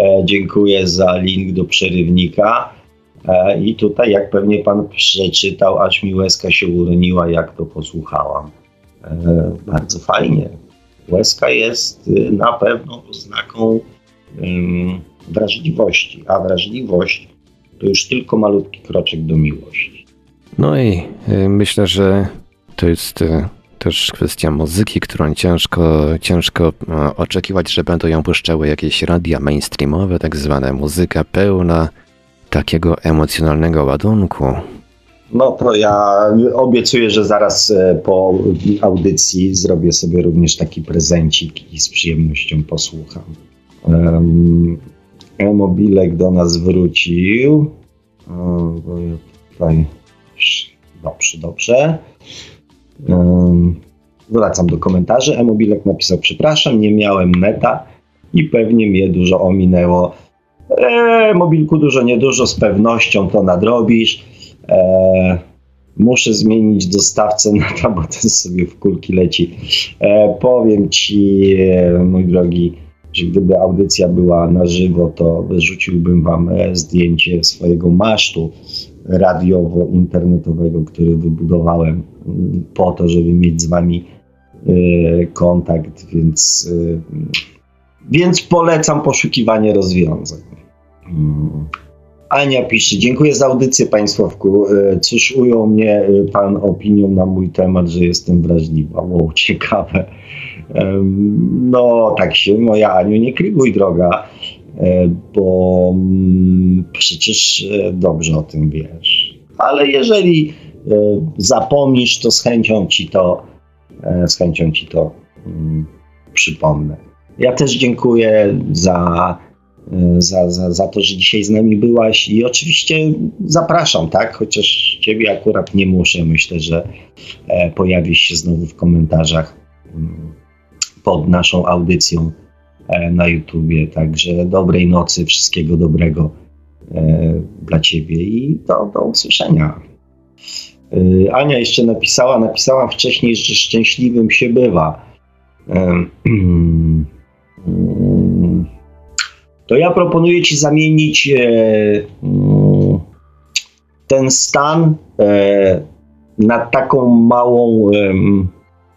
e, dziękuję za link do przerywnika. E, I tutaj, jak pewnie Pan przeczytał, aż mi łezka się uroniła, jak to posłuchałam. E, bardzo fajnie. Łezka jest y, na pewno oznaką wrażliwości, a wrażliwość to już tylko malutki kroczek do miłości. No i y, myślę, że to jest y, też kwestia muzyki, którą ciężko, ciężko oczekiwać, że będą ją puszczały jakieś radia mainstreamowe, tak zwane muzyka pełna takiego emocjonalnego ładunku. No to ja obiecuję, że zaraz e, po audycji zrobię sobie również taki prezencik i z przyjemnością posłucham. Um, mobilek do nas wrócił. O, tutaj. Dobrze, dobrze. Wracam do komentarzy. E-mobilek napisał: Przepraszam, nie miałem neta i pewnie mnie dużo ominęło. E, mobilku dużo, niedużo, z pewnością to nadrobisz. E, muszę zmienić dostawcę na to, bo ten sobie w kulki leci. E, powiem ci, e, mój drogi, gdyby audycja była na żywo, to wyrzuciłbym wam e, zdjęcie swojego masztu radiowo-internetowego, który wybudowałem mm, po to, żeby mieć z wami e, kontakt, więc, więc polecam poszukiwanie rozwiązań. Mm. Ania pisze, dziękuję za audycję Państwowku. E, cóż ujął mnie e, Pan opinią na mój temat, że jestem wrażliwa. Wow, ciekawe. No, tak się, moja Aniu, nie kryguj droga, e, bo mm, przecież dobrze o tym wiesz. Ale jeżeli zapomnisz, to z chęcią ci to, z chęcią ci to mm, przypomnę. Ja też dziękuję za za, za, za to, że dzisiaj z nami byłaś i oczywiście zapraszam, tak? Chociaż ciebie akurat nie muszę. Myślę, że e, pojawisz się znowu w komentarzach mm, pod naszą audycją e, na YouTubie. Także dobrej nocy, wszystkiego dobrego e, dla ciebie i do, do usłyszenia. Ania jeszcze napisała, napisałam wcześniej, że szczęśliwym się bywa. Mm, to ja proponuję Ci zamienić e, mm, ten stan e, na taką małą e,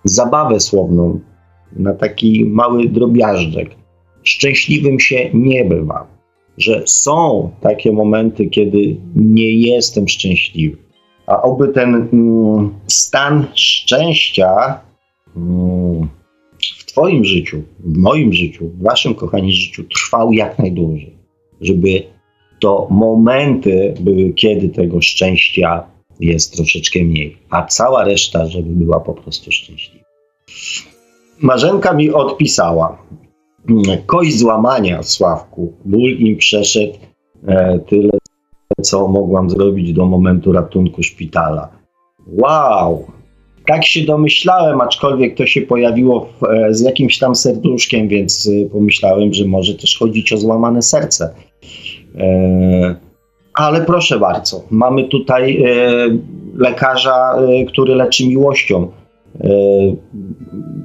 zabawę słowną, na taki mały drobiażdżek. Szczęśliwym się nie bywa, że są takie momenty, kiedy nie jestem szczęśliwy. A oby ten mm, stan szczęścia mm, Twoim życiu, w moim życiu, w Waszym, kochani, życiu trwał jak najdłużej. Żeby to momenty były, kiedy tego szczęścia jest troszeczkę mniej, a cała reszta, żeby była po prostu szczęśliwa. Marzenka mi odpisała. Kość złamania, Sławku. Ból im przeszedł e, tyle, co mogłam zrobić do momentu ratunku szpitala. Wow! Tak się domyślałem, aczkolwiek to się pojawiło w, e, z jakimś tam serduszkiem, więc e, pomyślałem, że może też chodzić o złamane serce. E, ale proszę bardzo, mamy tutaj lekarza, który leczy miłością.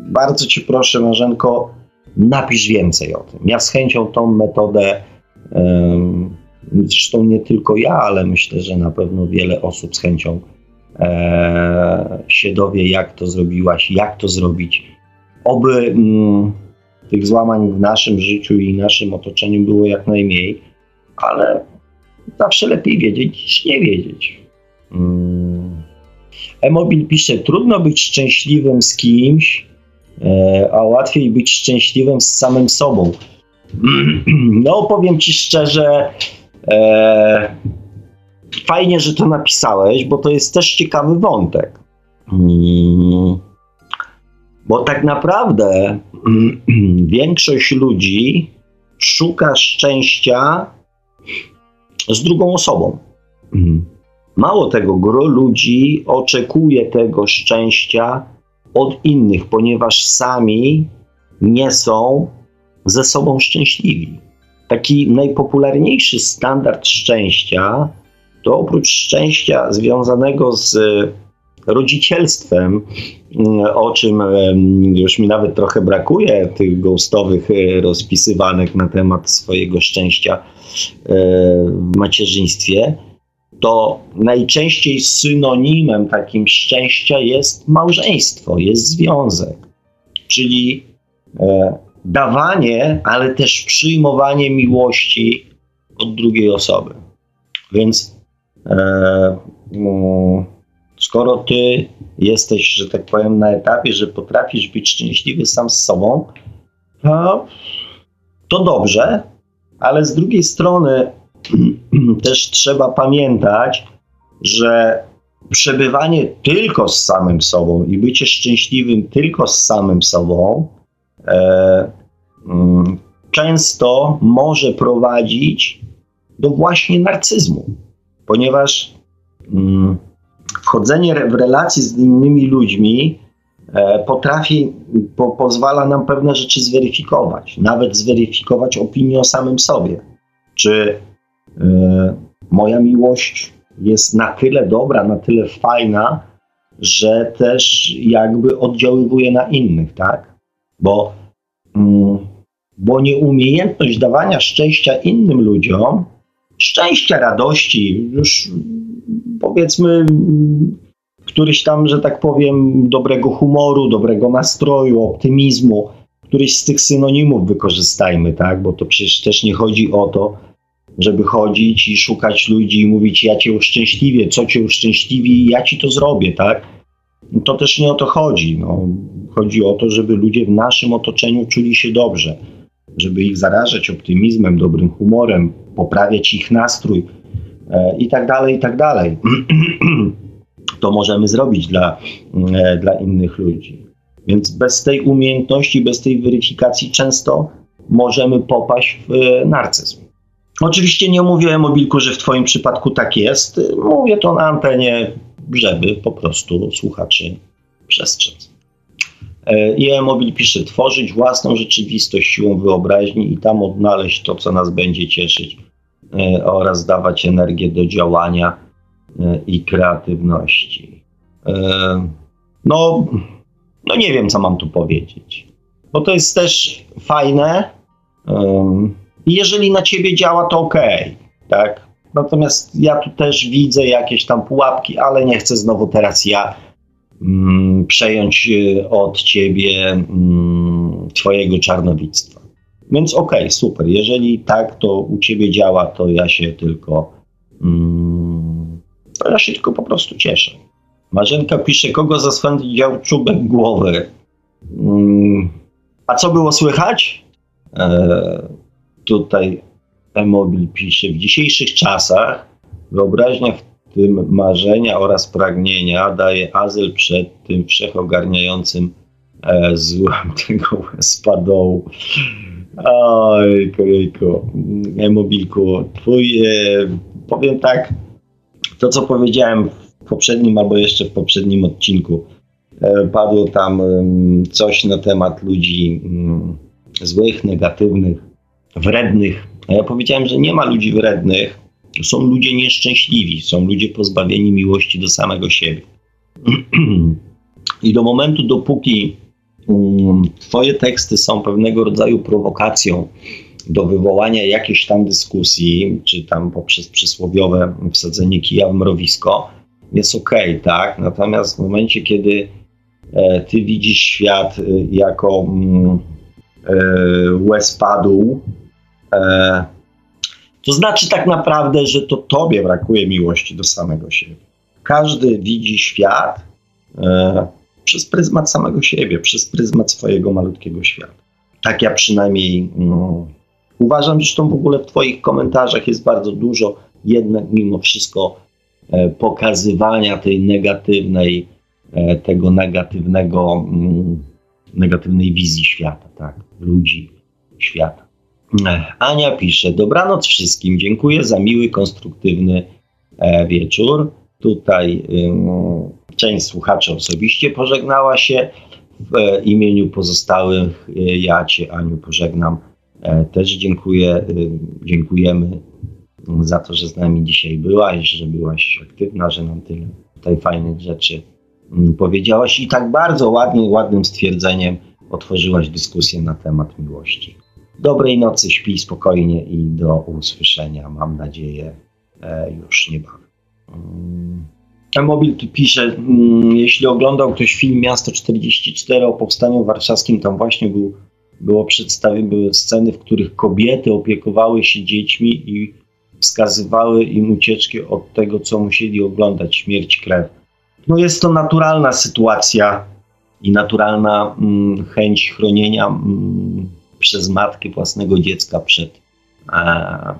Bardzo Cię proszę, Marzenko, napisz więcej o tym. Ja z chęcią tą metodę, zresztą nie tylko ja, ale myślę, że na pewno wiele osób z chęcią e, się dowie, jak to zrobiłaś, jak to zrobić. Oby mm, tych złamań w naszym życiu i naszym otoczeniu było jak najmniej, ale zawsze lepiej wiedzieć niż nie wiedzieć. Mm. Emobil pisze, trudno być szczęśliwym z kimś, e, a łatwiej być szczęśliwym z samym sobą. No, powiem ci szczerze, e, fajnie, że to napisałeś, bo to jest też ciekawy wątek. Hmm. Bo tak naprawdę większość ludzi szuka szczęścia z drugą osobą. Mało tego, gro ludzi oczekuje tego szczęścia od innych, ponieważ sami nie są ze sobą szczęśliwi. Taki najpopularniejszy standard szczęścia to oprócz szczęścia związanego z rodzicielstwem, o czym już mi nawet trochę brakuje, tych ghostowych e, rozpisywanek na temat swojego szczęścia e, w macierzyństwie, to najczęściej synonimem takim szczęścia jest małżeństwo, jest związek. Czyli e, dawanie, ale też przyjmowanie miłości od drugiej osoby. Więc e, mm, skoro ty jesteś, że tak powiem, na etapie, że potrafisz być szczęśliwy sam z sobą, to, to dobrze, ale z drugiej strony też trzeba pamiętać, że przebywanie tylko z samym sobą i bycie szczęśliwym tylko z samym sobą e, mm, często może prowadzić do właśnie narcyzmu, ponieważ mm, wchodzenie w relacje z innymi ludźmi e, potrafi, po, pozwala nam pewne rzeczy zweryfikować, nawet zweryfikować opinię o samym sobie. Czy moja miłość jest na tyle dobra, na tyle fajna, że też jakby oddziaływuje na innych, tak? Bo, mm, bo nieumiejętność dawania szczęścia innym ludziom, szczęścia, radości, już powiedzmy któryś tam, że tak powiem, dobrego humoru, dobrego nastroju, optymizmu, któryś z tych synonimów wykorzystajmy, tak? Bo to przecież też nie chodzi o to, żeby chodzić i szukać ludzi i mówić, ja cię uszczęśliwię, co cię uszczęśliwi, ja ci to zrobię, tak? To też nie o to chodzi. No. Chodzi o to, żeby ludzie w naszym otoczeniu czuli się dobrze, żeby ich zarażać optymizmem, dobrym humorem, poprawiać ich nastrój e, i tak dalej, i tak dalej. to możemy zrobić dla, e, dla innych ludzi. Więc bez tej umiejętności, bez tej weryfikacji często możemy popaść w e, narcyzm. Oczywiście nie mówię, Mobilku, że w Twoim przypadku tak jest. Mówię to na antenie, żeby po prostu słuchaczy przestrzec. E, I e-mobil pisze, tworzyć własną rzeczywistość siłą wyobraźni i tam odnaleźć to, co nas będzie cieszyć e, oraz dawać energię do działania e, i kreatywności. No, no nie wiem, co mam tu powiedzieć. Bo to jest też fajne, i jeżeli na ciebie działa, to ok, tak? Natomiast ja tu też widzę jakieś tam pułapki, ale nie chcę znowu teraz ja mm, przejąć y, od ciebie mm, twojego czarnowictwa. Więc ok, super. Jeżeli tak to u ciebie działa, to ja się tylko mm, ja się tylko po prostu cieszę. Marzenka pisze, kogo zaswędział czubek głowy. Mm, a co było słychać? E, tutaj Emobil pisze, w dzisiejszych czasach wyobraźnia, w tym marzenia oraz pragnienia daje azyl przed tym wszechogarniającym e, złem tego spadołu. Oj, kojejku, Emobilku, twój, e, powiem tak, to co powiedziałem w poprzednim albo jeszcze w poprzednim odcinku, e, padło tam coś na temat ludzi mm, złych, negatywnych, wrednych. A ja powiedziałem, że nie ma ludzi wrednych, są ludzie nieszczęśliwi, są ludzie pozbawieni miłości do samego siebie. I do momentu, dopóki um, Twoje teksty są pewnego rodzaju prowokacją do wywołania jakiejś tam dyskusji, czy tam poprzez przysłowiowe wsadzenie kija w mrowisko, jest ok, tak? Natomiast w momencie, kiedy e, Ty widzisz świat e, jako mm, e, łez padł, E, to znaczy tak naprawdę, że to tobie brakuje miłości do samego siebie. Każdy widzi świat e, przez pryzmat samego siebie, przez pryzmat swojego malutkiego świata. Tak ja przynajmniej no, uważam, zresztą w ogóle w Twoich komentarzach jest bardzo dużo jednak mimo wszystko e, pokazywania tej negatywnej, e, tego negatywnego, mm, negatywnej wizji świata, tak, ludzi, świata. Ania pisze: Dobranoc wszystkim. Dziękuję za miły, konstruktywny e, wieczór. Tutaj część słuchaczy osobiście pożegnała się. W e, imieniu pozostałych e, ja Cię, Aniu, pożegnam. Też dziękuję, dziękujemy za to, że z nami dzisiaj byłaś, że byłaś aktywna, że nam tyle tutaj fajnych rzeczy powiedziałaś i tak bardzo ładnie, ładnym stwierdzeniem otworzyłaś dyskusję na temat miłości. Dobrej nocy, śpij spokojnie i do usłyszenia, mam nadzieję, e, już niebawem. Mm. Mobil tu pisze, mm, jeśli oglądał ktoś film Miasto 44 o powstaniu warszawskim, tam właśnie był było przedstawione, były sceny, w których kobiety opiekowały się dziećmi i wskazywały im ucieczki od tego, co musieli oglądać, śmierć, krew. No jest to naturalna sytuacja i naturalna mm, chęć chronienia mm, przez matkę własnego dziecka przed, e,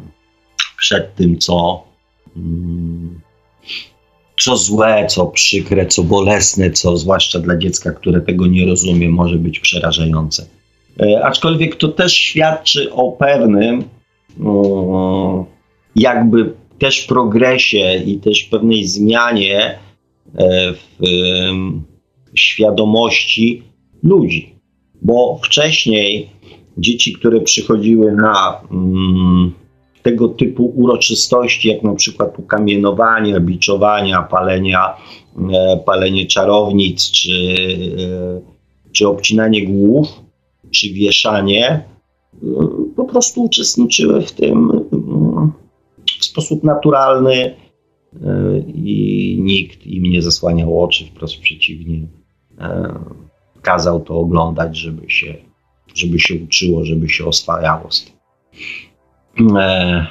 przed tym, co, mm, co złe, co przykre, co bolesne, co zwłaszcza dla dziecka, które tego nie rozumie, może być przerażające. E, aczkolwiek to też świadczy o pewnym jakby też progresie i też pewnej zmianie e, w świadomości ludzi. Bo wcześniej dzieci, które przychodziły na mm, tego typu uroczystości, jak na przykład ukamienowania, biczowania, palenia, e, palenie czarownic, czy, e, czy obcinanie głów, czy wieszanie, e, po prostu uczestniczyły w tym mm, w sposób naturalny i nikt im nie zasłaniał oczy, wprost przeciwnie. Kazał to oglądać, żeby się żeby się uczyło, żeby się oswajało z tym. E,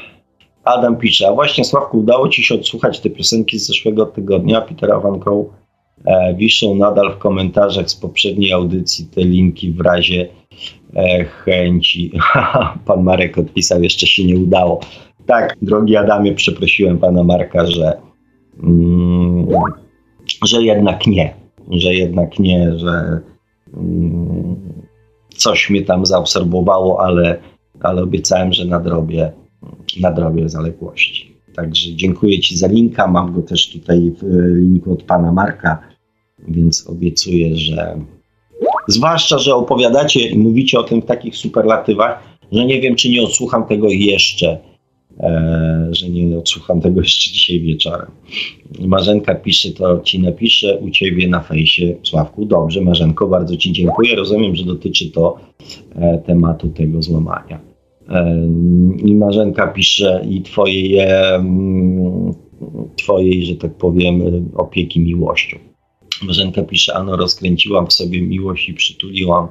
Adam pisze, a właśnie Sławku, udało Ci się odsłuchać te piosenki z zeszłego tygodnia. Petera Van Crow e, wiszą nadal w komentarzach z poprzedniej audycji te linki w razie e, chęci. Pan Marek odpisał, jeszcze się nie udało. Tak, drogi Adamie, przeprosiłem pana Marka, że, mm, że jednak nie, że jednak nie, że mm, coś mnie tam zaobserwowało, ale, ale obiecałem, że nadrobię, nadrobię zaległości. Także dziękuję Ci za linka. Mam go też tutaj w linku od pana Marka, więc obiecuję, że zwłaszcza, że opowiadacie i mówicie o tym w takich superlatywach, że nie wiem, czy nie odsłucham tego jeszcze E, że nie odsłucham tego jeszcze dzisiaj wieczorem. Marzenka pisze, to ci napiszę u ciebie na fejsie, Sławku. Dobrze, Marzenko, bardzo ci dziękuję. Rozumiem, że dotyczy to e, tematu tego złamania. E, I Marzenka pisze i twojej, twojej, że tak powiem, opieki miłością. Marzenka pisze, ano rozkręciłam w sobie miłość i przytuliłam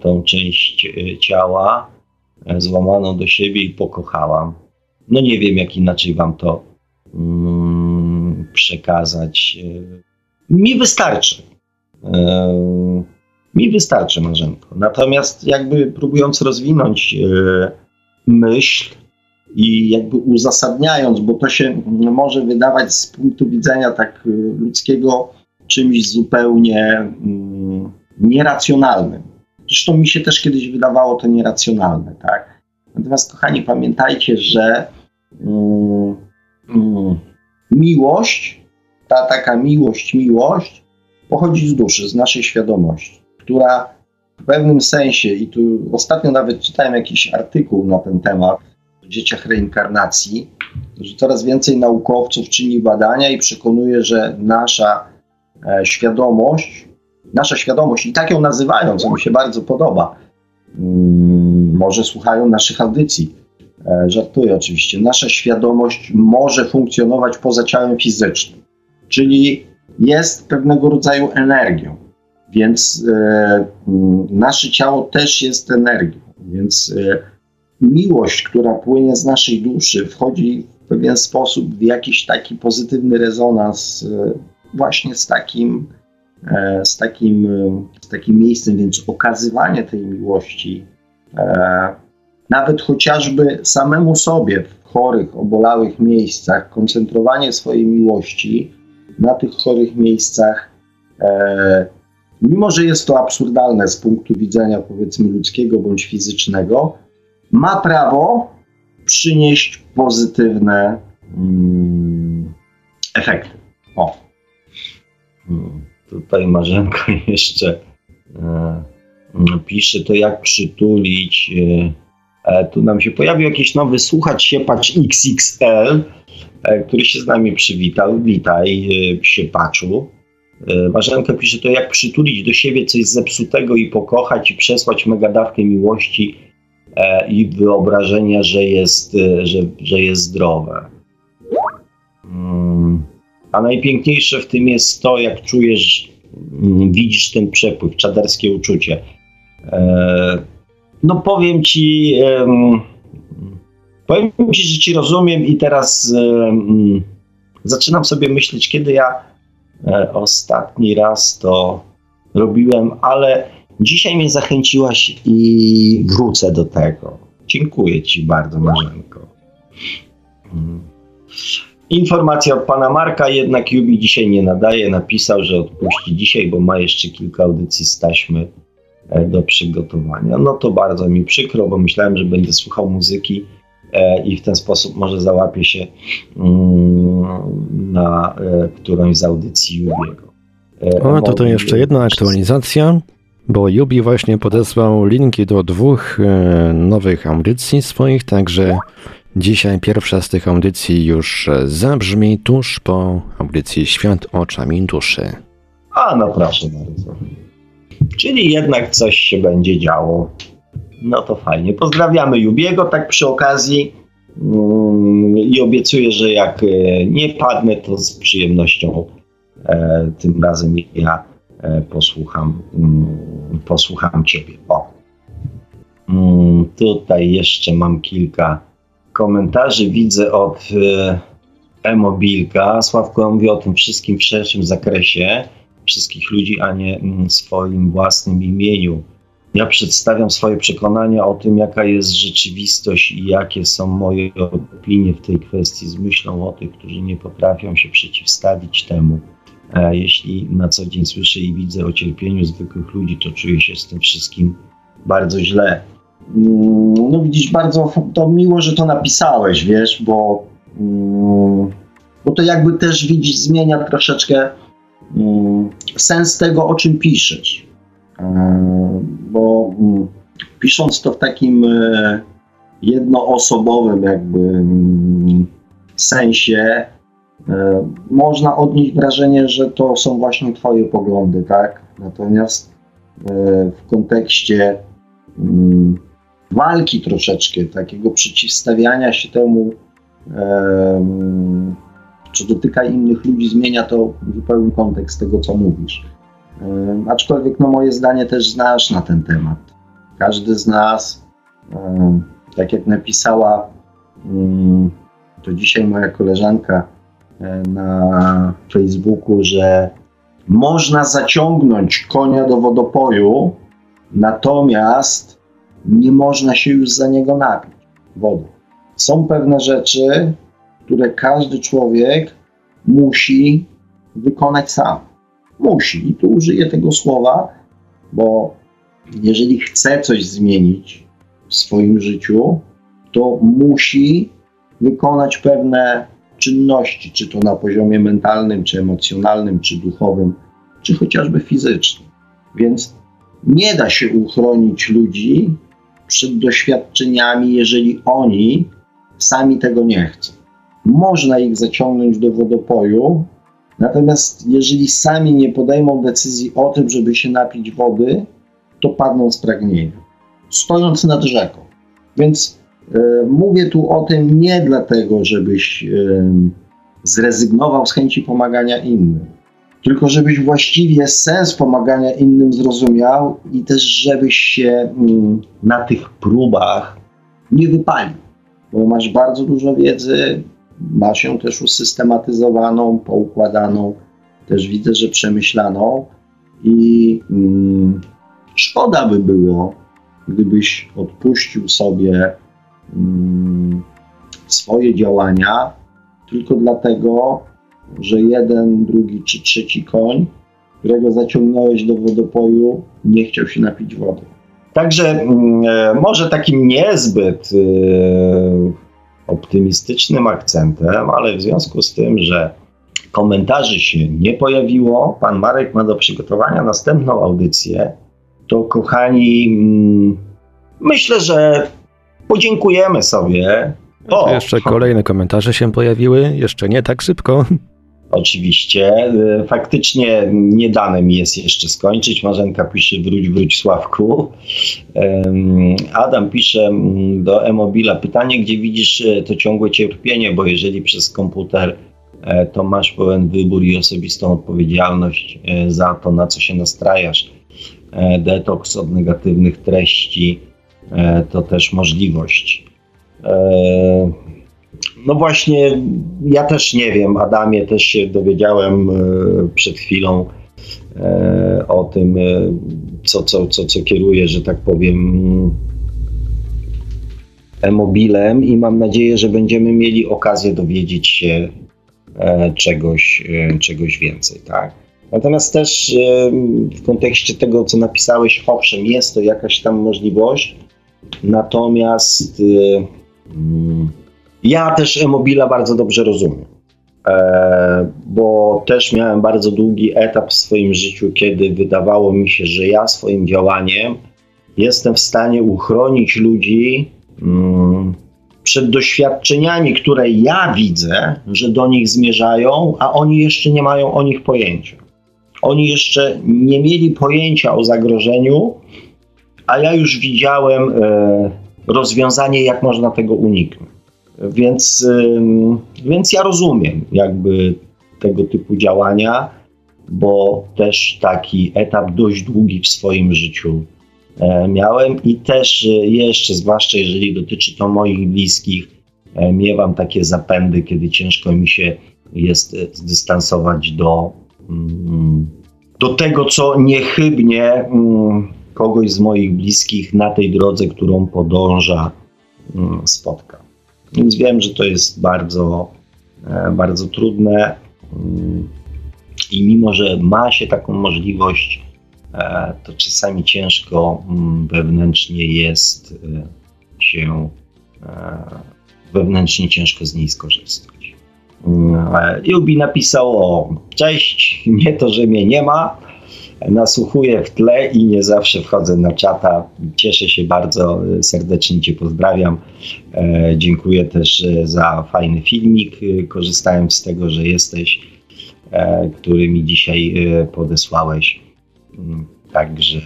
tą część ciała złamaną do siebie i pokochałam no nie wiem, jak inaczej wam to mm, przekazać. Mi wystarczy. E, mi wystarczy, Marzenko. Natomiast jakby próbując rozwinąć e, myśl i jakby uzasadniając, bo to się może wydawać z punktu widzenia tak e, ludzkiego czymś zupełnie mm, nieracjonalnym. Zresztą mi się też kiedyś wydawało to nieracjonalne, tak? Natomiast, kochani, pamiętajcie, że miłość, ta taka miłość, miłość pochodzi z duszy, z naszej świadomości, która w pewnym sensie, i tu ostatnio nawet czytałem jakiś artykuł na ten temat o dzieciach reinkarnacji, że coraz więcej naukowców czyni badania i przekonuje, że nasza e, świadomość, nasza świadomość, i tak ją nazywają, co mi się bardzo podoba, Mm, może słuchają naszych audycji. E, żartuję oczywiście. Nasza świadomość może funkcjonować poza ciałem fizycznym, czyli jest pewnego rodzaju energią, więc e, mm, nasze ciało też jest energią, więc e, miłość, która płynie z naszej duszy, wchodzi w pewien sposób w jakiś taki pozytywny rezonans właśnie z takim E, z takim, z takim miejscem, więc okazywanie tej miłości, e, nawet chociażby samemu sobie w chorych, obolałych miejscach, koncentrowanie swojej miłości na tych chorych miejscach, e, mimo że jest to absurdalne z punktu widzenia powiedzmy ludzkiego bądź fizycznego, ma prawo przynieść pozytywne mm, efekty. O. Hmm tutaj Marzenko jeszcze e, pisze, to jak przytulić. E, tu nam się pojawił jakiś nowy słuchacz, siepacz XXL, e, który się z nami przywitał. Witaj, e, siepaczu. E, Marzenka pisze, to jak przytulić do siebie coś zepsutego i pokochać i przesłać mega dawkę miłości e, i wyobrażenia, że jest, e, że, że jest zdrowe. Hmm. A najpiękniejsze w tym jest to, jak czujesz, mm, widzisz ten przepływ, czaderskie uczucie. No powiem ci, powiem ci, że ci rozumiem i teraz zaczynam sobie myśleć, kiedy ja e, ostatni raz to robiłem, ale dzisiaj mnie zachęciłaś i wrócę do tego. Dziękuję ci bardzo, Marzenko. Mm. Informacja od pana Marka, jednak Jubi dzisiaj nie nadaje. Napisał, że odpuści dzisiaj, bo ma jeszcze kilka audycji z taśmy do przygotowania. No to bardzo mi przykro, bo myślałem, że będę słuchał muzyki e, i w ten sposób może załapię się mm, na e, którąś z audycji Jubiego. O, to to jeszcze jedna aktualizacja, bo Jubi właśnie podesłał linki do dwóch nowych audycji swoich, także Dzisiaj pierwsza z tych audycji już zabrzmi tuż po audycji Świat oczami duszy. A no proszę bardzo. Czyli jednak coś się będzie działo. No to fajnie. Pozdrawiamy Jubiego tak przy okazji mm, i obiecuję, że jak e, nie padnę, to z przyjemnością e, tym razem ja e, posłucham, mm, posłucham Ciebie. O. Mm, tutaj jeszcze mam kilka komentarzy widzę od e-mobilka. Sławko mówi o tym wszystkim w szerszym zakresie, wszystkich ludzi, a nie mm, swoim własnym imieniu. Ja przedstawiam swoje przekonania o tym, jaka jest rzeczywistość i jakie są moje opinie w tej kwestii z myślą o tych, którzy nie potrafią się przeciwstawić temu. Jeśli na co dzień słyszę i widzę o cierpieniu zwykłych ludzi, to czuję się z tym wszystkim bardzo źle. Mm, no widzisz, bardzo to miło, że to napisałeś, wiesz, bo, mm, bo to jakby też widzisz, zmienia troszeczkę sens tego, o czym piszesz. E, bo pisząc to w takim e, jednoosobowym jakby sensie, e, można odnieść wrażenie, że to są właśnie Twoje poglądy, tak? Natomiast w kontekście walki troszeczkę, takiego przeciwstawiania się temu, co dotyka innych ludzi, zmienia to zupełnie kontekst tego, co mówisz. Um, aczkolwiek no, moje zdanie też znasz na ten temat. Każdy z nas, tak jak napisała to dzisiaj moja koleżanka e, na Facebooku, że można zaciągnąć konia do wodopoju, natomiast nie można się już za niego napić wodą. Są pewne rzeczy, które każdy człowiek musi wykonać sam. Musi, i tu użyję tego słowa, bo jeżeli chce coś zmienić w swoim życiu, to musi wykonać pewne czynności, czy to na poziomie mentalnym, czy emocjonalnym, czy duchowym, czy chociażby fizycznym. Więc nie da się uchronić ludzi przed doświadczeniami, jeżeli oni sami tego nie chcą. Można ich zaciągnąć do wodopoju, natomiast jeżeli sami nie podejmą decyzji o tym, żeby się napić wody, to padną z pragnienia, stojąc nad rzeką. Więc y, mówię tu o tym nie dlatego, żebyś y, zrezygnował z chęci pomagania innym tylko żebyś właściwie sens pomagania innym zrozumiał i też żebyś się mm, na tych próbach nie wypalił, bo masz bardzo dużo wiedzy, masz ją też usystematyzowaną, poukładaną, też widzę, że przemyślaną i mm, szkoda by było, gdybyś odpuścił sobie mm, swoje działania tylko dlatego, że jeden, drugi czy trzeci koń, którego zaciągnąłeś do wodopoju, nie chciał się napić wody. Także mm, e, może takim niezbyt e, optymistycznym akcentem, ale w związku z tym, że komentarzy się nie pojawiło, pan Marek ma do przygotowania następną audycję, to kochani, mm, myślę, że podziękujemy sobie. O, jeszcze kolejne komentarze się pojawiły, jeszcze nie tak szybko. Oczywiście. Y, faktycznie nie dane mi jest jeszcze skończyć. Marzenka pisze wróć, wróć Sławku. Adam pisze mm, do e-mobila pytanie, gdzie widzisz y, to ciągłe cierpienie, bo jeżeli przez komputer e, to masz pełen wybór i osobistą odpowiedzialność e, za to, na co się nastrajasz. E, detoks od negatywnych treści, to też możliwość. No właśnie, ja też nie wiem, Adamie, też się dowiedziałem przed chwilą o tym, co, co, co, co kieruje, że tak powiem, e-mobilem i mam nadzieję, że będziemy mieli okazję dowiedzieć się e, czegoś, e, czegoś więcej. Tak? Natomiast też e, w kontekście tego, co napisałeś, owszem, jest to jakaś tam możliwość, natomiast mm, ja też e-mobila bardzo dobrze rozumiem. Bo też miałem bardzo długi etap w swoim życiu, kiedy wydawało mi się, że ja swoim działaniem jestem w stanie uchronić ludzi Mm, przed doświadczeniami, które ja widzę, że do nich zmierzają, a oni jeszcze nie mają o nich pojęcia. Oni jeszcze nie mieli pojęcia o zagrożeniu, a ja już widziałem e, rozwiązanie, jak można tego uniknąć. Więc, więc ja rozumiem jakby tego typu działania, bo też taki etap dość długi w swoim życiu E, miałem i też e, jeszcze, zwłaszcza jeżeli dotyczy to moich bliskich, e, miewam takie zapędy, kiedy ciężko mi się jest zdystansować do, mm, do tego, co niechybnie mm, kogoś z moich bliskich na tej drodze, którą podąża, mm, spotka. Więc wiem, że to jest bardzo, bardzo trudne i mimo, że ma się taką możliwość, E, to czasami ciężko mm, wewnętrznie jest e, się, e, wewnętrznie ciężko z niej skorzystać. Jubi napisał o cześć, nie to, że mnie nie ma, nasłuchuję w tle i nie zawsze wchodzę na czata. Cieszę się bardzo, serdecznie Cię pozdrawiam. Dziękuję też za fajny filmik. Korzystałem z tego, że jesteś, który mi dzisiaj podesłałeś. Także,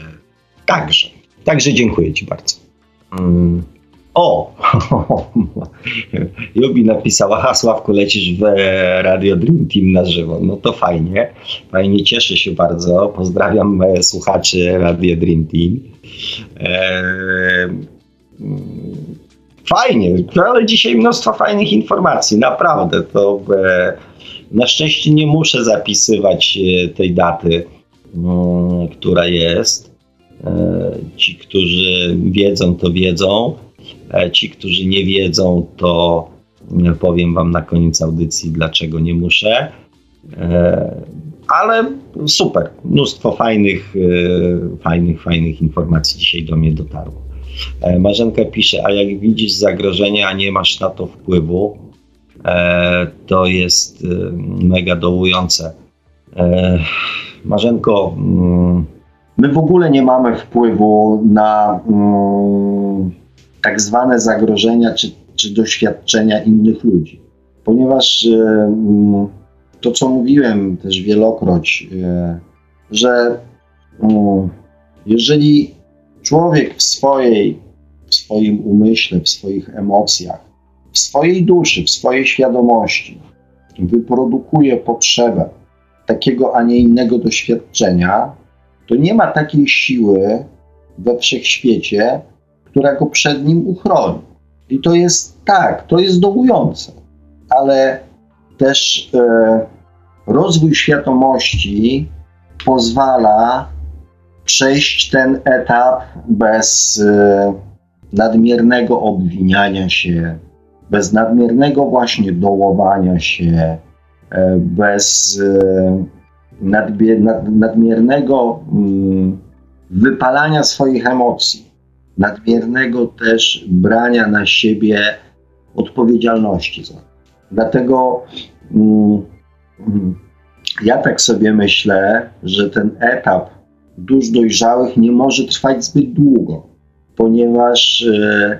także, także dziękuję Ci bardzo. Mm. O, Jubi napisała, ha Sławku, lecisz w Radio Dream Team na żywo. No to fajnie, fajnie, cieszę się bardzo. Pozdrawiam e, słuchaczy Radio Dream Team. Eee, fajnie, ale dzisiaj mnóstwo fajnych informacji, naprawdę. To e, na szczęście nie muszę zapisywać e, tej daty no, która jest. E, ci, którzy wiedzą, to wiedzą. E, ci, którzy nie wiedzą, to e, powiem Wam na koniec audycji, dlaczego nie muszę. Ale super, mnóstwo fajnych, fajnych, fajnych informacji dzisiaj do mnie dotarło. Marzenka pisze, a jak widzisz zagrożenie, a nie masz na to wpływu, to jest mega dołujące. Marzenko, mm, my w ogóle nie mamy wpływu na mm, tak zwane zagrożenia czy, czy doświadczenia innych ludzi, ponieważ e, mm, to, co mówiłem też wielokroć, e, że jeżeli człowiek w swojej, w swoim umyśle, w swoich emocjach, w swojej duszy, w swojej świadomości wyprodukuje potrzebę takiego, a nie innego doświadczenia, to nie ma takiej siły we wszechświecie, która go przed nim uchroni. I to jest tak, to jest dołujące, ale też e, rozwój świadomości pozwala przejść ten etap bez e, nadmiernego obwiniania się, bez nadmiernego właśnie dołowania się, E, bez e, nadmiernego mm, wypalania swoich emocji, nadmiernego też brania na siebie odpowiedzialności za to. Dlatego mm, mm, ja tak sobie myślę, że ten etap dusz dojrzałych nie może trwać zbyt długo, ponieważ e,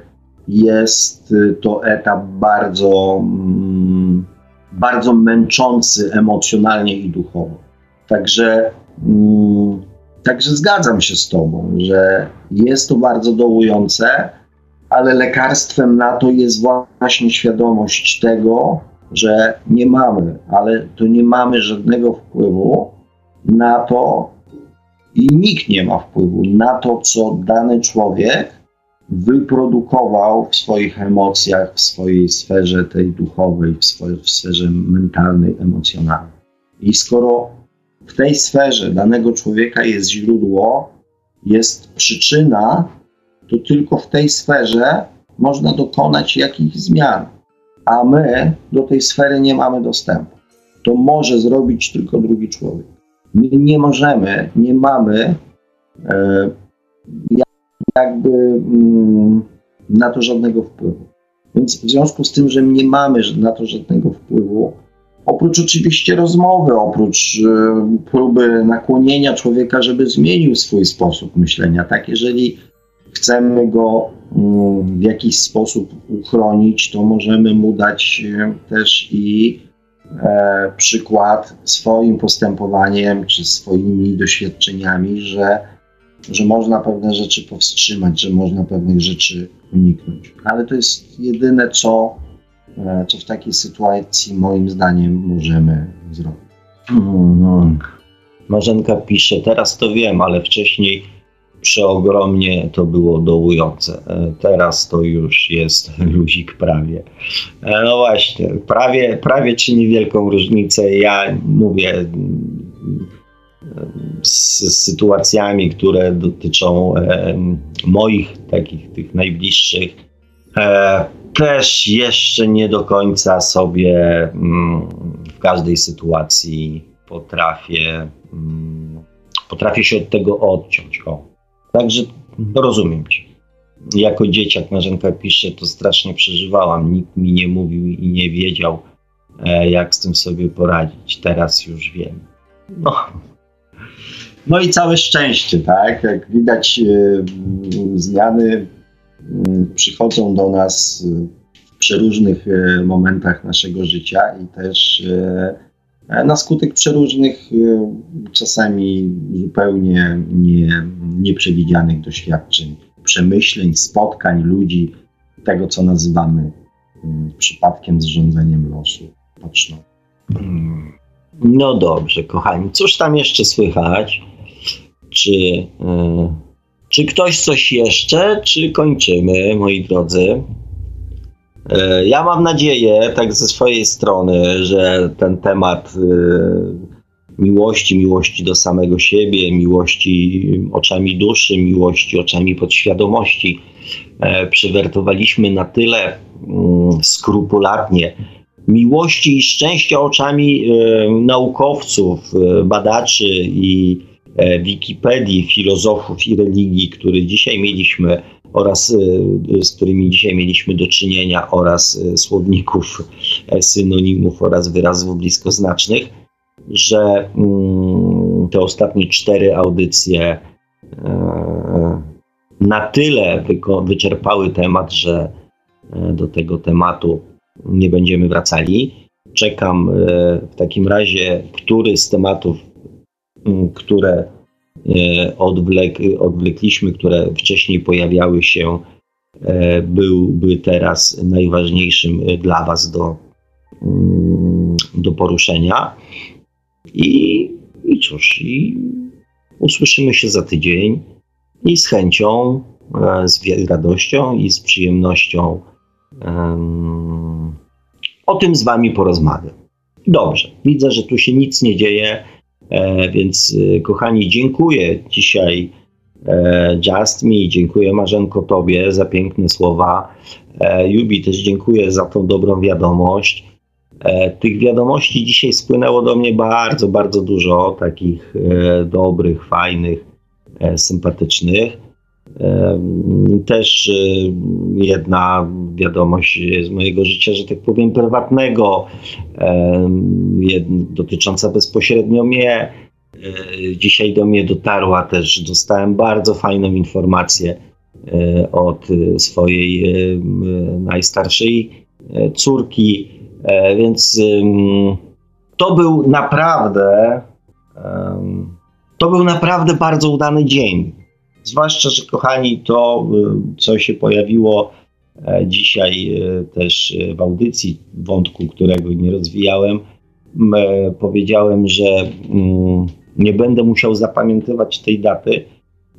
jest to etap bardzo bardzo męczący emocjonalnie i duchowo. Także, mm, także zgadzam się z Tobą, że jest to bardzo dołujące, ale lekarstwem na to jest właśnie świadomość tego, że nie mamy, ale to nie mamy żadnego wpływu na to i nikt nie ma wpływu na to, co dany człowiek wyprodukował w swoich emocjach, w swojej sferze tej duchowej, w, swojej, w sferze mentalnej, emocjonalnej. I skoro w tej sferze danego człowieka jest źródło, jest przyczyna, to tylko w tej sferze można dokonać jakichś zmian, a my do tej sfery nie mamy dostępu. To może zrobić tylko drugi człowiek. My nie możemy, nie mamy e, jakby mm, na to żadnego wpływu. Więc w związku z tym, że nie mamy na to żadnego wpływu, oprócz oczywiście rozmowy, oprócz e, próby nakłonienia człowieka, żeby zmienił swój sposób myślenia, tak, jeżeli chcemy go mm, w jakiś sposób uchronić, to możemy mu dać e, też i e, przykład swoim postępowaniem czy swoimi doświadczeniami, że że można pewne rzeczy powstrzymać, że można pewnych rzeczy uniknąć. Ale to jest jedyne, co, co w takiej sytuacji moim zdaniem możemy zrobić. Mm. Marzenka pisze, teraz to wiem, ale wcześniej przeogromnie to było dołujące. E, teraz to już jest luzik prawie. E, no właśnie, prawie, prawie czyni wielką różnicę. Ja mówię, z sytuacjami, które dotyczą e, moich takich tych najbliższych, e, też jeszcze nie do końca sobie mm, w każdej sytuacji potrafię, mm, potrafię się od tego odciąć. O. Także rozumiem cię. Jako dzieciak Marzenka pisze, to strasznie przeżywałam. Nikt mi nie mówił i nie wiedział, e, jak z tym sobie poradzić. Teraz już wiem. No, no i całe szczęście, tak? Jak widać, e, zmiany przychodzą do nas e, w przeróżnych e, momentach naszego życia i też na skutek przeróżnych, czasami zupełnie nie, nieprzewidzianych doświadczeń, przemyśleń, spotkań ludzi, tego co nazywamy przypadkiem zrządzeniem losu. Patrzno. No dobrze, kochani, cóż tam jeszcze słychać? Czy, yy, czy ktoś coś jeszcze, czy kończymy, moi drodzy? Yy, ja mam nadzieję, tak ze swojej strony, że ten temat yy, miłości, miłości do samego siebie, miłości oczami duszy, miłości oczami podświadomości przywertowaliśmy na tyle mm, skrupulatnie, miłości i szczęścia oczami e, naukowców, e, badaczy i e, Wikipedii, filozofów i religii, który dzisiaj mieliśmy oraz z którymi dzisiaj mieliśmy do czynienia oraz słowników, synonimów oraz wyrazów bliskoznacznych, że mm, te ostatnie cztery audycje na tyle wyczerpały temat, że do tego tematu nie będziemy wracali. Czekam e, w takim razie, który z tematów, które e, odwlek, odwlekliśmy, które wcześniej pojawiały się, e, byłby teraz najważniejszym dla Was do, do poruszenia. I, I cóż, i usłyszymy się za tydzień i z chęcią, z radością i z przyjemnością o tym z Wami porozmawiam. Dobrze, widzę, że tu się nic nie dzieje, e, więc e, kochani, dziękuję dzisiaj e, Just Me, dziękuję Marzenko Tobie za piękne słowa. Jubi też dziękuję za tą dobrą wiadomość. Tych wiadomości dzisiaj spłynęło do mnie bardzo, bardzo dużo, takich dobrych, fajnych, sympatycznych. Też jedna wiadomość z mojego życia, że tak powiem, prywatnego, dotycząca bezpośrednio mnie. E, dzisiaj do mnie dotarła też, dostałem bardzo fajną informację e, od swojej najstarszej e, córki, więc to był naprawdę, to był naprawdę bardzo udany dzień Zwłaszcza, że kochani, to y, co się pojawiło e, dzisiaj e, też e, w audycji, wątku, którego nie rozwijałem, powiedziałem, że mm, nie będę musiał zapamiętywać tej daty,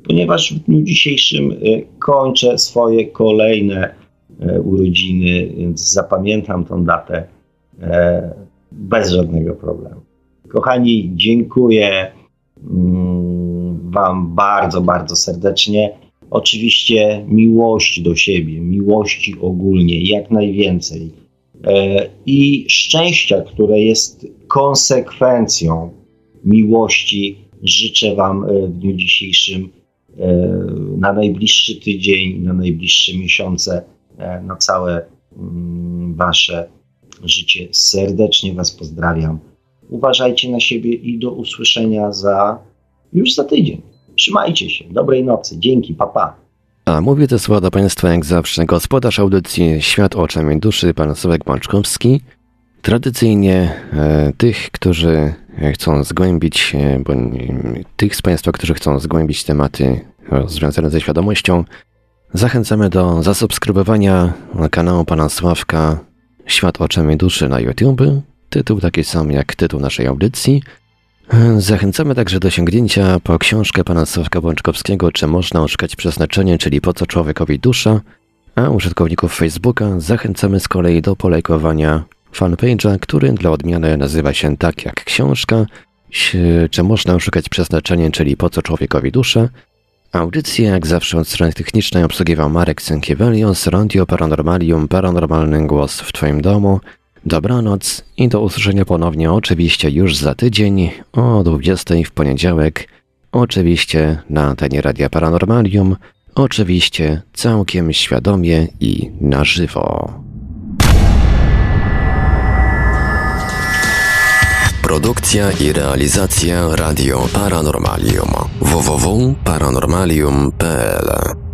ponieważ w dniu dzisiejszym kończę swoje kolejne urodziny, więc zapamiętam tą datę bez żadnego problemu. Kochani, dziękuję mm, Wam bardzo, bardzo serdecznie. Oczywiście miłości do siebie, miłości ogólnie, jak najwięcej. E, I szczęścia, które jest konsekwencją miłości, życzę Wam e, w dniu dzisiejszym e, na najbliższy tydzień, na najbliższe miesiące, na całe mm, Wasze życie. Serdecznie Was pozdrawiam. Uważajcie na siebie i do usłyszenia za już za tydzień. Trzymajcie się. Dobrej nocy. Dzięki. Papa. Pa. A mówię te słowa do Państwa jak zawsze gospodarz audycji Świat oczami duszy, pan Sławek Bączkowski. Tradycyjnie e, tych, którzy chcą zgłębić, e, bo e, tych z Państwa, którzy chcą zgłębić tematy związane ze świadomością, zachęcamy do zasubskrybowania kanału pana Sławka Świat oczami duszy na YouTube. Tytuł taki sam jak tytuł naszej audycji – Zachęcamy także do sięgnięcia po książkę pana Sławka Bączkowskiego Czy można oszukać przeznaczenie, czyli po co człowiekowi dusza, a użytkowników Facebooka zachęcamy z kolei do polejkowania fanpage'a, który dla odmiany nazywa się tak jak książka, czy można oszukać przeznaczenie, czyli po co człowiekowi dusza. Audycję jak zawsze od strony technicznej obsługiwał Marek Sękiewelios, Radio Paranormalium, paranormalny głos w Twoim domu – Dobranoc i do usłyszenia ponownie oczywiście już za tydzień o 20 w poniedziałek. Oczywiście na antenie Radia Paranormalium. Oczywiście całkiem świadomie i na żywo. Produkcja i realizacja Radio Paranormalium www.paranormalium.pl